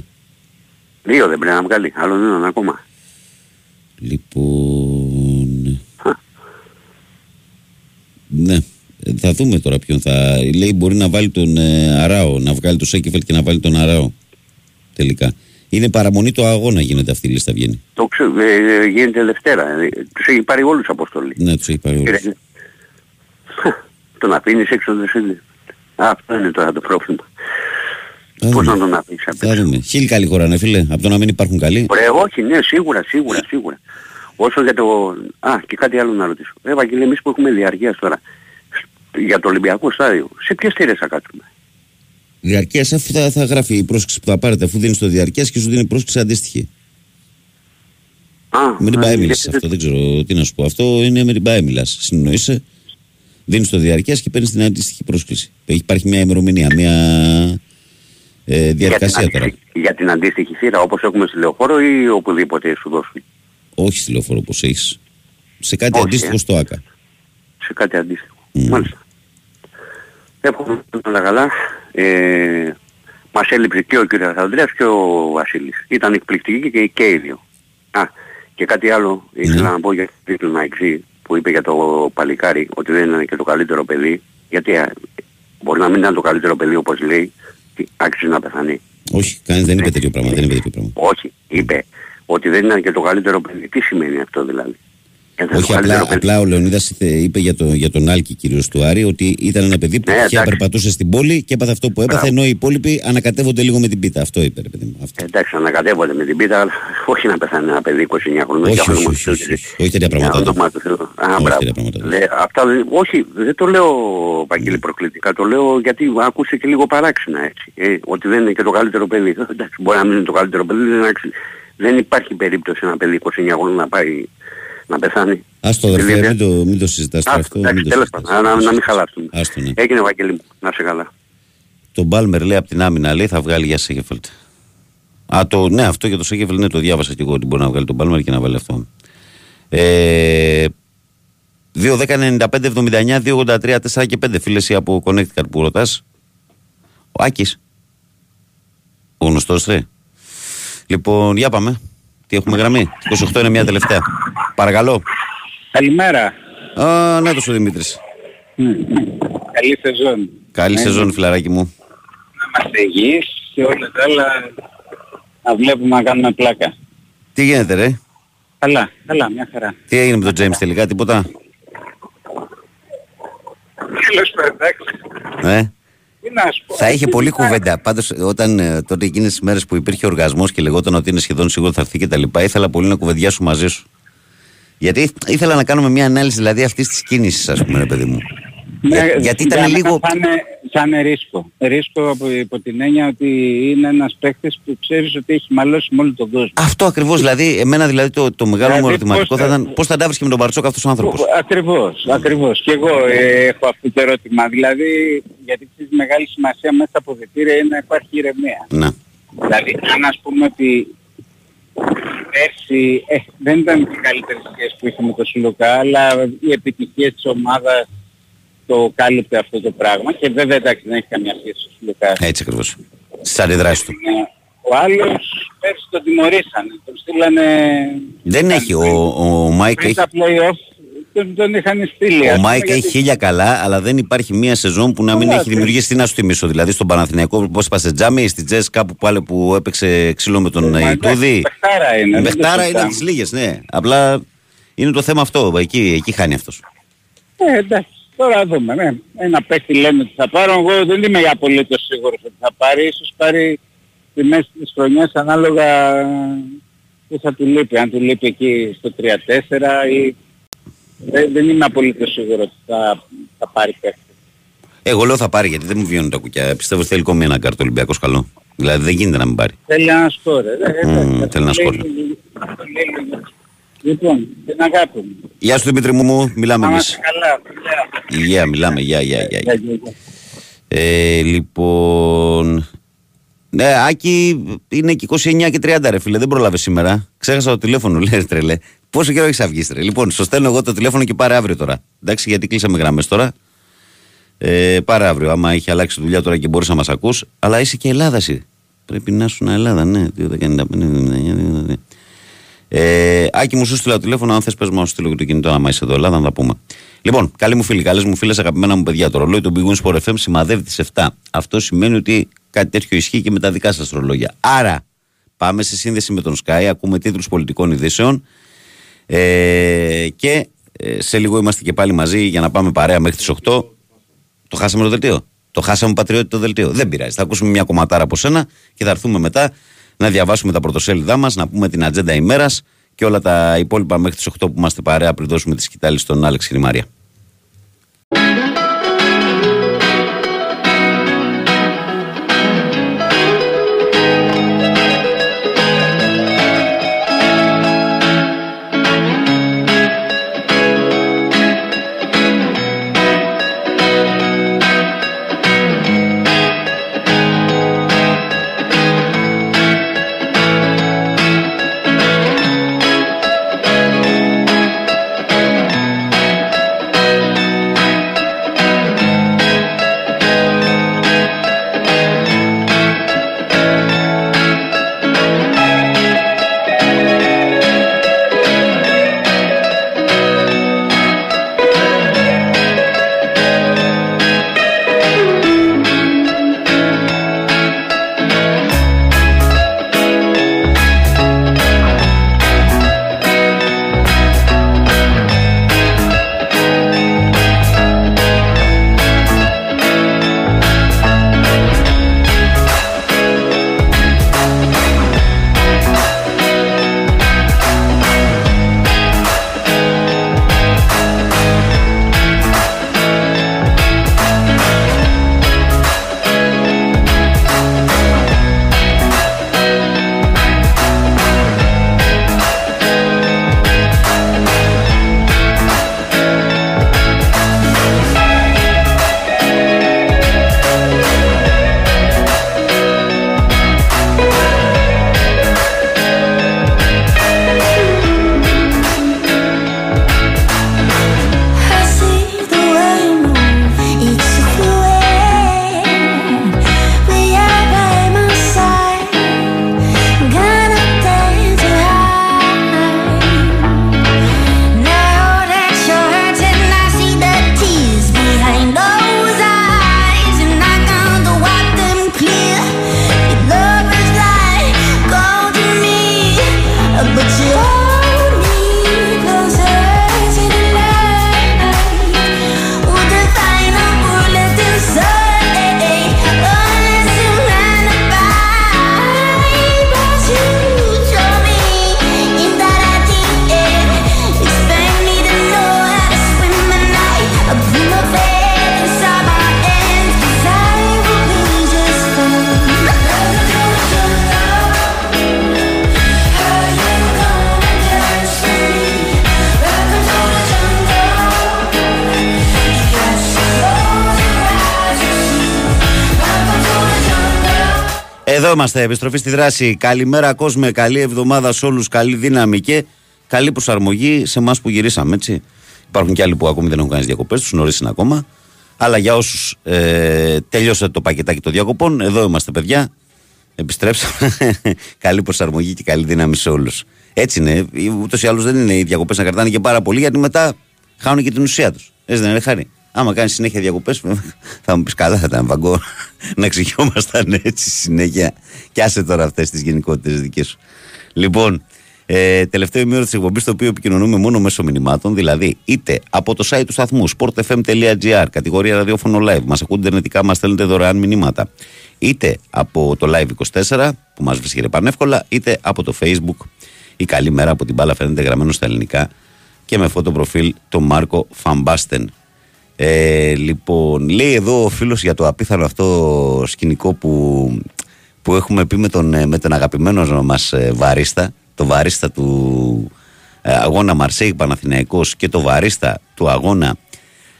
Δύο δεν πρέπει να βγάλει, άλλον έναν ακόμα. Λοιπόν. Ναι. Ε, Θα δούμε τώρα ποιον θα. Λέει μπορεί να βάλει τον ε, Αράο, να βγάλει τον Σέκεφελ και να βάλει τον Αράο. Τελικά. Είναι παραμονή το αγώνα γίνεται αυτή η λίστα βγαίνει. Το ξε, ε, ε, γίνεται Δευτέρα. Ε, τους έχει πάρει όλους αποστολή. Ναι, τους έχει πάρει όλους. Κύριε, Τον αφήνεις έξω δεν Σίντελ. Α, Αυτό είναι τώρα το πρόβλημα. Πώς να τον αφήσεις απ' Θα δούμε. Χίλιοι καλή χώρα, ναι, φίλε. Από το να μην υπάρχουν καλοί. Ωραία, όχι, ναι, σίγουρα, σίγουρα, σίγουρα. Όσο για το... Α, και κάτι άλλο να ρωτήσω. Ε, Βαγγέλη, εμείς που έχουμε διαρκείας τώρα, για το Ολυμπιακό στάδιο, σε ποιες θύρες θα κάτσουμε; Διαρκείας, αφού θα, θα γράφει η πρόσκληση που θα πάρετε, αφού δίνει το διαρκείας και σου δίνει πρόσκληση αντίστοιχη. Α, Με την α, ΠΑΕ γιατί μιλάς δεν- αυτό, δεν ξέρω τι να σου πω. Αυτό είναι με την ΠΑΕ μιλάς. Συνεννοείσαι, δίνεις το διαρκεία και παίρνεις την αντίστοιχη πρόσκληση. Έχει- Υπάρχει μια ημερομηνία, μια ε, διαδικασία για την, τώρα. αντίστοιχη- για την αντίστοιχη θύρα όπως έχουμε στη Λεωφόρο ή οπουδήποτε σου δώσουν; Όχι στη λεωφόρο όπως έχεις. Σε κάτι Όχι, αντίστοιχο ε. στο ΆΚΑ. Σε κάτι αντίστοιχο. Μάλιστα. Εύχομαι όλα καλά. Ε, μας έλειψε και ο κύριος Ανδρέας και ο Βασίλης. Ήταν εκπληκτικοί και, και οι δύο. Α, και κάτι άλλο ήθελα να πω για την Μαϊκζή που είπε για το παλικάρι ότι δεν είναι και το καλύτερο παιδί. Γιατί ε, μπορεί να μην ήταν το καλύτερο παιδί όπως λέει και άξιζε να πεθανεί. Όχι, κανείς δεν είπε τέτοιο πράγμα. Δεν είπε τέτοιο πράγμα. Όχι, είπε ότι δεν ήταν και το καλύτερο παιδί. Τι σημαίνει αυτό δηλαδή; Και δεν είναι Όχι, το απλά, καλύτερο παιδί. απλά ο Λεωνίδας είπε, είπε για, το, για τον Άλκη κυρίως του Άρη ότι ήταν ένα παιδί που Ναι, τυχαία εντάξει. περπατούσε στην πόλη και έπαθε αυτό που έπαθε, Μπράβο. ενώ οι υπόλοιποι ανακατεύονται λίγο με την πίτα. Αυτό είπε, ρε παιδί μου. Αυτό. Εντάξει, ανακατεύονται με την πίτα, αλλά όχι να πεθάνει ένα παιδί 29 χρόνων. Όχι, για όχι, όνομα όχι, του όχι, Θεού. όχι, όχι τέτοια Για πράγματα. όνομα του Θεού. Α, Όχι μπράβο. τέτοια πράγματα. Λέ, αυτά δεν- όχι, δεν το λέω Παγγέλη προκλητικά, το λέω γιατί άκουσε και λίγο παράξενα έτσι. Ε, ότι δεν είναι και το καλύτερο παιδί. Ε, Εντάξει, μπορεί να μην είναι το καλύτερο παιδί, δεν, αξι- δεν υπάρχει περίπτωση ένα παιδί 29 χρόνων να πάει να πεθάνει. Ας το αδερφέ, Δηλαδή, μην το, μην το συζητάς τώρα Α, αυτό. εντάξει, μην το τέλος συζητάς. πάντων, να, να μην χαλάσουμε. Άστο, ναι. Έγινε Βαγγέλη μου, να είσαι καλά. Το Μπάλμερ λέει από την άμυνα λέει θα βγάλει για Σέγεφελτ. Α, το, ναι, αυτό για το Σέγεφελτ ναι, το διάβασα και εγώ ότι μπορεί να βγάλει τον Μπάλμερ και να βάλει αυτό. Ε, 2, 10, 95, 79, 2, 83, 4 και 5 φίλες εσύ από Connecticut που ρωτάς. Ο Άκης. Ο γνωστός, ρε. Λοιπόν, για πάμε. Τι έχουμε γραμμή; 28 είναι μια τελευταία. Παρακαλώ. Καλημέρα. Α, να το ο Δημήτρης. Καλή σεζόν. Καλή Ναι. σεζόν, φιλαράκι μου. Να είμαστε υγιείς και όλα τα άλλα να βλέπουμε να κάνουμε πλάκα. Τι γίνεται, ρε; Καλά, καλά, μια χαρά. Τι έγινε με τον James τελικά, τίποτα; Τέλος πάντων, εντάξει. Ε; Τι να σου πω. Θα είχε Τι πολλή να- κουβέντα. Πάντως, όταν ε, τότε εκείνες τις μέρες που υπήρχε οργασμός και λεγόταν ότι είναι σχεδόν σίγουρο θα έρθει και τα λοιπά, ήθελα πολύ να κουβεντιάσω μαζί σου. Γιατί ήθελα να κάνουμε μια ανάλυση δηλαδή αυτής της κίνησης, ας πούμε, ρε παιδί μου. Ναι, Για- γιατί ήταν για μένα λίγο. Θα είναι, θα είναι ρίσκο. Ρίσκο από, υπό την έννοια ότι είναι ένας παίκτης που ξέρεις ότι έχει μαλώσει με όλο τον κόσμο. Αυτό ακριβώς. Δηλαδή, εμένα δηλαδή το, το μεγάλο μου Δηλαδή, ερωτηματικό πώς θα θα- ήταν πώς θα τα βρίσκει με τον Μπαρτσόκ αυτός ο άνθρωπος. Ακριβώς, ακριβώς. Και εγώ ε, έχω αυτό το ερώτημα. Δηλαδή, γιατί ξέρεις μεγάλη σημασία μέσα στα αποδητήρια είναι να υπάρχει ηρεμία. Ναι. Δηλαδή, αν ας πούμε ότι πέρσι ε, δεν ήταν οι καλύτερες σχέσεις που είχε με τον Σουλουκά, αλλά οι επιτυχίες της ομάδας το κάλυπτε αυτό το πράγμα και βέβαια εντάξει δεν έχει καμία σχέση ο Σουλουκά. Έτσι ακριβώς. Στις αντιδράσεις του. Ναι. Ο άλλος πέρσι τον τιμωρήσανε, τον στείλανε Δεν έχει. Ο, ο Μάικ πριν έχει. τα play-off, τον, τον είχαν στείλει. ας Ο πούμε, Μάικ γιατί- έχει χίλια καλά, αλλά δεν υπάρχει μία σεζόν που να μην Καλά, έχει ναι. δημιουργήσει. Τι να σου θυμίσω, δηλαδή στον Παναθηναϊκό, πώς είπα σε Τζάμι, στη Τζες κάπου που, άλλο που έπαιξε ξύλο με τον Μα, ε, εντάξει, Ιτούδη. παιχτάρα είναι, δεν το Μπεχτάρα είναι από συζητάμε. τις λίγες, ναι. Απλά είναι το θέμα αυτό. Εκεί, εκεί χάνει αυτός. Ε, εντάξει, τώρα δούμε. Ναι. Ένα παίχτη λένε ότι θα πάρω. Εγώ δεν είμαι απολύτως σίγουρος ότι θα πάρει. Ίσως πάρει τη μέση της χρονιάς ανάλογα που θα του λείπει. Αν του λείπει εκεί στο 3-4 ή... Δεν, δεν είμαι απολύτως σίγουρος ότι θα, θα πάρει παίχτη. Εγώ λέω θα πάρει γιατί δεν μου βγαίνουν τα κουκιά. Πιστεύω ότι θέλει ακόμη ένα κάρτο Ολυμπιακό καλό. Δηλαδή δεν γίνεται να μην πάρει. Θέλει ένα σκόρ. ε, ε, Μμμ, εντάξει, θέλει ένα αυτό σκόρ. λέει- αυτό λέει- Λοιπόν, την αγάπη μου. Γεια σου Δημήτρη μου, μου, μιλάμε Να εμεί. είμαστε καλά. φιλιά. Γεια, μιλάμε, γεια, γεια, γεια. Γεια, γεια, γεια. Ε, λοιπόν. Ναι, Άκη είναι και 29 και 30 ρε φίλε, δεν πρόλαβε σήμερα. Ξέχασα το τηλέφωνο, λέει ρε, τρελέ. Πόσο καιρό έχεις αυγεί, ρε; Λοιπόν, σου στέλνω εγώ το τηλέφωνο και πάρε αύριο τώρα. Εντάξει, γιατί κλείσαμε γραμμές τώρα. Ε, πάρε αύριο, άμα έχει αλλάξει δουλειά τώρα και μπορείς να μας ακούς. Αλλά είσαι και Ελλάδα, εσύ. Πρέπει να ήσουν Ελλάδα, ναι. 2.95. Ε, Άκη μου σου στείλα το τηλέφωνο. Αν θες, πες μου να σου στείλω και το κινητό, άμα είσαι εδώ, Ελλάδα, να τα πούμε. Λοιπόν, καλή μου φίλη, καλές μου φίλες, αγαπημένα μου παιδιά. Το ρολόι του Big Win Sport FM σημαδεύει τις 7. Αυτό σημαίνει ότι κάτι τέτοιο ισχύει και με τα δικά σας ρολόγια. Άρα, πάμε σε σύνδεση με τον Sky, ακούμε τίτλους πολιτικών ειδήσεων. Ε, και ε, σε λίγο είμαστε και πάλι μαζί για να πάμε παρέα μέχρι τις 8. Το χάσαμε το δελτίο. Το χάσαμε πατριώτη το δελτίο. Δεν πειράζει. Θα ακούσουμε μια κομματάρα από σένα και θα έρθουμε μετά να διαβάσουμε τα πρωτοσέλιδά μας, να πούμε την ατζέντα ημέρας και όλα τα υπόλοιπα μέχρι τις 8 που είμαστε παρέα πριν δώσουμε τη σκητάλη στον Άλεξ Χρυμάρια. Είμαστε, επιστροφή στη δράση. Καλημέρα, κόσμε. Καλή εβδομάδα σε όλους. Καλή δύναμη και καλή προσαρμογή σε εμάς που γυρίσαμε, έτσι. Υπάρχουν και άλλοι που ακόμη δεν έχουν κάνει διακοπές, τους νωρίς είναι ακόμα. Αλλά για όσους ε, τελειώσατε το πακετάκι των διακοπών, εδώ είμαστε, παιδιά. Επιστρέψαμε. καλή προσαρμογή και καλή δύναμη σε όλους. Έτσι είναι. Ούτως ή άλλως δεν είναι οι διακοπές να κρατάνε και πάρα πολύ, γιατί μετά χάνουν και την ουσία τους. Έτσι δεν είναι, χάρη. Άμα κάνεις συνέχεια διακοπές, θα μου πεις καλά, θα ήταν βαγκό να ξεχιόμασταν έτσι συνέχεια. Κι άσε τώρα αυτές τις γενικότητες δικές σου. Λοιπόν, ε, τελευταίο ημίωρο της εκπομπής, το οποίο επικοινωνούμε μόνο μέσω μηνυμάτων, δηλαδή είτε από το site του σταθμού sportfm.gr, κατηγορία ραδιόφωνο live, μας ακούτε ιντερνετικά, μας στέλνετε δωρεάν μηνύματα, είτε από το live 24, που μας βρίσκεται πανεύκολα, είτε από το facebook. Η καλή μέρα από την μπάλα φαίνεται γραμμένο στα ελληνικά και με φωτοπροφίλ τον Μάρκο Φαμπάστεν. Ε, λοιπόν, λέει εδώ ο φίλος για το απίθανο αυτό σκηνικό που, που έχουμε πει με τον, ε, με τον αγαπημένος μας βαρίστα, το βαρίστα του ε, αγώνα Μαρσέη Παναθηναϊκός και το βαρίστα του αγώνα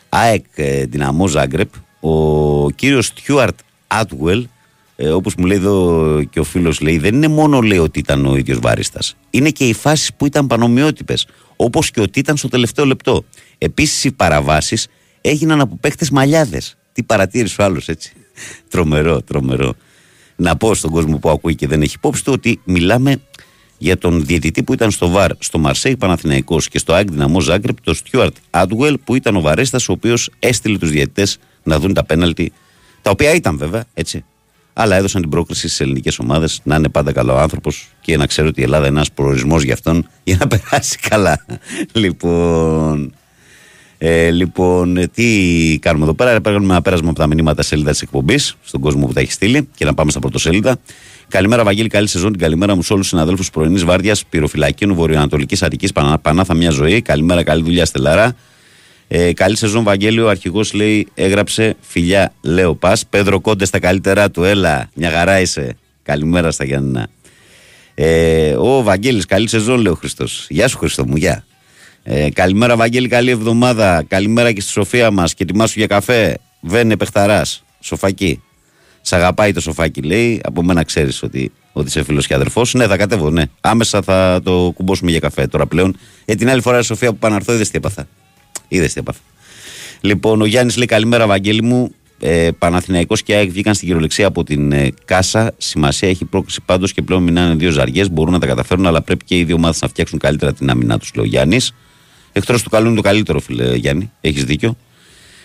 ΑΕΚ ε, Δυναμό Ζάγκρεπ, ο κύριος Στιούαρτ Άτουελ, ε, όπως μου λέει εδώ και ο φίλος λέει, δεν είναι μόνο λέει ότι ήταν ο ίδιος βαρίστας. Είναι και οι φάσεις που ήταν πανομοιότυπες, όπως και ότι ήταν στο τελευταίο λεπτό. Επίσης οι παραβάσεις έγιναν από παίχτες μαλλιάδες. Τι παρατήρησε ο άλλος έτσι. τρομερό, τρομερό. Να πω στον κόσμο που ακούει και δεν έχει υπόψη του ότι μιλάμε για τον διαιτητή που ήταν στο ΒΑΡ στο Μαρσέη Παναθηναϊκός και στο Άγ Δυναμό Ζάγκρεπ, τον Στιούαρτ Άντουελ, που ήταν ο Βαρέστας, ο οποίος έστειλε τους διαιτητές να δουν τα πέναλτι, τα οποία ήταν βέβαια έτσι. Αλλά έδωσαν την πρόκληση στις ελληνικές ομάδες να είναι πάντα καλό άνθρωπος και να ξέρει ότι η Ελλάδα είναι ένας προορισμός για αυτόν για να περάσει καλά. λοιπόν. Ε, λοιπόν, ε, τι κάνουμε εδώ πέρα; Παίρνουμε ένα πέρασμα από τα μηνύματα σελίδα της εκπομπής στον κόσμο που τα έχει στείλει και να πάμε στα πρωτοσέλιδα. Καλημέρα, Βαγγέλη. Καλή σεζόν. Την καλημέρα μου σε όλους τους συναδέλφους πρωινής βάρδιας πυροφυλακίνου Βορειοανατολικής Αττικής. Πανάθα μια ζωή. Καλημέρα, καλή δουλειά, Στελάρα. Ε, καλή σεζόν, Βαγγέλη. Ο αρχηγός λέει, έγραψε φιλιά, λέω πας. Πέδρο Κόντες στα καλύτερά του. Έλα, μια χαρά είσαι. Καλημέρα στα Γιάννηνα. Ε, ο Βαγγέλης, καλή σεζόν, λέει ο Χριστός. Γεια σου, Χριστό μου, γεια. Ε, καλημέρα, Βαγγέλη, καλή εβδομάδα. Καλημέρα και στη Σοφία μας και ετοιμάσου για καφέ. Βαίνε παιχταράς. Σοφακή. Σ' αγαπάει το σοφάκι, λέει. Από μένα ξέρεις ότι, ότι είσαι φίλος και αδερφός. Ναι, θα κατέβω, ναι. Άμεσα θα το κουμπώσουμε για καφέ τώρα πλέον. Ε, την άλλη φορά, η Σοφία που πάνε να έρθω, είδες τι έπαθα. Είδες τι έπαθα. Λοιπόν, ο Γιάννης λέει καλημέρα, Βαγγέλη μου. Ε, Παναθηναϊκός και ΑΕΚ βγήκαν στην κυριολεξία από την ε, Κάσα. Σημασία έχει πρόκληση πάντως και πλέον μιλάνε δύο ζαριές. Μπορούν να τα καταφέρουν, αλλά πρέπει και οι δύο ομάδες να φτιάξουν καλύτερα την άμυνά τους, λέει ο Γιάννης. Εκτός του καλού είναι το καλύτερο, φίλε Γιάννη. Έχεις δίκιο.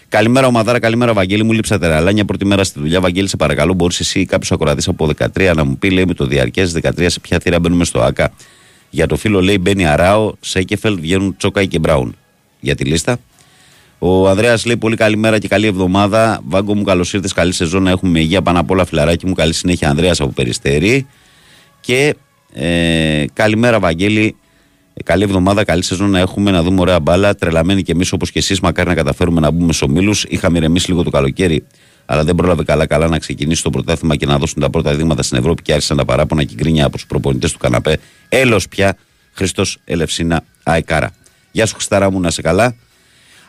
Καλημέρα, Ομαδάρα, καλημέρα, Βαγγέλη. Μου λείψατε ραλάνια πρώτη μέρα στη δουλειά. Βαγγέλη, σε παρακαλώ, μπορείς εσύ ή κάποιος ακροατής από 13 να μου πει, λέει με το διαρκές 13 σε ποια θύρα μπαίνουμε στο ΑΚΑ. Για το φίλο λέει μπαίνει Αράο, Σέκεφελ, βγαίνουν Τσόκαη και Μπράουν. Για τη λίστα. Ο Ανδρέας λέει πολύ καλημέρα και καλή εβδομάδα. Βάγκο μου, καλώς ήρθες. Καλή σεζόν να έχουμε υγεία πάνω απ' όλα, φιλαράκι μου. Καλή συνέχεια, Ανδρέας από Περιστέρη. Και ε, καλημέρα, Βαγγέλη. Ε, καλή εβδομάδα, καλή σεζόν να έχουμε, να δούμε ωραία μπάλα. Τρελαμένοι κι εμείς όπως κι εσείς, μακάρι να καταφέρουμε να μπούμε στους ομίλους. Είχαμε ηρεμήσει λίγο το καλοκαίρι, αλλά δεν πρόλαβε καλά-καλά να ξεκινήσει το πρωτάθλημα και να δώσουν τα πρώτα δείγματα στην Ευρώπη και άρχισαν τα παράπονα και γκρίνια από τους προπονητές του καναπέ. Έλος πια, Χριστό Ελευσίνα Αεκάρα. Γεια σου, Χριστάρα μου, να σε καλά.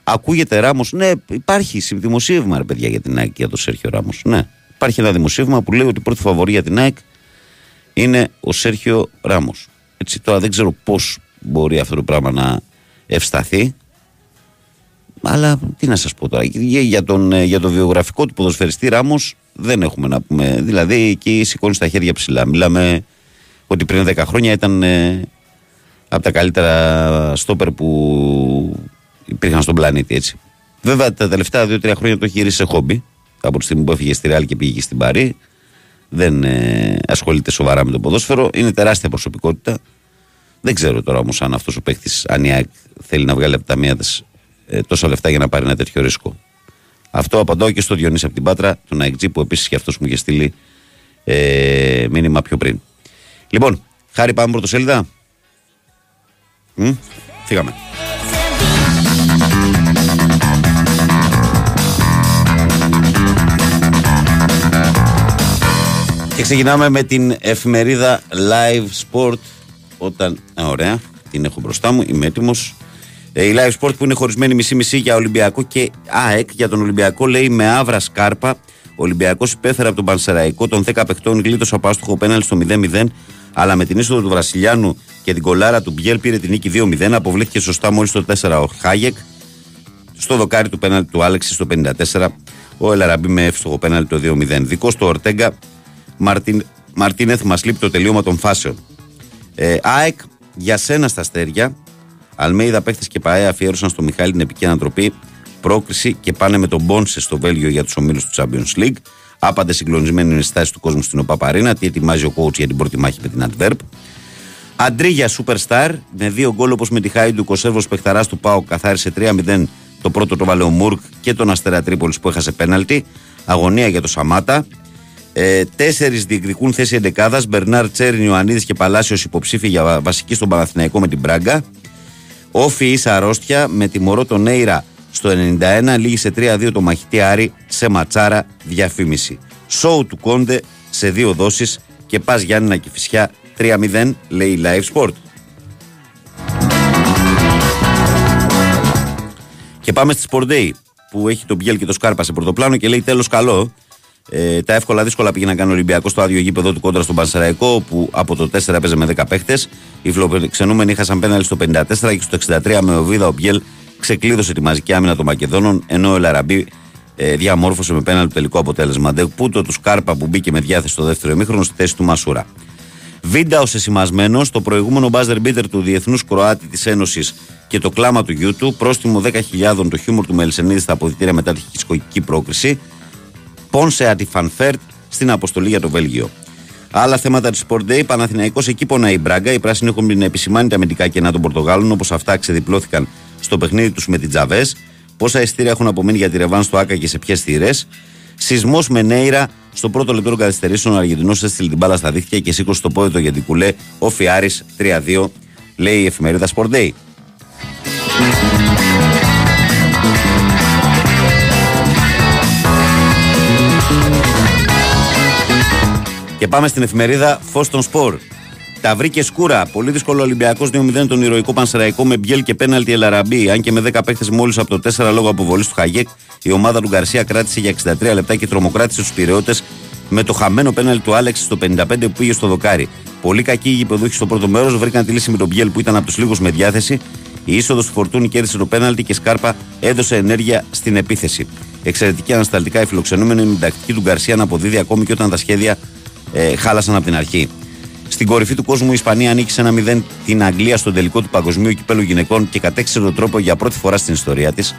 Ακούγεται Ράμος. Ναι, υπάρχει δημοσίευμα, ρε παιδιά, για την ΑΕΚ για τον Σέρχιο Ράμος. Ναι, υπάρχει ένα δημοσίευμα που λέει ότι η πρώτη φαβορή για την ΑΕΚ είναι ο Σέρχιο Ράμος. Έτσι τώρα δεν ξέρω πώς μπορεί αυτό το πράγμα να ευσταθεί. Αλλά τι να σας πω τώρα, για τον, ε, για το βιογραφικό του ποδοσφαιριστή Ράμος δεν έχουμε να πούμε. Δηλαδή εκεί σηκώνει τα χέρια ψηλά. Μιλάμε ότι πριν 10 χρόνια ήταν ε, από τα καλύτερα στόπερ που υπήρχαν στον πλανήτη έτσι. Βέβαια τα τελευταία 2-3 χρόνια το έχει γυρίσει σε χόμπι. Από τη στιγμή που έφυγε στη Ρεάλ και πήγε στην Παρή. Δεν ε, ασχολείται σοβαρά με το ποδόσφαιρο. Είναι τεράστια προσωπικότητα. Δεν ξέρω τώρα όμως αν αυτός ο παίκτης, αν η ΑΕΚ θέλει να βγάλει από τα μία ε, τόσα λεφτά για να πάρει ένα τέτοιο ρίσκο. Αυτό απαντάω και στο Διονύση από την Πάτρα, τον ΑΕΚ που επίσης και αυτός μου είχε στείλει ε, μήνυμα πιο πριν. Λοιπόν, χάρη πάμε πρωτοσέλιδα. Μ, φύγαμε. Και ξεκινάμε με την εφημερίδα Live Sport όταν. Α, ωραία, την έχω μπροστά μου, είμαι έτοιμος. Ε, η Live Sport που είναι χωρισμένη μισή-μισή για Ολυμπιακό και ΑΕΚ. Για τον Ολυμπιακό λέει με άβρα σκάρπα. Ο Ολυμπιακός υπέφερε από τον Πανσεραϊκό των 10 παιχτών γλίτωσε από άστοχο πέναλ στο 0-0. Αλλά με την είσοδο του Βρασιλιάνου και την κολάρα του Μπιέλ πήρε την νίκη 2-0. Αποβλήθηκε σωστά μόλις το 4 ο Χάγεκ. Στο δοκάρι του πέναλ του Άλεξη στο 54. Ο Ελαραμπή με εύστοχο πέναλ το 2-0. Δικό του Ορτέγκα. Μαρτίν, Μαρτίνεθ μας λείπει το τελείωμα των φάσεων. Ε, ΑΕΚ για σένα στα αστέρια. Αλμέιδα παίχτες και ΠαΕ αφιέρωσαν στο Μιχάλη την επική ανατροπή. Πρόκριση και πάνε με τον Μπόνσε στο Βέλγιο για τους ομίλους του Champions League. Άπαντε συγκλονισμένη είναι η στάση του κόσμου στην ΟΠΑΠΑΡΗΝΑ. Τι ετοιμάζει ο coach για την πρώτη μάχη με την Αντβέρπ. Αντρίγια Superstar με δύο γκολ όπως με τη Χάιντου. Ο Σέρβο Πεχταράς του Πάου καθάρισε 3-0 το πρώτο το Βαλαιό Μουρκ και τον Αστέρα Τρίπολης που έχασε πέναλτι. Αγωνία για το Σαμάτα. Ε, Τέσσερις διεκδικούν θέση εντεκάδας. Μπερνάρ Τσέριν, Ιωαννίδης και Παλάσιος υποψήφοι για βασική στον Παναθηναϊκό με την Μπράγκα. Όφη ίσα αρρώστια με τιμωρό τον Νέιρα Στο 91 λύγει σε 3-2 το μαχητή Άρη σε ματσάρα διαφήμιση. Σόου του Κόντε σε δύο δόσεις και πας Γιάννη και Φυσιά 3-0 λέει Live Sport. Και πάμε στη Sport Day που έχει τον Μπιέλ και το Σκάρπα σε πρωτοπλάνο και λέει τέλος καλό. Ε, τα εύκολα δύσκολα πήγε να κάνει ο Ολυμπιακός στο άδειο γήπεδο του κόντρα στον Πανσεραϊκό, που από το 4 έπαιζε με 10 παίχτες. Οι φιλοξενούμενοι είχαν πέναλι στο 54 και στο 63 με ο Βίδα ο Μπιέλ ξεκλείδωσε τη μαζική άμυνα των Μακεδόνων, ενώ ο Ελ Αραμπί ε, διαμόρφωσε με πέναλι το τελικό αποτέλεσμα. Ντεμπούτο του Σκάρπα που μπήκε με διάθεση στο δεύτερο ημίχρονο στη θέση του Μασούρα. Βίντα ω εσημασμένο, το προηγούμενο buzzer beater του Διεθνούς Κροάτη της Ένωσης και το κλάμα του γιού του, πρόστιμο 10.000 το χιούμορ του Μελισενίδη στα αποδυτήρια μετά τη χιτσκοκική πρόκριση, Πόνσε αντί Φαν Βέερτ στην αποστολή για το Βέλγιο. Άλλα θέματα της Sport Day, Παναθηναϊκός εκεί πονάει η Μπράγκα. Οι πράσινοι έχουν επισημάνει τα αμυντικά κενά των Πορτογάλων, όπως αυτά ξεδιπλώθηκαν στο παιχνίδι τους με την Τζαβές. Πόσα ειστήρια έχουν απομείνει για τη Ρεβάνς στο Άκα και σε ποιες θύρες. Σεισμός με Νέιρα στο πρώτο λεπτό των καθυστερήσεων. Ο Αργεντινός έστειλε την μπάλα στα δίχτυα και σήκωσε το πόδι του για την κουλέ. Ο Φιάρης 3-2, λέει η εφημερίδα Sport Day. Και πάμε στην εφημερίδα Φως των Σπορ. Τα βρήκε σκούρα. Πολύ δύσκολο Ολυμπιακός 2-0 τον ηρωικό Πανσεραϊκό με μπιέλ και πέναλτι Ελαραμπή. Αν και με 10 παίχτες μόλις από το 4 λόγω αποβολής του Χαγέκ, η ομάδα του Γκαρσία κράτησε για 63 λεπτά και τρομοκράτησε τους πυρεώτε με το χαμένο πέναλτι του Άλεξ στο 55 που πήγε στο δοκάρι. Πολύ κακοί οι γηπεδούχοι στο πρώτο μέρος βρήκαν τη λύση με τον Μπιέλ που ήταν από τους λίγους με διάθεση. Η είσοδος του Φορτούνη κέρδισε το πέναλτι και Σκάρπα έδωσε ενέργεια στην επίθεση. Εξαιρετική ανασταλτικά οι φιλοξενούμενοι με την τακτική του Γκαρσία να αποδίδει ακόμη και όταν τα σχέδια ε, χάλασαν από την αρχή. Στην κορυφή του κόσμου η Ισπανία ανήκει ένα 0 την Αγγλία στον τελικό του Παγκοσμίου Κυπέλου Γυναικών και κατέξερε τον τρόπο για πρώτη φορά στην ιστορία της.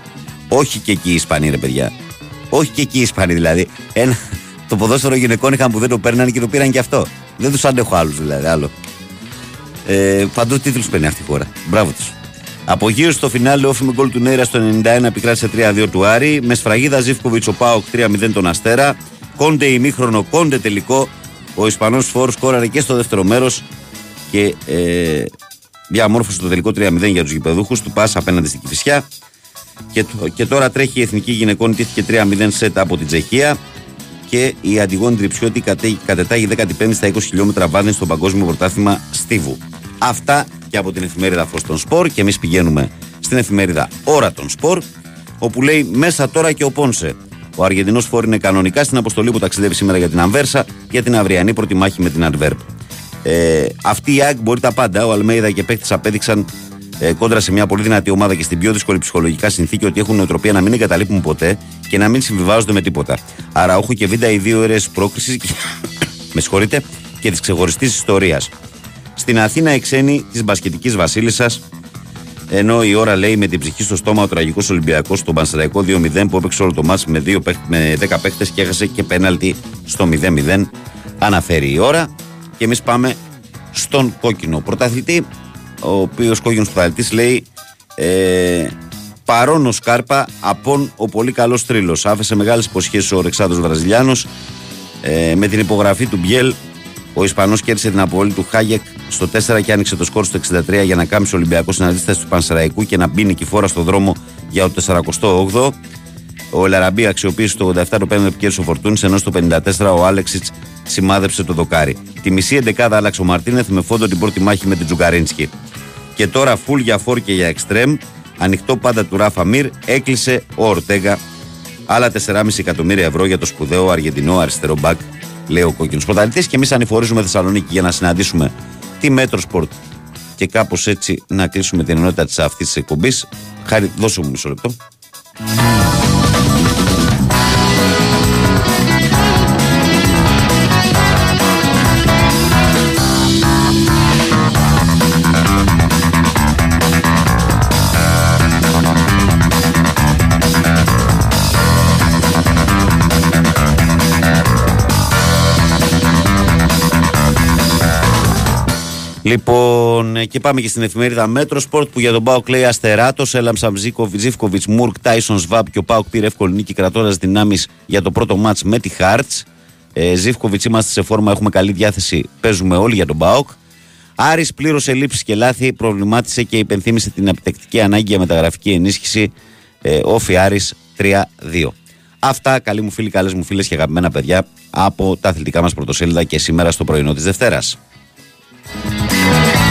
Όχι και εκεί οι Ισπανοί, ρε παιδιά. Όχι και εκεί οι Ισπανοί δηλαδή. Ένα, το ποδόσφαιρο γυναικών είχαν που δεν το παίρνανε και το πήραν και αυτό. Δεν τους αντέχω άλλους δηλαδή. Άλλο. Ε, παντού τίτλους παίρνει αυτή η χώρα. Μπράβο τους. Απογείωση στο φινάλε, όφη με γκολ του Νέιρα στο 91 επικράτησε 3-2 του Άρη. Με σφραγίδα Ζήφκοβιτς ο Πάοκ 3-0 τον Αστέρα. Κόντε ημίχρονο, κόντε τελικό. Ο Ισπανός Φόρ σκόραρε και στο δεύτερο μέρος και ε, διαμόρφωσε το τελικό 3-0 για τους γηπεδούχους του Πάσα απέναντι στην Κυφυσιά. Και, και τώρα τρέχει η εθνική γυναικών, τήθηκε 3-0 σετ από την Τσεχία και η Αντιγόνη Τριψιώτη κατετάγει 15η στα 20 χιλιόμετρα βάδιν στο Παγκόσμιο Πρωτάθλημα Στίβου. Αυτά και από την εφημερίδα Φως των Σπορ και εμείς πηγαίνουμε στην εφημερίδα Ώρα των Σπορ, όπου λέει μέσα τώρα και ο Πόνσε. Ο Αργεντινός Φόρ είναι κανονικά στην αποστολή που ταξιδεύει σήμερα για την Αμβέρσα για την αυριανή πρώτη μάχη με την Αντβέρπ. Ε, αυτή η ΑΕΚ μπορεί τα πάντα. Ο Αλμέιδα και παίχτε απέδειξαν ε, κόντρα σε μια πολύ δυνατή ομάδα και στην πιο δύσκολη ψυχολογικά συνθήκη ότι έχουν νοοτροπία να μην εγκαταλείπουν ποτέ και να μην συμβιβάζονται με τίποτα. Άρα, έχω και βίντα οι δύο ώρες πρόκρισης και... με συγχωρείτε, και της ξεχωριστής ιστορίας. Στην Αθήνα η ξένη της μπασκετικής Βασίλισσας, ενώ η ώρα λέει με την ψυχή στο στόμα ο τραγικός Ολυμπιακός στον Πανσεραϊκό 2-0 που έπαιξε όλο το μάτς με, δύο, παίχ- με 10 παίχτες και έχασε και πέναλτι στο 0-0. Αναφέρει η ώρα και εμείς πάμε στον κόκκινο πρωταθλητή, ο οποίος κόκκινος πρωταθλητής λέει ε, παρόν ο Σκάρπα, απόν ο πολύ καλός τρίλος. Άφησε μεγάλες υποσχέσεις ο Ρεξάδος Βραζιλιάνος. Ε, με την υπογραφή του Μπιέλ, ο Ισπανός κέρδισε την αποβολή του Χάγεκ στο 4 και άνοιξε το σκορ στο 63 για να κάμψει ο Ολυμπιακός στην αντίσταση του Πανσεραϊκού και να μπει νικηφόρα στο δρόμο για το 48ο. Ο Ελαραμπή αξιοποίησε το 87 το πέμπτο που κέρδισε ο Φορτούνης, ενώ στο 54 ο Άλεξιτς σημάδεψε το δοκάρι. Τη μισή εντεκάδα άλλαξε ο Μαρτίνεθ με φόντο την πρώτη μάχη με την Τζουγκαρίνσκι. Και τώρα φουλ για φόρ και για εξτρέμ, ανοιχτό πάντα του Ράφα Μιρ, έκλεισε ο Ορτέγα άλλα 4,5 εκατομμύρια ευρώ για το σπουδαίο Αργεντινό αριστερό μπακ, λέει ο κόκκινος πρωταθλητής. Και εμείς ανηφορίζουμε Θεσσαλονίκη για να συναντήσουμε τη Μέτρο Σπορτ και κάπως έτσι να κλείσουμε την ενότητα της αυτής της εκπομπής. Χάρη, δώσε μου μισό λεπτό. Λοιπόν, ε, και πάμε και στην εφημερίδα Metrosport που για τον Πάοκ λέει Αστεράτος, Έλαμψαν Ζίβκοβιτς, Μουργκ, Τάισον Σβαμπ και ο Πάοκ πήρε εύκολη νίκη κρατώντας δυνάμεις για το πρώτο ματς με τη Χαρτς. Ε, Ζίβκοβιτς είμαστε σε φόρμα, έχουμε καλή διάθεση, παίζουμε όλοι για τον Πάοκ. Άρης πλήρωσε ελλείψεις και λάθη, προβλημάτισε και υπενθύμισε την επιτακτική ανάγκη για μεταγραφική ενίσχυση. Ε, ΟΦΗ Άρης 3-2. Αυτά, καλοί μου φίλοι, καλές μου φίλες και αγαπημένα παιδιά από τα αθλητικά μας πρωτοσέλιδα και σήμερα στο πρωινό της Δευτέρας. Música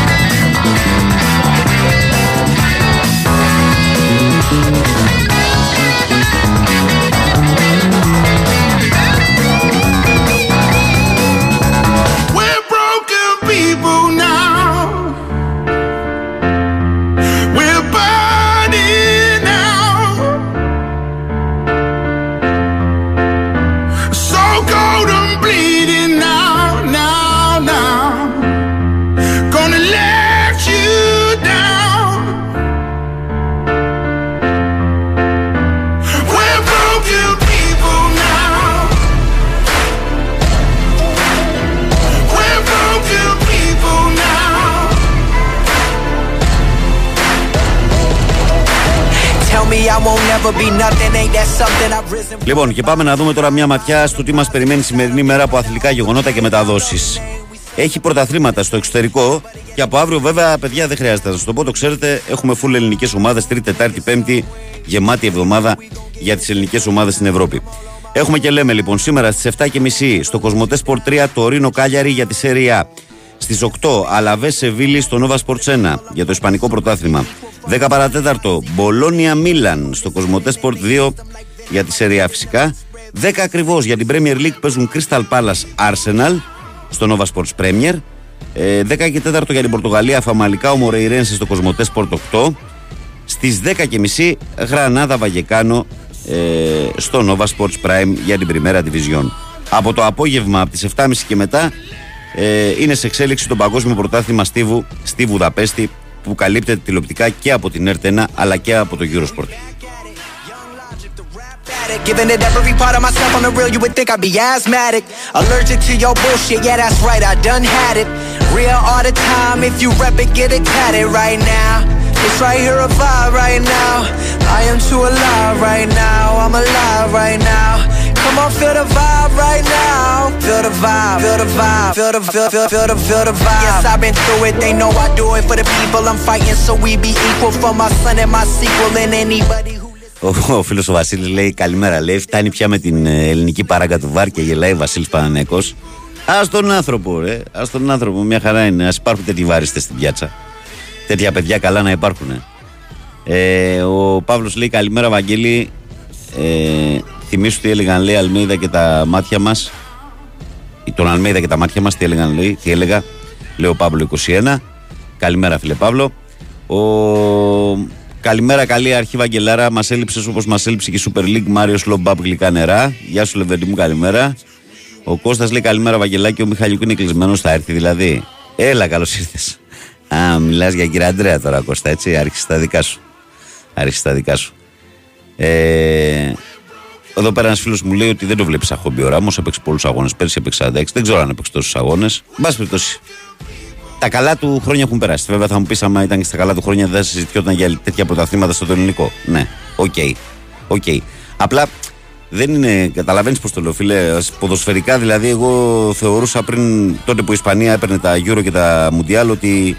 Λοιπόν, και πάμε να δούμε τώρα μια ματιά στο τι μας περιμένει σημερινή μέρα από αθλητικά γεγονότα και μεταδόσεις. Έχει πρωταθλήματα στο εξωτερικό και από αύριο, βέβαια, παιδιά, δεν χρειάζεται να σας το πω. Το ξέρετε, έχουμε full ελληνικές ομάδες, Τρίτη, Τετάρτη, Πέμπτη, γεμάτη εβδομάδα για τις ελληνικές ομάδες στην Ευρώπη. Έχουμε και λέμε λοιπόν σήμερα στις 7.30 στο Κοσμοτέ Sport 3 το Ρήνο Κάλιαρη για τη Σέρια. Στις 8 Αλαβές Σεβίλη στο Nova Sports 1 για το Ισπανικό Πρωτάθλημα. 10 παρατέταρτο Μπολόνια Μίλαν στο Κοσμοτέ Sport 2 για τη Σεριά φυσικά. 10 ακριβώς για την Premier League παίζουν Crystal Palace Arsenal στο Nova Sports Premier. Ε, 10 και 4 για την Πορτογαλία Φαμαλικά ο Μορεϊρένσε στο Κοσμοτέ Sport 8. Στις 10.30 Γρανάδα Βαγεκάνο ε, στο Nova Sports Prime για την Primera Division. Από το απόγευμα από τις 7.30 και μετά ε, είναι σε εξέλιξη το Παγκόσμιο Πρωτάθλημα Στίβου στη Βουδαπέστη που καλύπτεται τηλεοπτικά και από την ΕΡΤ1 αλλά και από το Eurosport. addict. Giving it every part of myself on the real, you would think I'd be asthmatic. Allergic to your bullshit, yeah, that's right, I done had it. Real all the time, if you rep it, get it tatted right now. It's right here, a vibe right now. I am too alive right now, I'm alive right now. Come on, feel the vibe right now. Feel the vibe, feel the vibe, feel the feel, feel, feel the feel the vibe. Yes, I've been through it. They know I do it for the people I'm fighting, so we be equal for my son and my sequel and anybody who. Ο, ο φίλος ο Βασίλης λέει: Καλημέρα, λέει. Φτάνει πια με την ε, ελληνική παράγκα του Βάρ και γελάει ο Βασίλης Πανανέκο. Α τον άνθρωπο, ρε. Α τον άνθρωπο, μια χαρά είναι. Α υπάρχουν τέτοιοι βάριστες στην πιάτσα. Τέτοια παιδιά καλά να υπάρχουν. Ε, ο Παύλος λέει: Καλημέρα, Βαγγέλη. Ε, θυμήσου τι έλεγαν, λέει, Αλμίδα και τα μάτια μας. Τον Αλμίδα και τα μάτια μας, τι έλεγαν, λέει, τι έλεγα. Λέει ο Παύλο 21. Καλημέρα, φίλε Παύλο. Ο... Καλημέρα, καλή αρχή, Βαγγελάρα. Μας έλειψες όπως μας έλειψε και η Super League Μάριος Σλομπάπ γλυκά νερά. Γεια σου, Λεβέντι μου, καλημέρα. Ο Κώστας λέει καλημέρα, Βαγγελάκη. Ο Μιχαλικού είναι κλεισμένος, θα έρθει δηλαδή. Έλα, καλώς ήρθες. Α, μιλάς για κύριε Αντρέα τώρα, Κώστα, έτσι. Άρχισε τα δικά σου. Άρχισε τα δικά σου. Ε, εδώ πέρα ένας φίλος μου λέει ότι δεν το βλέπεις σαν χόμπι ο Ράμο. Έπαιξε πολλούς αγώνες. Πέρσι έπαιξε 46. Δεν ξέρω αν έπαιξε τόσους αγώνες. Εν πάση περιπτώσει, τα καλά του χρόνια έχουν περάσει. Βέβαια, θα μου πεις, άμα ήταν και στα καλά του χρόνια, δεν θα συζητιόταν για τέτοια πρωταθλήματα στο ελληνικό. Ναι, OK. OK. Απλά δεν είναι. Καταλαβαίνεις πώς το λέω, φίλε. Ποδοσφαιρικά δηλαδή, εγώ θεωρούσα πριν τότε που η Ισπανία έπαιρνε τα Euro και τα Μουντιάλ ότι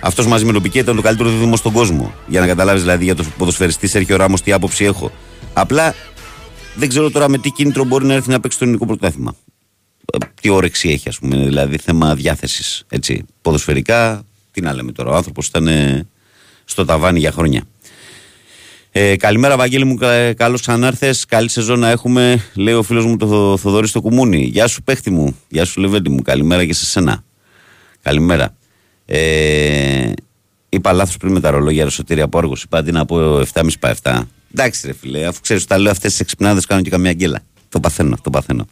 αυτός μαζί με τον Πικέ ήταν το καλύτερο δίδυμο στον κόσμο. Για να καταλάβεις δηλαδή για το ποδοσφαιριστή Σέρχιο Ράμος τι άποψη έχω. Απλά δεν ξέρω τώρα με τι κίνητρο μπορεί να έρθει να παίξει το ελληνικό πρωτάθλημα. Ε, Τι όρεξη έχει, ας πούμε, δηλαδή θέμα διάθεσης. Έτσι. Ποδοσφαιρικά, τι να λέμε τώρα. Ο άνθρωπος ήταν ε, στο ταβάνι για χρόνια. Ε, καλημέρα, Βαγγέλη μου. Καλώς ξανάρθες. Καλή σεζόν να έχουμε, λέει ο φίλος μου το Θοδωρή στο Κουμούνι. Γεια σου, παίχτη μου. Γεια σου, Λεβέντη μου. Καλημέρα και σε σένα. Καλημέρα. Ε, είπα λάθος πριν με τα ρολόγια Ρωσοτήρια από Άργος. Είπα αντί να πω 7,5 πα 7. Εντάξει, ρε φίλε, αφού ξέρεις, τα λέω αυτές τις εξυπνάδες κάνω και καμία γκέλα. Το παθαίνω, το παθαίνω.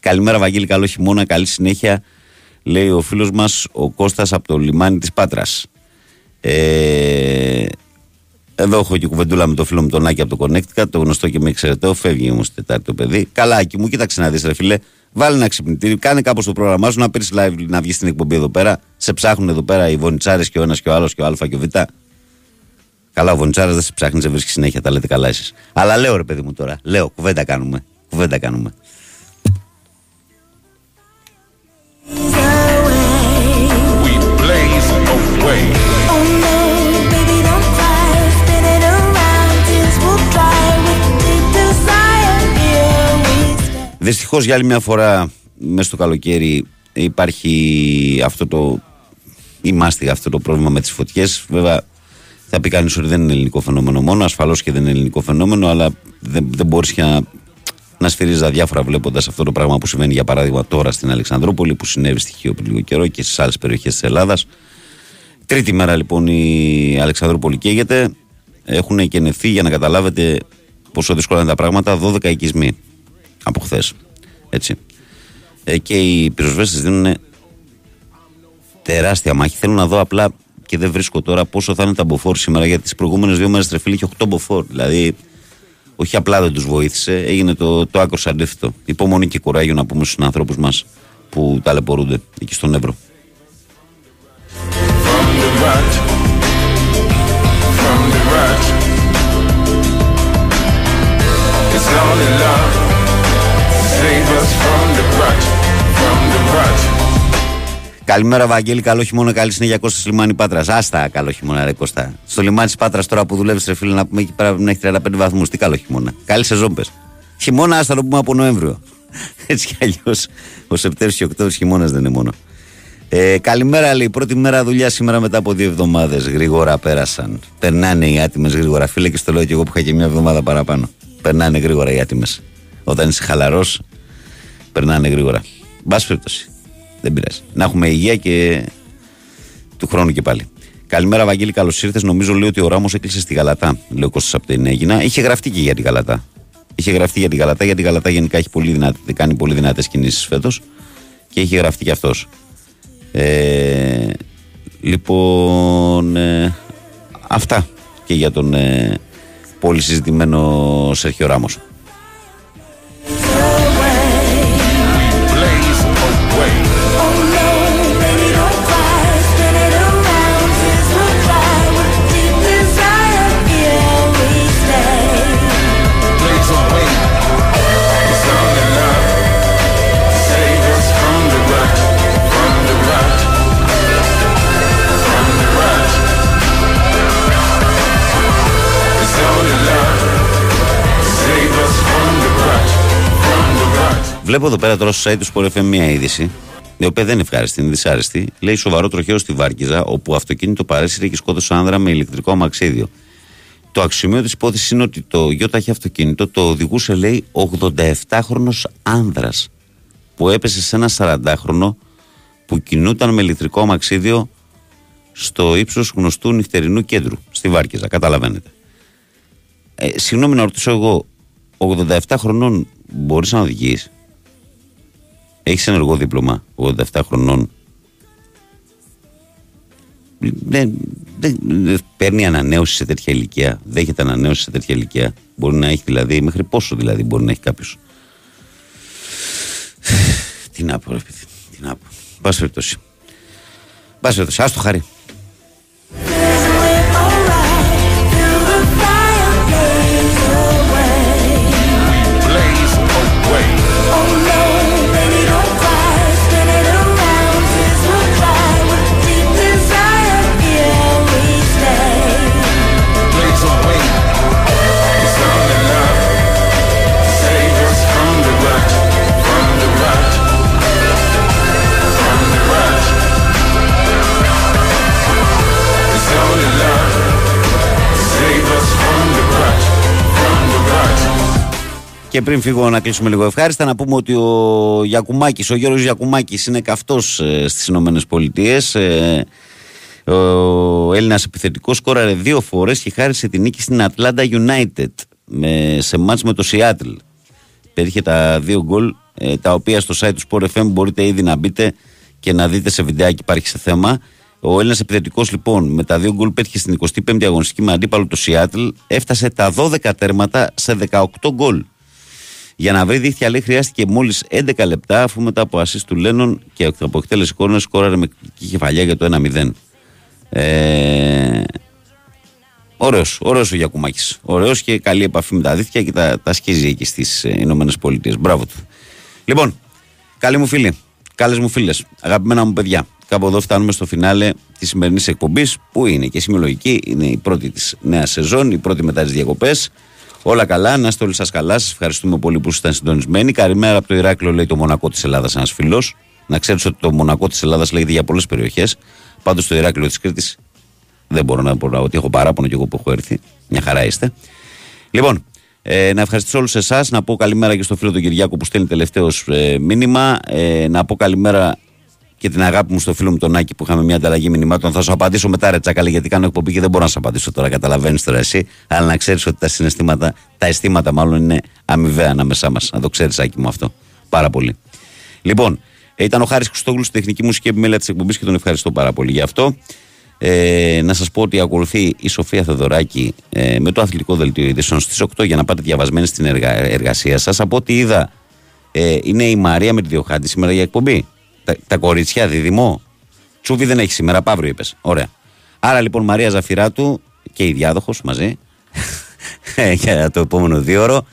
Καλημέρα, Βαγγέλη, καλό χειμώνα, καλή συνέχεια. Λέει ο φίλος μας ο Κώστας από το λιμάνι της Πάτρας. Ε, εδώ έχω και κουβεντούλα με το φίλο μου τον Άκη από το Connecticut, το γνωστό και με εξαιρετό. Φεύγει όμω Τετάρτη το παιδί. Καλά, Άκη μου, κοίταξε να δεις, ρε φίλε. Βάλει ένα ξυπνητήρι, κάνε κάπως το πρόγραμμά σου να πεις live να βγεις στην εκπομπή εδώ πέρα. Σε ψάχνουν εδώ πέρα οι βονιτσάρες και ο ένας και ο άλλος και ο Α και ο Β. Καλά, ο Βοντσάρας δεν σε ψάχνει, δεν βρίσκει συνέχεια, τα λέτε καλά εσείς. Αλλά λέω ρε παιδί μου τώρα, λέω, κουβέντα κάνουμε. Κουβέντα κάνουμε. Δυστυχώς για άλλη μια φορά μέσα στο καλοκαίρι υπάρχει αυτό το... Είμαστε αυτό το πρόβλημα με τις φωτιές. Βέβαια θα πει κανείς ότι δεν είναι ελληνικό φαινόμενο μόνο. Ασφαλώς και δεν είναι ελληνικό φαινόμενο, αλλά δεν, δεν μπορείς και να, να σφυρίζει αδιάφορα βλέποντας αυτό το πράγμα που συμβαίνει για παράδειγμα τώρα στην Αλεξανδρούπολη, που συνέβη στοιχείο πριν λίγο καιρό και στις άλλες περιοχές της Ελλάδας. Τρίτη μέρα λοιπόν η Αλεξανδρούπολη καίγεται. Έχουν εκενευθεί για να καταλάβετε πόσο δύσκολα είναι τα πράγματα 12 οικισμοί από χθες. Έτσι. Ε, και οι πυροσβέστες δίνουν τεράστια μάχη. Θέλω να δω απλά και δεν βρίσκω τώρα πόσο θα είναι τα μποφόρ σήμερα γιατί τις προηγούμενες δύο μέρες τρεφίλη είχε 8 μποφόρ. Δηλαδή, όχι απλά δεν τους βοήθησε, έγινε το, το άκρος αντίθετο. Υπομονή και κουράγιο να πούμε στους ανθρώπους μας που ταλαιπωρούνται εκεί στον Εύρο. From the rut, from the rut. It's only love to save us from the rut, from the rut. Καλημέρα, Βαγγέλη. Καλό χειμώνα. Καλή συνέχεια Κώστα στο λιμάνι Πάτρας. Άστα, καλό χειμώνα, ρε Κώστα. Στο λιμάνι της Πάτρας τώρα που δουλεύεις, ρε φίλε, να πούμε εκεί πέρα να έχει 35 βαθμούς. Τι καλό χειμώνα. Καλή σεζόν πες. Χειμώνα, άστα το πούμε από Νοέμβριο. Έτσι κι αλλιώς ο Σεπτέμβριο και Οκτώβριο χειμώνας δεν είναι μόνο. Ε, καλημέρα, λέει. Πρώτη μέρα δουλειά σήμερα μετά από δύο εβδομάδες. Γρήγορα πέρασαν. Περνάνε οι άτιμες γρήγορα. Φίλε, και στο λέω και εγώ που είχα και μια εβδομάδα παραπάνω. Περνάνε γρήγορα οι άτιμες. Όταν είσαι χαλαρός, περνάνε γρήγορα. Μπας περιπτώσει. Δεν πειράζει. Να έχουμε υγεία και του χρόνου και πάλι. Καλημέρα, Βαγγέλη, καλώς ήρθες. Νομίζω λέει ότι ο Ράμος έκλεισε στη Γαλατά. Λέει ο Κώστας από την Έγινα. Είχε γραφτεί και για την Γαλατά. Είχε γραφτεί για την Γαλατά, γιατί η Γαλατά γενικά έχει πολύ δυνατή, κάνει πολύ δυνατές κινήσεις φέτος και είχε γραφτεί και αυτός. Ε, λοιπόν, ε, αυτά και για τον ε, πολύ συζητημένο Σέρχιο Ράμος. Βλέπω εδώ πέρα τώρα στο site του Sport FM μια είδηση, η οποία δεν είναι ευχάριστη, είναι δυσάρεστη. Λέει σοβαρό τροχαίο στη Βάρκιζα, όπου αυτοκίνητο παρέσυρε και σκότωσε άνδρα με ηλεκτρικό αμαξίδιο. Το αξιομείο της υπόθεσης είναι ότι το ΙΟΤΑΧ αυτοκίνητο το οδηγούσε, λέει, 87χρονο άνδρας που έπεσε σε ένα 40χρονο που κινούταν με ηλεκτρικό αμαξίδιο στο ύψος γνωστού νυχτερινού κέντρου, στη Βάρκιζα. Καταλαβαίνετε. Ε, συγγνώμη να ρωτήσω εγώ, 87 χρονών μπορείς να οδηγείς; Έχεις ενεργό δίπλωμα 87 χρονών. Δεν, δεν, δεν παίρνει ανανέωση σε τέτοια ηλικία. Δέχεται ανανέωση σε τέτοια ηλικία. Μπορεί να έχει δηλαδή, μέχρι πόσο δηλαδή μπορεί να έχει κάποιος. Τι να πω, ρε παιδί. Τι να πω. Πάση περιπτώσει. Πάση περιπτώσει. Άστο χαρί. Και πριν φύγω να κλείσουμε λίγο ευχάριστα, να πούμε ότι ο Γιακουμάκης, ο Γιώργος Γιακουμάκης είναι καυτός ε, στις Ηνωμένες Πολιτείες. Ε, ο Έλληνας επιθετικός σκόραρε δύο φορές και χάρισε την νίκη στην Atlanta United με, σε μάτς με το Seattle. Πέτυχε τα δύο γκολ, ε, τα οποία στο site του Sport FM μπορείτε ήδη να μπείτε και να δείτε σε βιντεάκι υπάρχει σε θέμα. Ο Έλληνας επιθετικός λοιπόν με τα δύο γκολ πέτυχε στην 25η αγωνιστική με αντίπαλο το Seattle. Έφτασε τα 12 τέρματα σε 18 γκολ. Για να βρει δίχτυα λέει χρειάστηκε μόλις 11 λεπτά αφού μετά από ασίστ του Λένον και από εκτέλεση κόρνερ σκόραρε με κλική κεφαλιά για το 1-0. Ε, Ωραίος, ωραίος ο Γιακουμάκης. Ωραίος και καλή επαφή με τα δίχτυα και τα, τα σκίζει εκεί στις Ηνωμένες Πολιτείες. Μπράβο του. Λοιπόν, καλοί μου φίλοι, καλές μου φίλες, αγαπημένα μου παιδιά, κάπου εδώ φτάνουμε στο φινάλε της σημερινής εκπομπής που είναι και σημειολογική. Είναι η πρώτη της νέας σεζόν, η πρώτη μετά τις διακοπές. Όλα καλά, να είστε όλοι σας καλά. Σας ευχαριστούμε πολύ που ήσασταν συντονισμένοι. Καλημέρα από το Ηράκλειο, λέει το Μονακό της Ελλάδας, ένας φίλος. Να ξέρετε ότι το Μονακό της Ελλάδας λέγεται για πολλές περιοχές. Πάντως το Ηράκλειο της Κρήτης δεν μπορώ να πω ότι έχω παράπονο και εγώ που έχω έρθει. Μια χαρά είστε. Λοιπόν, ε, να ευχαριστήσω όλους εσάς. Να πω καλημέρα και στο φίλο του Κυριάκου που στέλνει τελευταίος ε, μήνυμα. Ε, να πω καλημέρα και την αγάπη μου στο φίλο μου τον Άκη που είχαμε μια ανταλλαγή μηνυμάτων. Θα σου απαντήσω μετά, ρε Τσάκαλη, γιατί κάνω εκπομπή και δεν μπορώ να σου απαντήσω τώρα. Καταλαβαίνεις τώρα εσύ. Αλλά να ξέρεις ότι τα συναισθήματα, τα αισθήματα μάλλον είναι αμοιβαία ανάμεσά μας. Να το ξέρεις, Άκη μου αυτό. Πάρα πολύ. Λοιπόν, ε, ήταν ο Χάρης Χριστόγλου στη τεχνική μουσική επιμέλεια της εκπομπής και τον ευχαριστώ πάρα πολύ γι' αυτό. Ε, να σας πω ότι ακολουθεί η Σοφία Θεοδωράκη ε, με το αθλητικό δελτίο ειδήσεων στις 8 για να πάτε διαβασμένοι στην εργα... εργασία σας. Από ό,τι είδα, ε, είναι η Μαρία με τη Διοχάντη σήμερα για εκπομπή. Τα, τα κοριτσιά, διδυμό. Τσούβι δεν έχει σήμερα, Παύριο είπες. Ωραία. Άρα λοιπόν Μαρία Ζαφυράτου και η διάδοχος μαζί ε, για το επόμενο δύο ώρο.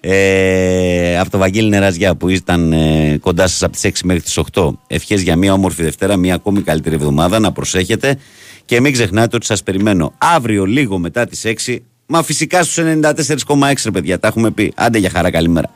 Ε, από το Βαγγέλη Νεραζιά που ήταν ε, κοντά σας από τις 6 μέχρι τις 8 ευχές για μια όμορφη Δευτέρα, μια ακόμη καλύτερη εβδομάδα να προσέχετε και μην ξεχνάτε ότι σας περιμένω αύριο λίγο μετά τις 6 μα φυσικά στους 94,6 παιδιά τα έχουμε πει άντε για χαρά καλημέρα